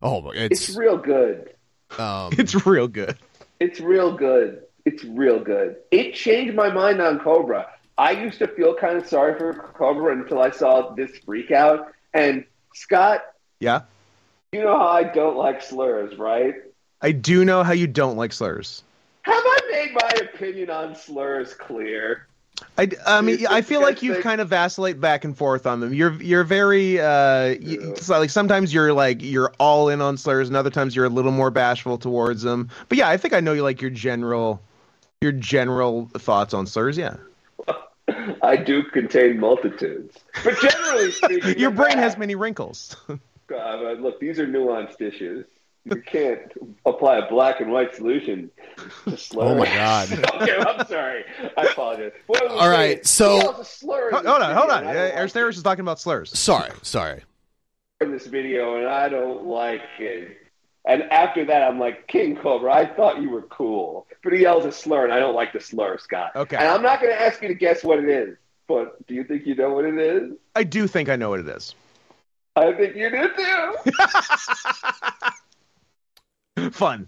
Oh, It's it's real good. um, <laughs> it's real good. It's real good. It's real good. It changed my mind on Cobra. I used to feel kind of sorry for Cobra until I saw this freak out. And Scott, Yeah, you know how I don't like slurs, right? I do know how you don't like slurs. Have I made my opinion on slurs clear? I, I mean, I feel like you've kind of vacillate back and forth on them. You're you're very uh, you, like sometimes you're like you're all in on slurs, and other times you're a little more bashful towards them. But yeah, I think I know you like your general your general thoughts on slurs. Yeah, <laughs> I do contain multitudes. But generally <laughs> speaking, your brain has many wrinkles. <laughs> Uh, look, these are nuanced issues. You can't apply a black and white solution to slurs. Oh my God. <laughs> okay, I'm sorry. I apologize. What I was All saying right, so- he slur in hold on, hold on. and I Asterios is talking about slurs. sorry, sorry. in this video, and I don't like it. And after that, I'm like, King Cobra, I thought you were cool. But he yells a slur, and I don't like the slur, Scott. Okay. And I'm not going to ask you to guess what it is, but do you think you know what it is? I do think I know what it is. I think you do too. <laughs> <laughs> Fun.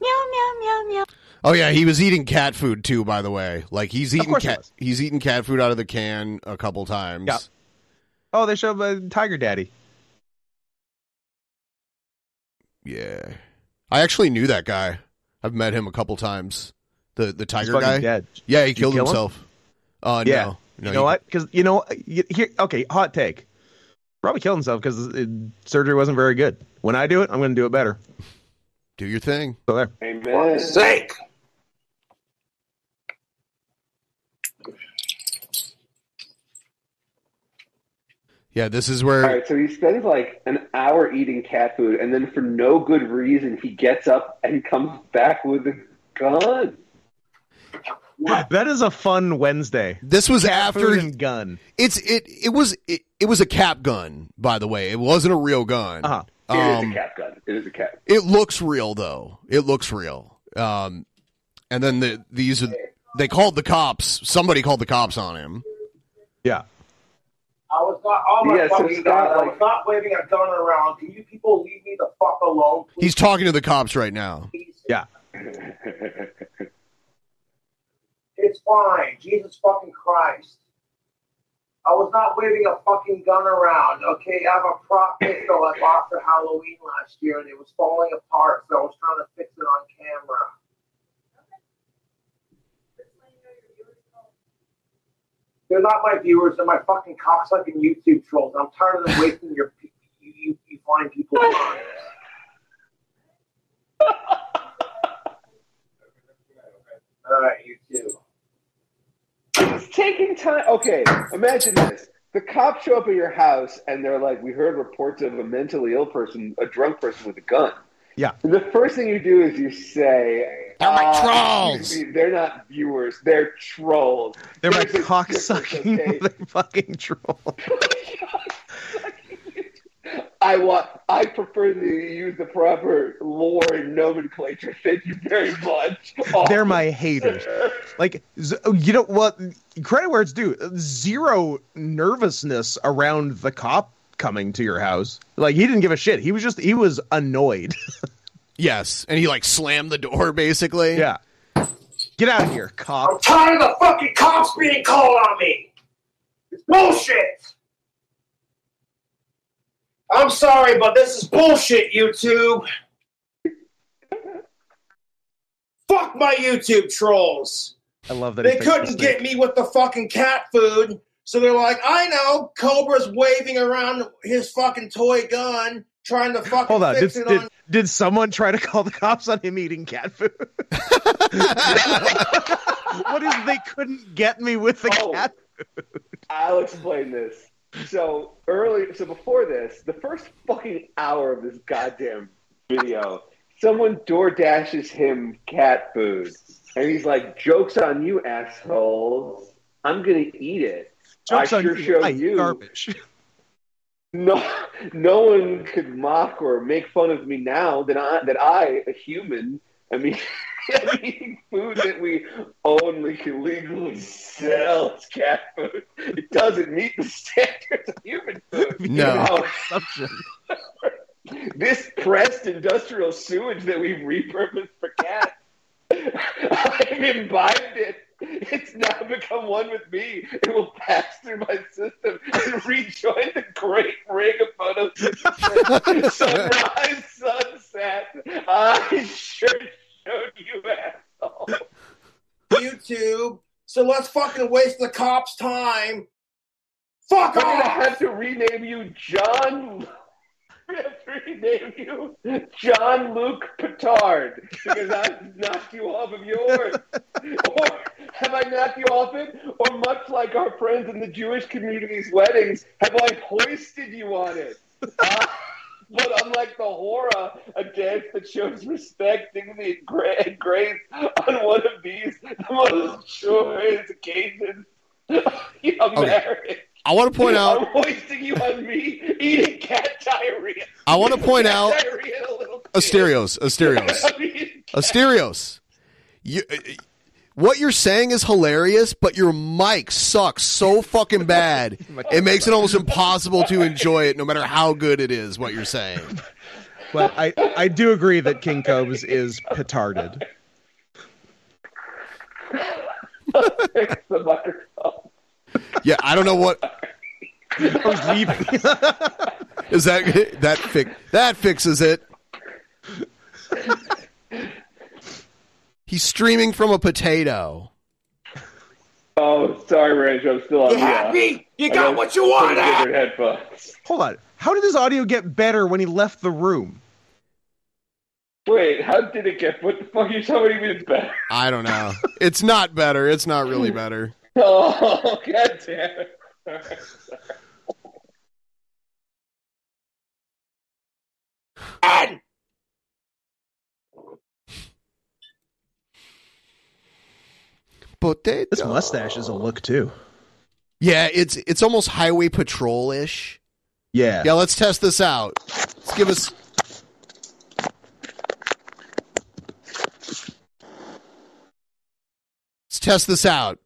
Meow, meow, meow, meow. Oh yeah, he was eating cat food too. By the way, like he's eating course he cat. was. He's eaten cat food out of the can a couple times. Yeah. Oh, they show uh, Tiger Daddy. Yeah. I actually knew that guy. I've met him a couple times. The the tiger fucking guy. dead. Yeah, he You killed kill him? himself. Uh, yeah. no, no. you know what? Because you know, you- here. Okay, hot take. Probably killed himself because surgery wasn't very good. When I do it, I'm going to do it better. Do your thing. So there. Amen. sake. Yeah, this is where. right, so he spends like an hour eating cat food, and then for no good reason, he gets up and comes back with a gun. <laughs> That is a fun Wednesday. This was Cat after food and gun. It's it. It was it, it was a cap gun. By the way, it wasn't a real gun. Uh-huh. It is Um, a cat gun. It is a cat. It looks real though. It looks real. Um, and then the these are they called the cops. Somebody called the cops on him. Yeah. I was not. Oh my Yeah, so fucking Scott, god! I was not waving a gun around. Can you people leave me the fuck alone, please? He's talking to the cops right now. Yeah. <laughs> It's fine. Jesus fucking Christ. I was not waving a fucking gun around. Okay, I have a prop pistol I bought for Halloween last year, and it was falling apart, so I was trying to fix it on camera. They're not my viewers. They're my fucking cocksucking YouTube trolls. I'm tired of them wasting your you, you, you people's <laughs> time. All right, you too. It's taking time. Okay, imagine this. The cops show up at your house and they're like, "We heard reports of a mentally ill person, a drunk person with a gun." Yeah. And the first thing you do is you say, They're my "Uh, trolls." me, They're not viewers. They're trolls. They're my There's a cocksucking difference, <laughs> okay? motherfucking troll. <laughs> I want. I prefer to use the proper lore and nomenclature. Thank you very much. <laughs> They're my haters. <laughs> Like, oh, you know what? Credit where it's due. Zero nervousness around the cop coming to your house. Like he didn't give a shit. He was just he was annoyed. <laughs> yes, and he like slammed the door basically. Yeah. Get out of here, cop. I'm tired of the fucking cops being called on me. It's bullshit. I'm sorry, but this is bullshit, YouTube. Fuck my YouTube trolls. I love that They he fixed the couldn't snake. get me with the fucking cat food, so they're like, I know, Cobra's waving around his fucking toy gun, trying to fucking Hold on. Did, it did, on. did someone try to call the cops on him eating cat food? <laughs> what is they couldn't get me with the Oh. cat I'll explain this. So early, so before this, the first fucking hour of this goddamn video, someone door dashes him cat food, and he's like, "Jokes on you, assholes! I'm gonna eat it. Jokes I on sure you, showed I you." garbage. <laughs> No, no one could mock or make fun of me now that I, that I, a human, I mean, <laughs> am eating food that we only can legally sell as cat food. It doesn't meet the standards of human food. No. You know, <laughs> this pressed industrial sewage that we've repurposed for cats, I've imbibed it. It's now become one with me. It will pass through my system and rejoin the great ring of photosynthesis. <laughs> Sunrise, sunset. I sure showed you, asshole. YouTube. So let's fucking waste the cops' time. Fuck We're gonna have to rename you John. We're have to rename you Jean Luc Petard because I knocked you off of yours. or have I knocked you off it? Or much like our friends in the Jewish community's weddings, have I hoisted you on it? <laughs> Uh, but unlike the hora, a dance that shows respect, dignity, and gra- and grace on one of these, the most joyous occasions <laughs> of marriage. I want to point out. I'm hoisting you on me eating cat diarrhea. I want to point out diarrhea in a little Asterios, Asterios, <laughs> Asterios. You, uh, what you're saying is hilarious, but your mic sucks so <laughs> fucking bad. <laughs> It makes it almost impossible to enjoy it, no matter how good it is. What you're saying. <laughs> But I, I do agree that King Cobes is petarded. Yeah, I don't know what I was leaving. is that. That fix that fixes it. He's streaming from a potato. <laughs> Oh, sorry, Range. I'm still on You the, uh, happy? You I got what you wanted. Headphones. Hold on. How did his audio get better when he left the room? Wait, how did it get? What the fuck are you telling me it's better? I don't know. It's not better. It's not really better. <laughs> Oh, god damn it. And Potato. This mustache is a look too. Yeah, it's it's almost highway patrol ish. Yeah. Yeah, let's test this out. Let's give us. Let's test this out.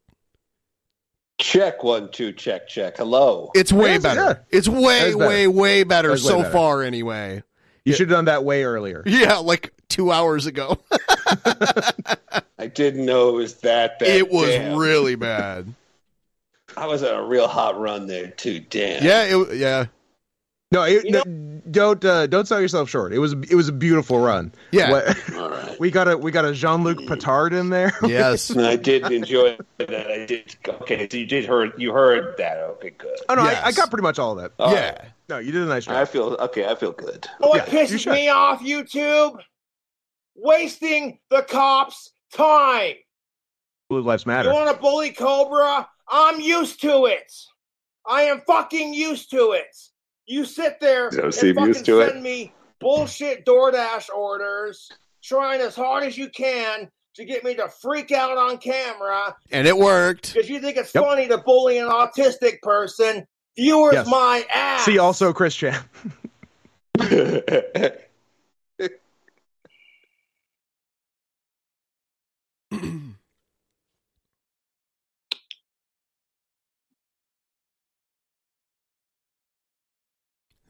Check one, two, check, check. Hello. It's way Yes, better. yeah. It's way, better. way, way better That is way so better. far, anyway. You should have done that way earlier. <laughs> Yeah, like two hours ago. <laughs> <laughs> I didn't know it was that bad. it was Damn. really bad. <laughs> I was on a real hot run there too. Damn. Yeah, it, yeah. No, it, no, don't uh, don't sell yourself short. It was it was a beautiful run. Yeah. What- <laughs> <laughs> All right. we got a we got a Jean Luc Petard in there. Yes. I did enjoy that. I did. Okay, so you did heard you heard that. Okay, good. Oh no, Yes. I, I got pretty much all of that. All yeah. right. No, you did a nice job. I feel okay. I feel good. You know what Yeah, pisses should. me off, YouTube? Wasting the cops' time. Blue Lives Matter. You want to bully Cobra? I'm used to it. I am fucking used to it. You sit there Don't and seem fucking used to it. send me bullshit DoorDash orders, trying as hard as you can to get me to freak out on camera And it worked. because you think it's Yep. funny to bully an autistic person. Viewers, Yes. my ass. See also Chris Chan. <laughs> <laughs>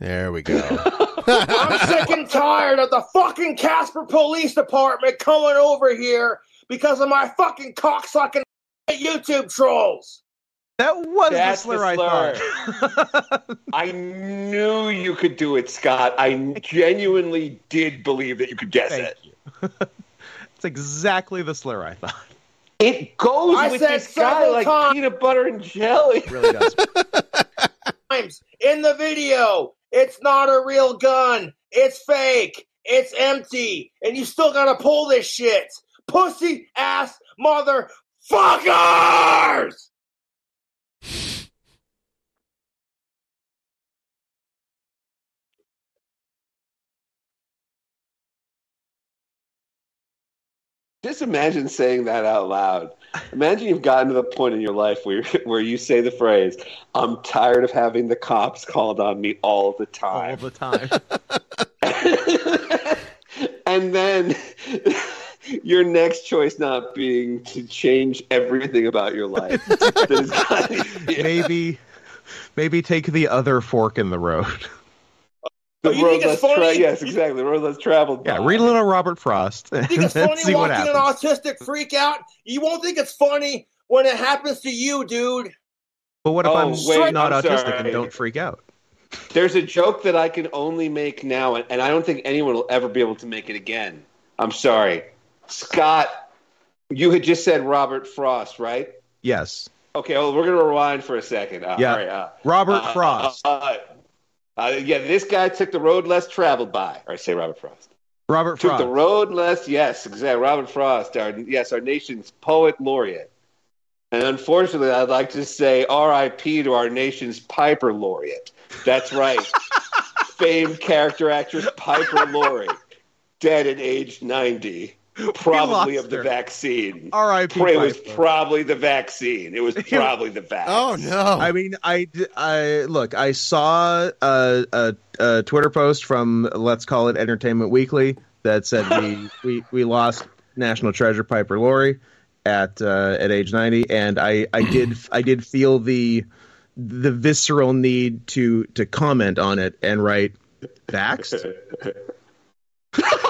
There we go. <laughs> I'm sick and tired of the fucking Casper Police Department coming over here because of my fucking cocksucking YouTube trolls. That was That's the slur, the I thought. <laughs> <laughs> I knew you could do it, Scott. I genuinely did believe that you could guess Thank it. It's exactly the slur I thought. It goes I with said this guy like times. peanut butter and jelly. It really does. Times in the video, it's not a real gun. It's fake. It's empty. And you still gotta pull this shit. Pussy ass motherfuckers! Just imagine saying that out loud. Imagine you've gotten to the point in your life where <laughs> where you say the phrase, "I'm tired of having the cops called on me all the time." All the time. <laughs> and then <laughs> your next choice not being to change everything about your life. Is gotta be- maybe, maybe take the other fork in the road. The Oh, you road think less it's funny? tra- yes, exactly. The road less traveled. Yeah, read a little Robert Frost and You think <laughs> it's funny see watching an autistic freak out? You won't think it's funny when it happens to you, dude. But what if Oh, I'm wait, not I'm autistic sorry. and don't freak out? There's a joke that I can only make now, and and I don't think anyone will ever be able to make it again. I'm sorry, Scott. You had just said Robert Frost, right? Yes. Okay, well, we're gonna rewind for a second. Uh, Yeah. all right, uh, Robert uh, Frost. Uh, yeah, this guy took the road less traveled by. All right, say Robert Frost. Robert Took Frost. the road less. Yes, exactly. Robert Frost, our yes, our nation's poet laureate. And unfortunately, I'd like to say R.I.P. to our nation's Piper laureate. That's right, <laughs> famed character actress Piper Laurie, dead at age ninety, probably of the her. vaccine. R.I.P. It was Piper. probably the vaccine. It was <laughs> probably the vaccine. Oh no! I mean, I, I look. I saw a, a, a Twitter post from Let's Call It Entertainment Weekly that said we <laughs> we, we lost National Treasure Piper Laurie at uh, at age ninety, and I, I did <clears throat> I did feel the the visceral need to to comment on it and write vaxxed. <laughs>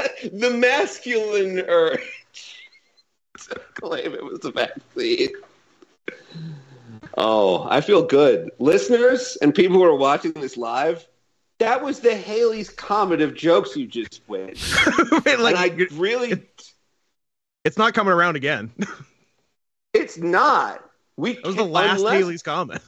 <laughs> the masculine urge to claim it was the vaccine. Oh, I feel good. Listeners and people who are watching this live, that was the Halley's Comet of jokes you just went. <laughs> Wait, like, and I really, it's not coming around again. <laughs> it's not. We That was the last unless- Haley's comment.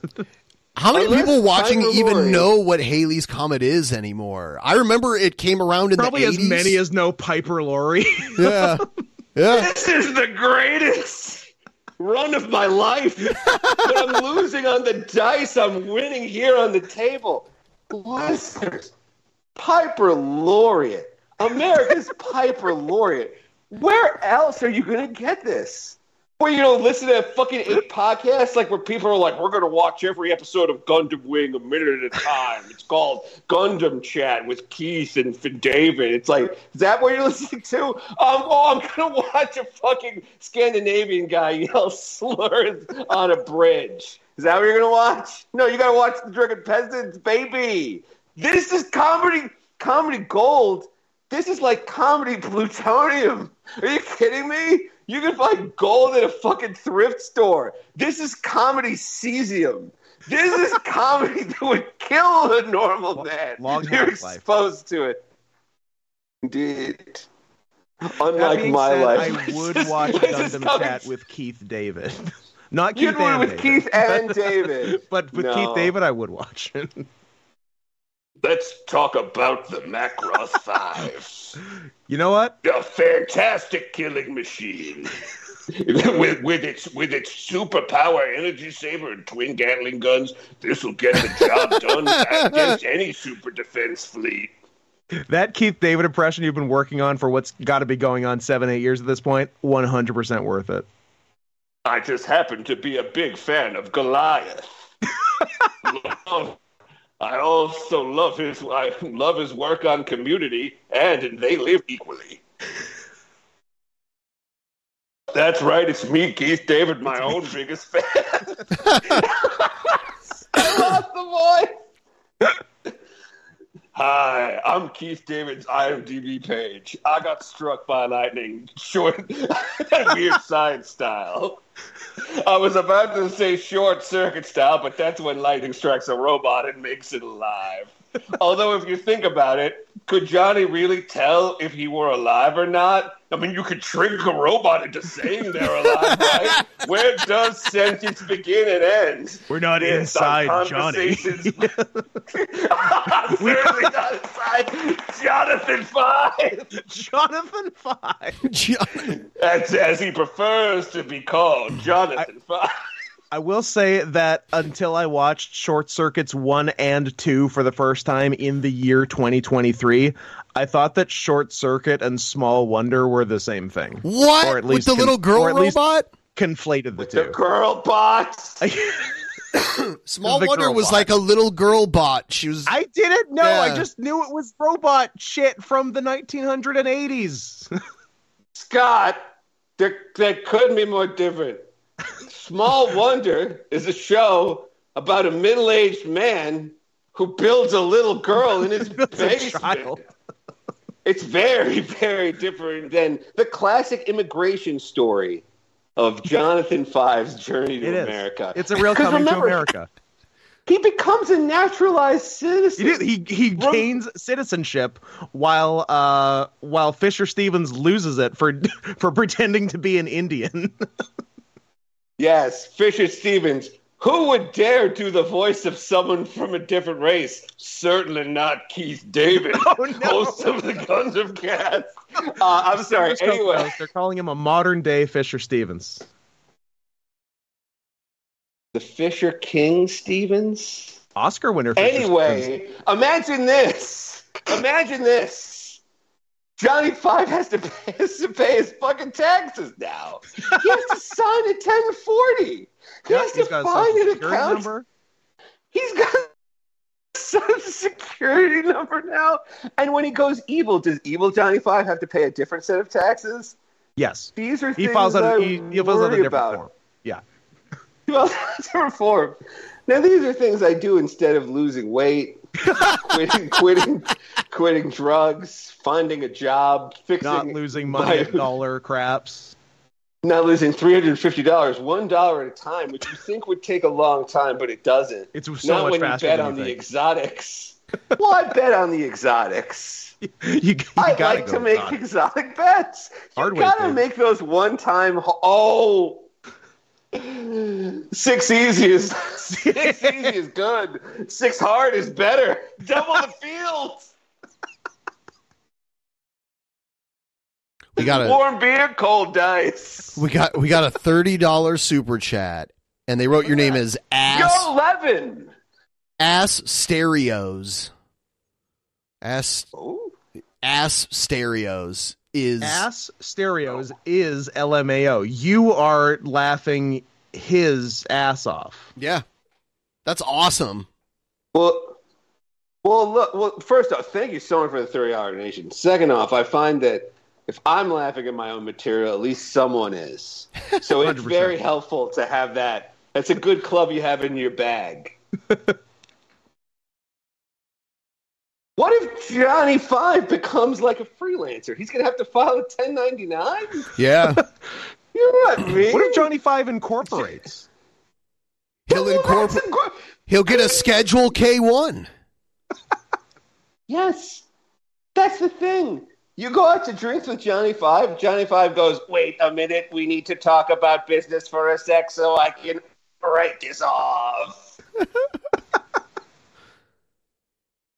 How many Unless people watching Piper even Laurie- know what Halley's Comet is anymore? I remember it came around in Probably the as many as know Piper Laurie. <laughs> yeah, yeah. This is the greatest run of my life. but I'm losing on the dice. I'm winning here on the table. Listeners, Piper Laureate, America's Piper Laureate. Where else are you going to get this? Where you know, listen to a fucking eight podcasts, like where people are like, "We're going to watch every episode of Gundam Wing a minute at a time." It's called Gundam Chat with Keith and David. It's like, is that what you're listening to? Um, oh, I'm going to watch a fucking Scandinavian guy yell <laughs> slurs on a bridge. Is that what you're going to watch? No, you got to watch the Drunken Peasants, baby. This is comedy, comedy gold. This is like comedy <laughs> plutonium. Are you kidding me? You can find gold at a fucking thrift store. This is comedy cesium. This is comedy <laughs> that would kill a normal man. long You're exposed to it. Indeed. Unlike my said, life. I <laughs> would watch Gundam coming- Chat with Keith David. <laughs> Not You'd Keith and with David. Keith and David. but with No. Keith David, I would watch it. Let's talk about the Macross 5. <laughs> You know what? a fantastic killing machine. <laughs> with, with its with its superpower energy saber and twin Gatling guns, this will get the job done <laughs> against any super defense fleet. That Keith David impression you've been working on for what's got to be going on seven, eight years at this point, 100% worth it. I just happen to be a big fan of Goliath. Love- I also love his I love his work on Community and They Live Equally. That's right, it's me, Keith David, my own biggest fan. <laughs> <laughs> I lost the <laughs> Keith David's IMDb page. I got struck by lightning, short, <laughs> weird science style. I was about to say short circuit style, but that's when lightning strikes a robot and makes it alive. Although, if you think about it, could Johnny really tell if he were alive or not? I mean, you could trick a robot into saying they're alive, right? <laughs> Where does sentence begin and end? We're not Based on inside Johnny. conversations- <laughs> Certainly not inside Jonathan Five. Jonathan Five. As, as he prefers to be called, Jonathan Five. I will say that until I watched Short Circuits 1 and 2 for the first time in the year 2023, I thought that Short Circuit and Small Wonder were the same thing. What? Or at With least the little girl or robot? conflated the The two. girl bots. <coughs> Small The Wonder was bot. like a little girl bot. She was. I didn't know. I just knew it was robot shit from the 1980s. <laughs> Scott, there, that couldn't be more different. Small Wonder is a show about a middle aged man who builds a little girl in his <laughs> basement. It's very, very different than the classic immigration story of Jonathan Five's journey to It. America. It's a real coming remember, to America. He becomes a naturalized citizen. He. He he gains citizenship while uh while Fisher Stevens loses it for <laughs> for pretending to be an Indian. <laughs> Yes, Fisher Stevens. Who would dare do the voice of someone from a different race? Certainly not Keith David, <laughs> host of the Guns of Cats. <laughs> Uh, I'm sorry. Anyway, they're calling him a modern day Fisher Stevens. the Fisher King Stevens. Oscar winner. Fisher Stevens. Anyway, imagine this. Imagine this. Johnny Five has to pay, <laughs> has to pay his fucking taxes now. He has to <laughs> sign a 1040. He Yeah, has to find an account. number. He's got a <laughs> social security number now. And when he goes evil, does evil Johnny Five have to pay a different set of taxes? Yes. These are He things files out. I He, he files out a different about. form. Yeah. Well, that's a reform. Now these are things I do instead of losing weight, quitting, quitting, quitting drugs, finding a job, fixing, Not losing money my- dollar craps. not losing three hundred and fifty dollars, one dollar at a time, which you think would take a long time, but it doesn't. It's so not much when faster you bet than on you the exotics. well, I bet on the exotics. <laughs> You, you I like go to make exotic. exotic bets. You Hard gotta make those one-time. Oh, six easy is six easy is good. Six hard is better. <laughs> Double the field. We got a Warm beer, cold dice. we got we got a thirty dollars super chat, and they wrote your name as ass Go Levin. ass stereos. Ass Oh. ass stereos is Ass stereos oh. is LMAO. You are laughing his ass off. yeah, that's awesome. Well, well, look. Well, first off, thank you so much for the thirty-hour donation. Second off, I find that if I'm laughing at my own material, at least someone is. So it's <laughs> very helpful to have that. That's a good club you have in your bag. <laughs> what if Johnny Five becomes like a freelancer? He's gonna have to file a 1099. Yeah, <laughs> You know what I mean? What if Johnny Five incorporates? he'll incorporate. He'll get a Schedule K one. <laughs> Yes. That's the thing. You go out to drinks with Johnny Five. Johnny Five goes, wait a minute, we need to talk about business for a sec so I can write this off. <laughs>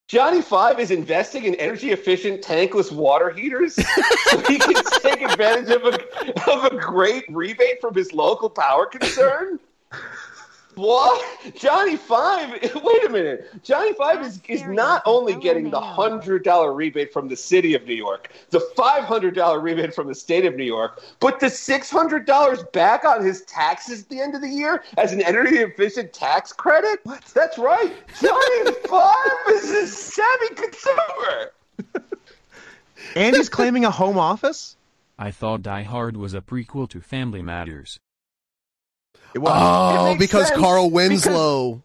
Johnny Five is investing in energy efficient tankless water heaters <laughs> so he can take advantage of a, of a great rebate from his local power concern. What? Johnny Five? <laughs> Wait a minute. Johnny Five is, is not only getting the hundred dollar rebate from the city of New York, the five hundred dollar rebate from the state of New York, but the six hundred dollars back on his taxes at the end of the year as an energy efficient tax credit. What? That's right. Johnny <laughs> Five is a savvy consumer. And he's claiming a home office? I thought Die Hard was a prequel to Family Matters. It Oh, makes because sense, Carl because- Winslow.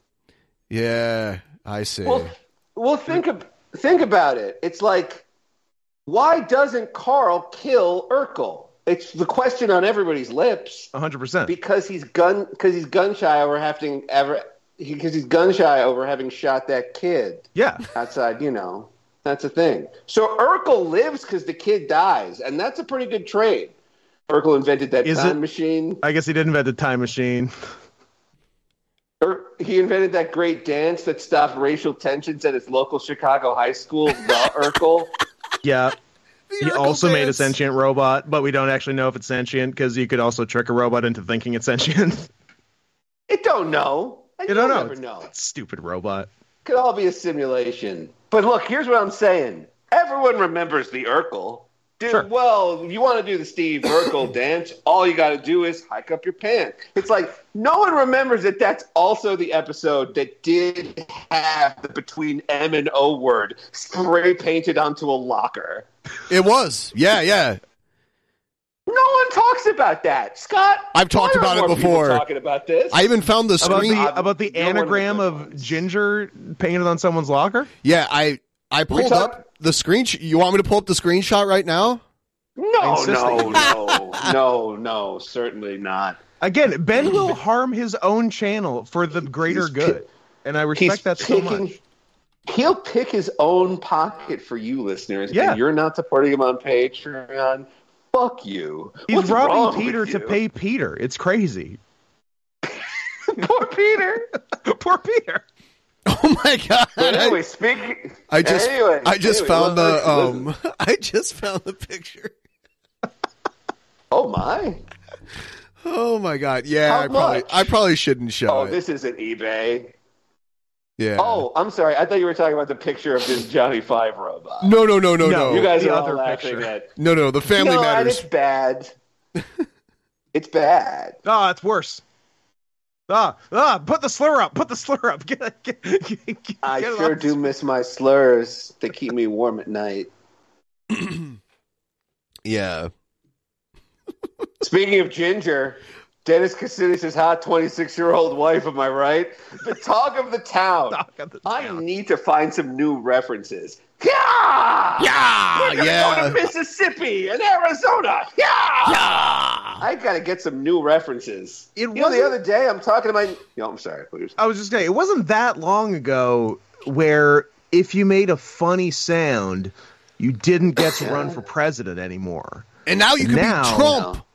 Yeah, I see. Well, well, think of think about it. It's like, why doesn't Carl kill Urkel? It's the question on everybody's lips. 100%. Because he's gun because he's gun shy over having ever because he's gun shy over having shot that kid. Yeah. Outside, you know. That's a thing. So Urkel lives because the kid dies, and that's a pretty good trade. Urkel invented that Is time it- machine. I guess he did invent the time machine. Ur- He invented that great dance that stopped racial tensions at his local Chicago high school, the <laughs> Urkel. Yeah. He Urkel also made a sentient robot, but we don't actually know if it's sentient because you could also trick a robot into thinking it's sentient. <laughs> It don't know. And You don't you'll know. Never know. Stupid robot. Could all be a simulation. But look, here's what I'm saying. Everyone remembers the Urkel. Dude, well, you want to do the Steve Urkel <coughs> dance, all you got to do is hike up your pants. It's like no one remembers that that's also the episode that did have the between M and O word spray painted onto a locker. It was. Yeah, yeah. No one talks about that. Scott, I've talked about it before. Talking about this. I even found the About screen. the, about the No anagram of ginger painted on someone's locker? Yeah, I I pulled talk- up the screenshot. You want me to pull up the screenshot right now? No, no, <laughs> no, no, no, certainly not. Again, Ben will harm his own channel for the greater He's good. And I respect He's that so picking- much. He'll pick his own pocket for you, listeners. Yeah. And you're not supporting him on Patreon. Fuck you. He's What's wrong robbing with Peter to pay Peter. It's crazy. <laughs> Poor Peter. <laughs> Poor Peter. <laughs> Oh my god! But I- anyway, speak. I just anyway, I just anyway, found the listen, um <laughs> I just found the picture. <laughs> Oh my! Oh my god! Yeah, How I probably much? I probably shouldn't show Oh, it. this isn't eBay. yeah. Oh, I'm sorry. I thought you were talking about the picture of this Johnny Five robot. no, no, no, no, no. you guys the are all other laughing picture. at. No, no. The Family no, and Matters. it's bad. it's bad. Ah, it's worse. Ah, ah, put the slur up. Put the slur up. <laughs> Get, get, get, get I it sure off. do miss my slurs. They keep me warm at night. <clears throat> Yeah. <laughs> Speaking of ginger, Dennis Kucinich' hot 26 year old wife, am I right? The talk of the town. I need to find some new references. Yeah! Yeah! We're gonna yeah. go to Mississippi and Arizona. Yeah! Yeah! I gotta get some new references. It you know, the other day I'm talking to my. No, I'm sorry. please. I was just saying, it wasn't that long ago where if you made a funny sound, you didn't get to run for <laughs> president anymore. And now you can Now- be Trump.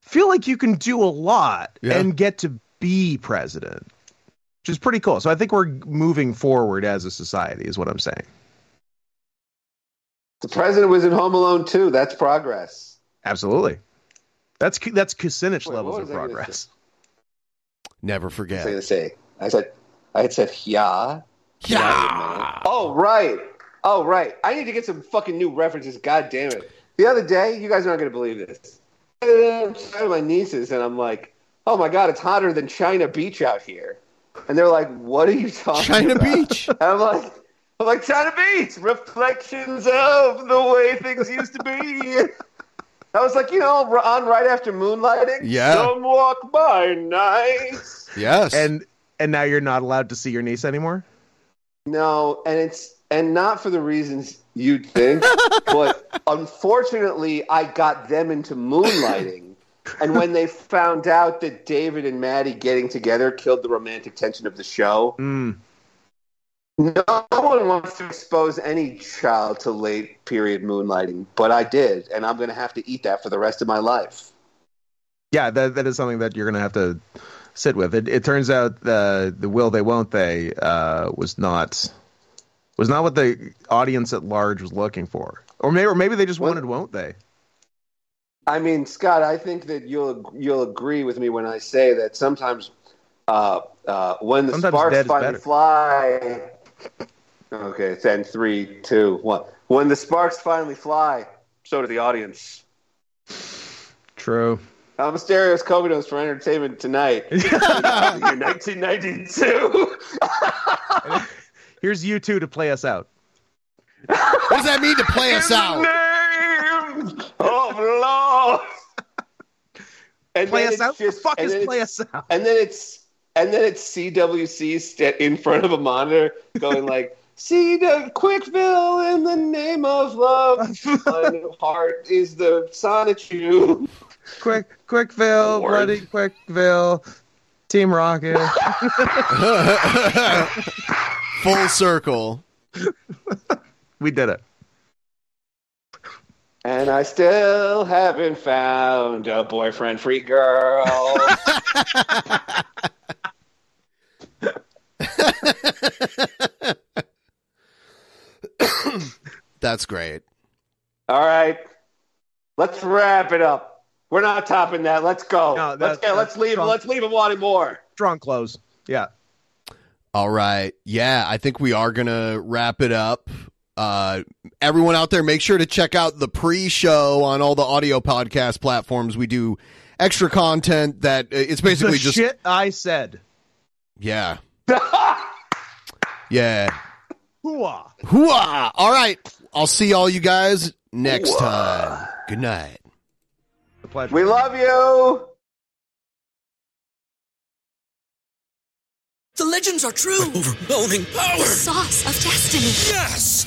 Feel like you can do a lot Yeah. and get to be president, which is pretty cool. So I think we're moving forward as a society, is what I'm saying. The president was in Home Alone too. That's progress. Absolutely. That's that's Kucinich Wait, levels of was I gonna progress. Never I was forget. gonna say. I said. I had said yeah. Yeah. Oh right. Oh right. I need to get some fucking new references. God damn it. The other day, you guys aren't gonna believe this. I'm talking to my nieces, and I'm like, "Oh my god, it's hotter than China Beach out here." And they're like, "What are you talking China about?" Beach. And <laughs> I'm like, "I'm like China Beach, reflections of the way things used to be." <laughs> I was like, you know, on right after moonlighting. Yeah. Some walk by night. Yes. And and now you're not allowed to see your niece anymore? No, and it's and not for the reasons you'd think, <laughs> but unfortunately, I got them into moonlighting. <laughs> And when they found out that David and Maddie getting together killed the romantic tension of the show, Mm. No one wants to expose any child to late period moonlighting, but I did, and I'm going to have to eat that for the rest of my life. Yeah, that that is something that you're gonna have to sit with. It, it turns out the the will they won't they uh, was not was not what the audience at large was looking for, or maybe or maybe they just wanted won't they? I mean, Scott, I think that you'll you'll agree with me when I say that sometimes uh, uh, when the Sometimes sparks finally fly. Okay, it's then three, two, one. When the sparks finally fly, so do the audience. True. I'm Stereos Covidos for Entertainment Tonight. <laughs> 1992. <laughs> Here's U2 to play us out. What does that mean to play us out? Name of love. <laughs> And Play us it's out? The fuck and is play us out? And then it's and then it's CWC st- in front of a monitor going like <laughs> See the Quickville in the name of love. My heart is the Sonic you. Quick, Quickville, Lord. bloody Quickville, Team Rocket. <laughs> Full circle. we did it. And I still haven't found a boyfriend free girl. <laughs> <laughs> That's great. All right. Let's wrap it up. We're not topping that. Let's go. No, let's that- go. Let's leave. strong. Let's leave him wanting more. Strong close. Yeah. All right. Yeah, I think we are going to wrap it up. Uh, everyone out there, make sure to check out the pre show on all the audio podcast platforms. We do extra content that uh, it's basically the just. shit I said. Yeah. <laughs> yeah. Hooah. Hooah! All right. I'll see all you guys next time. Good night. The pleasure. We love you. The legends are true. Overwhelming power! The sauce of destiny. Yes!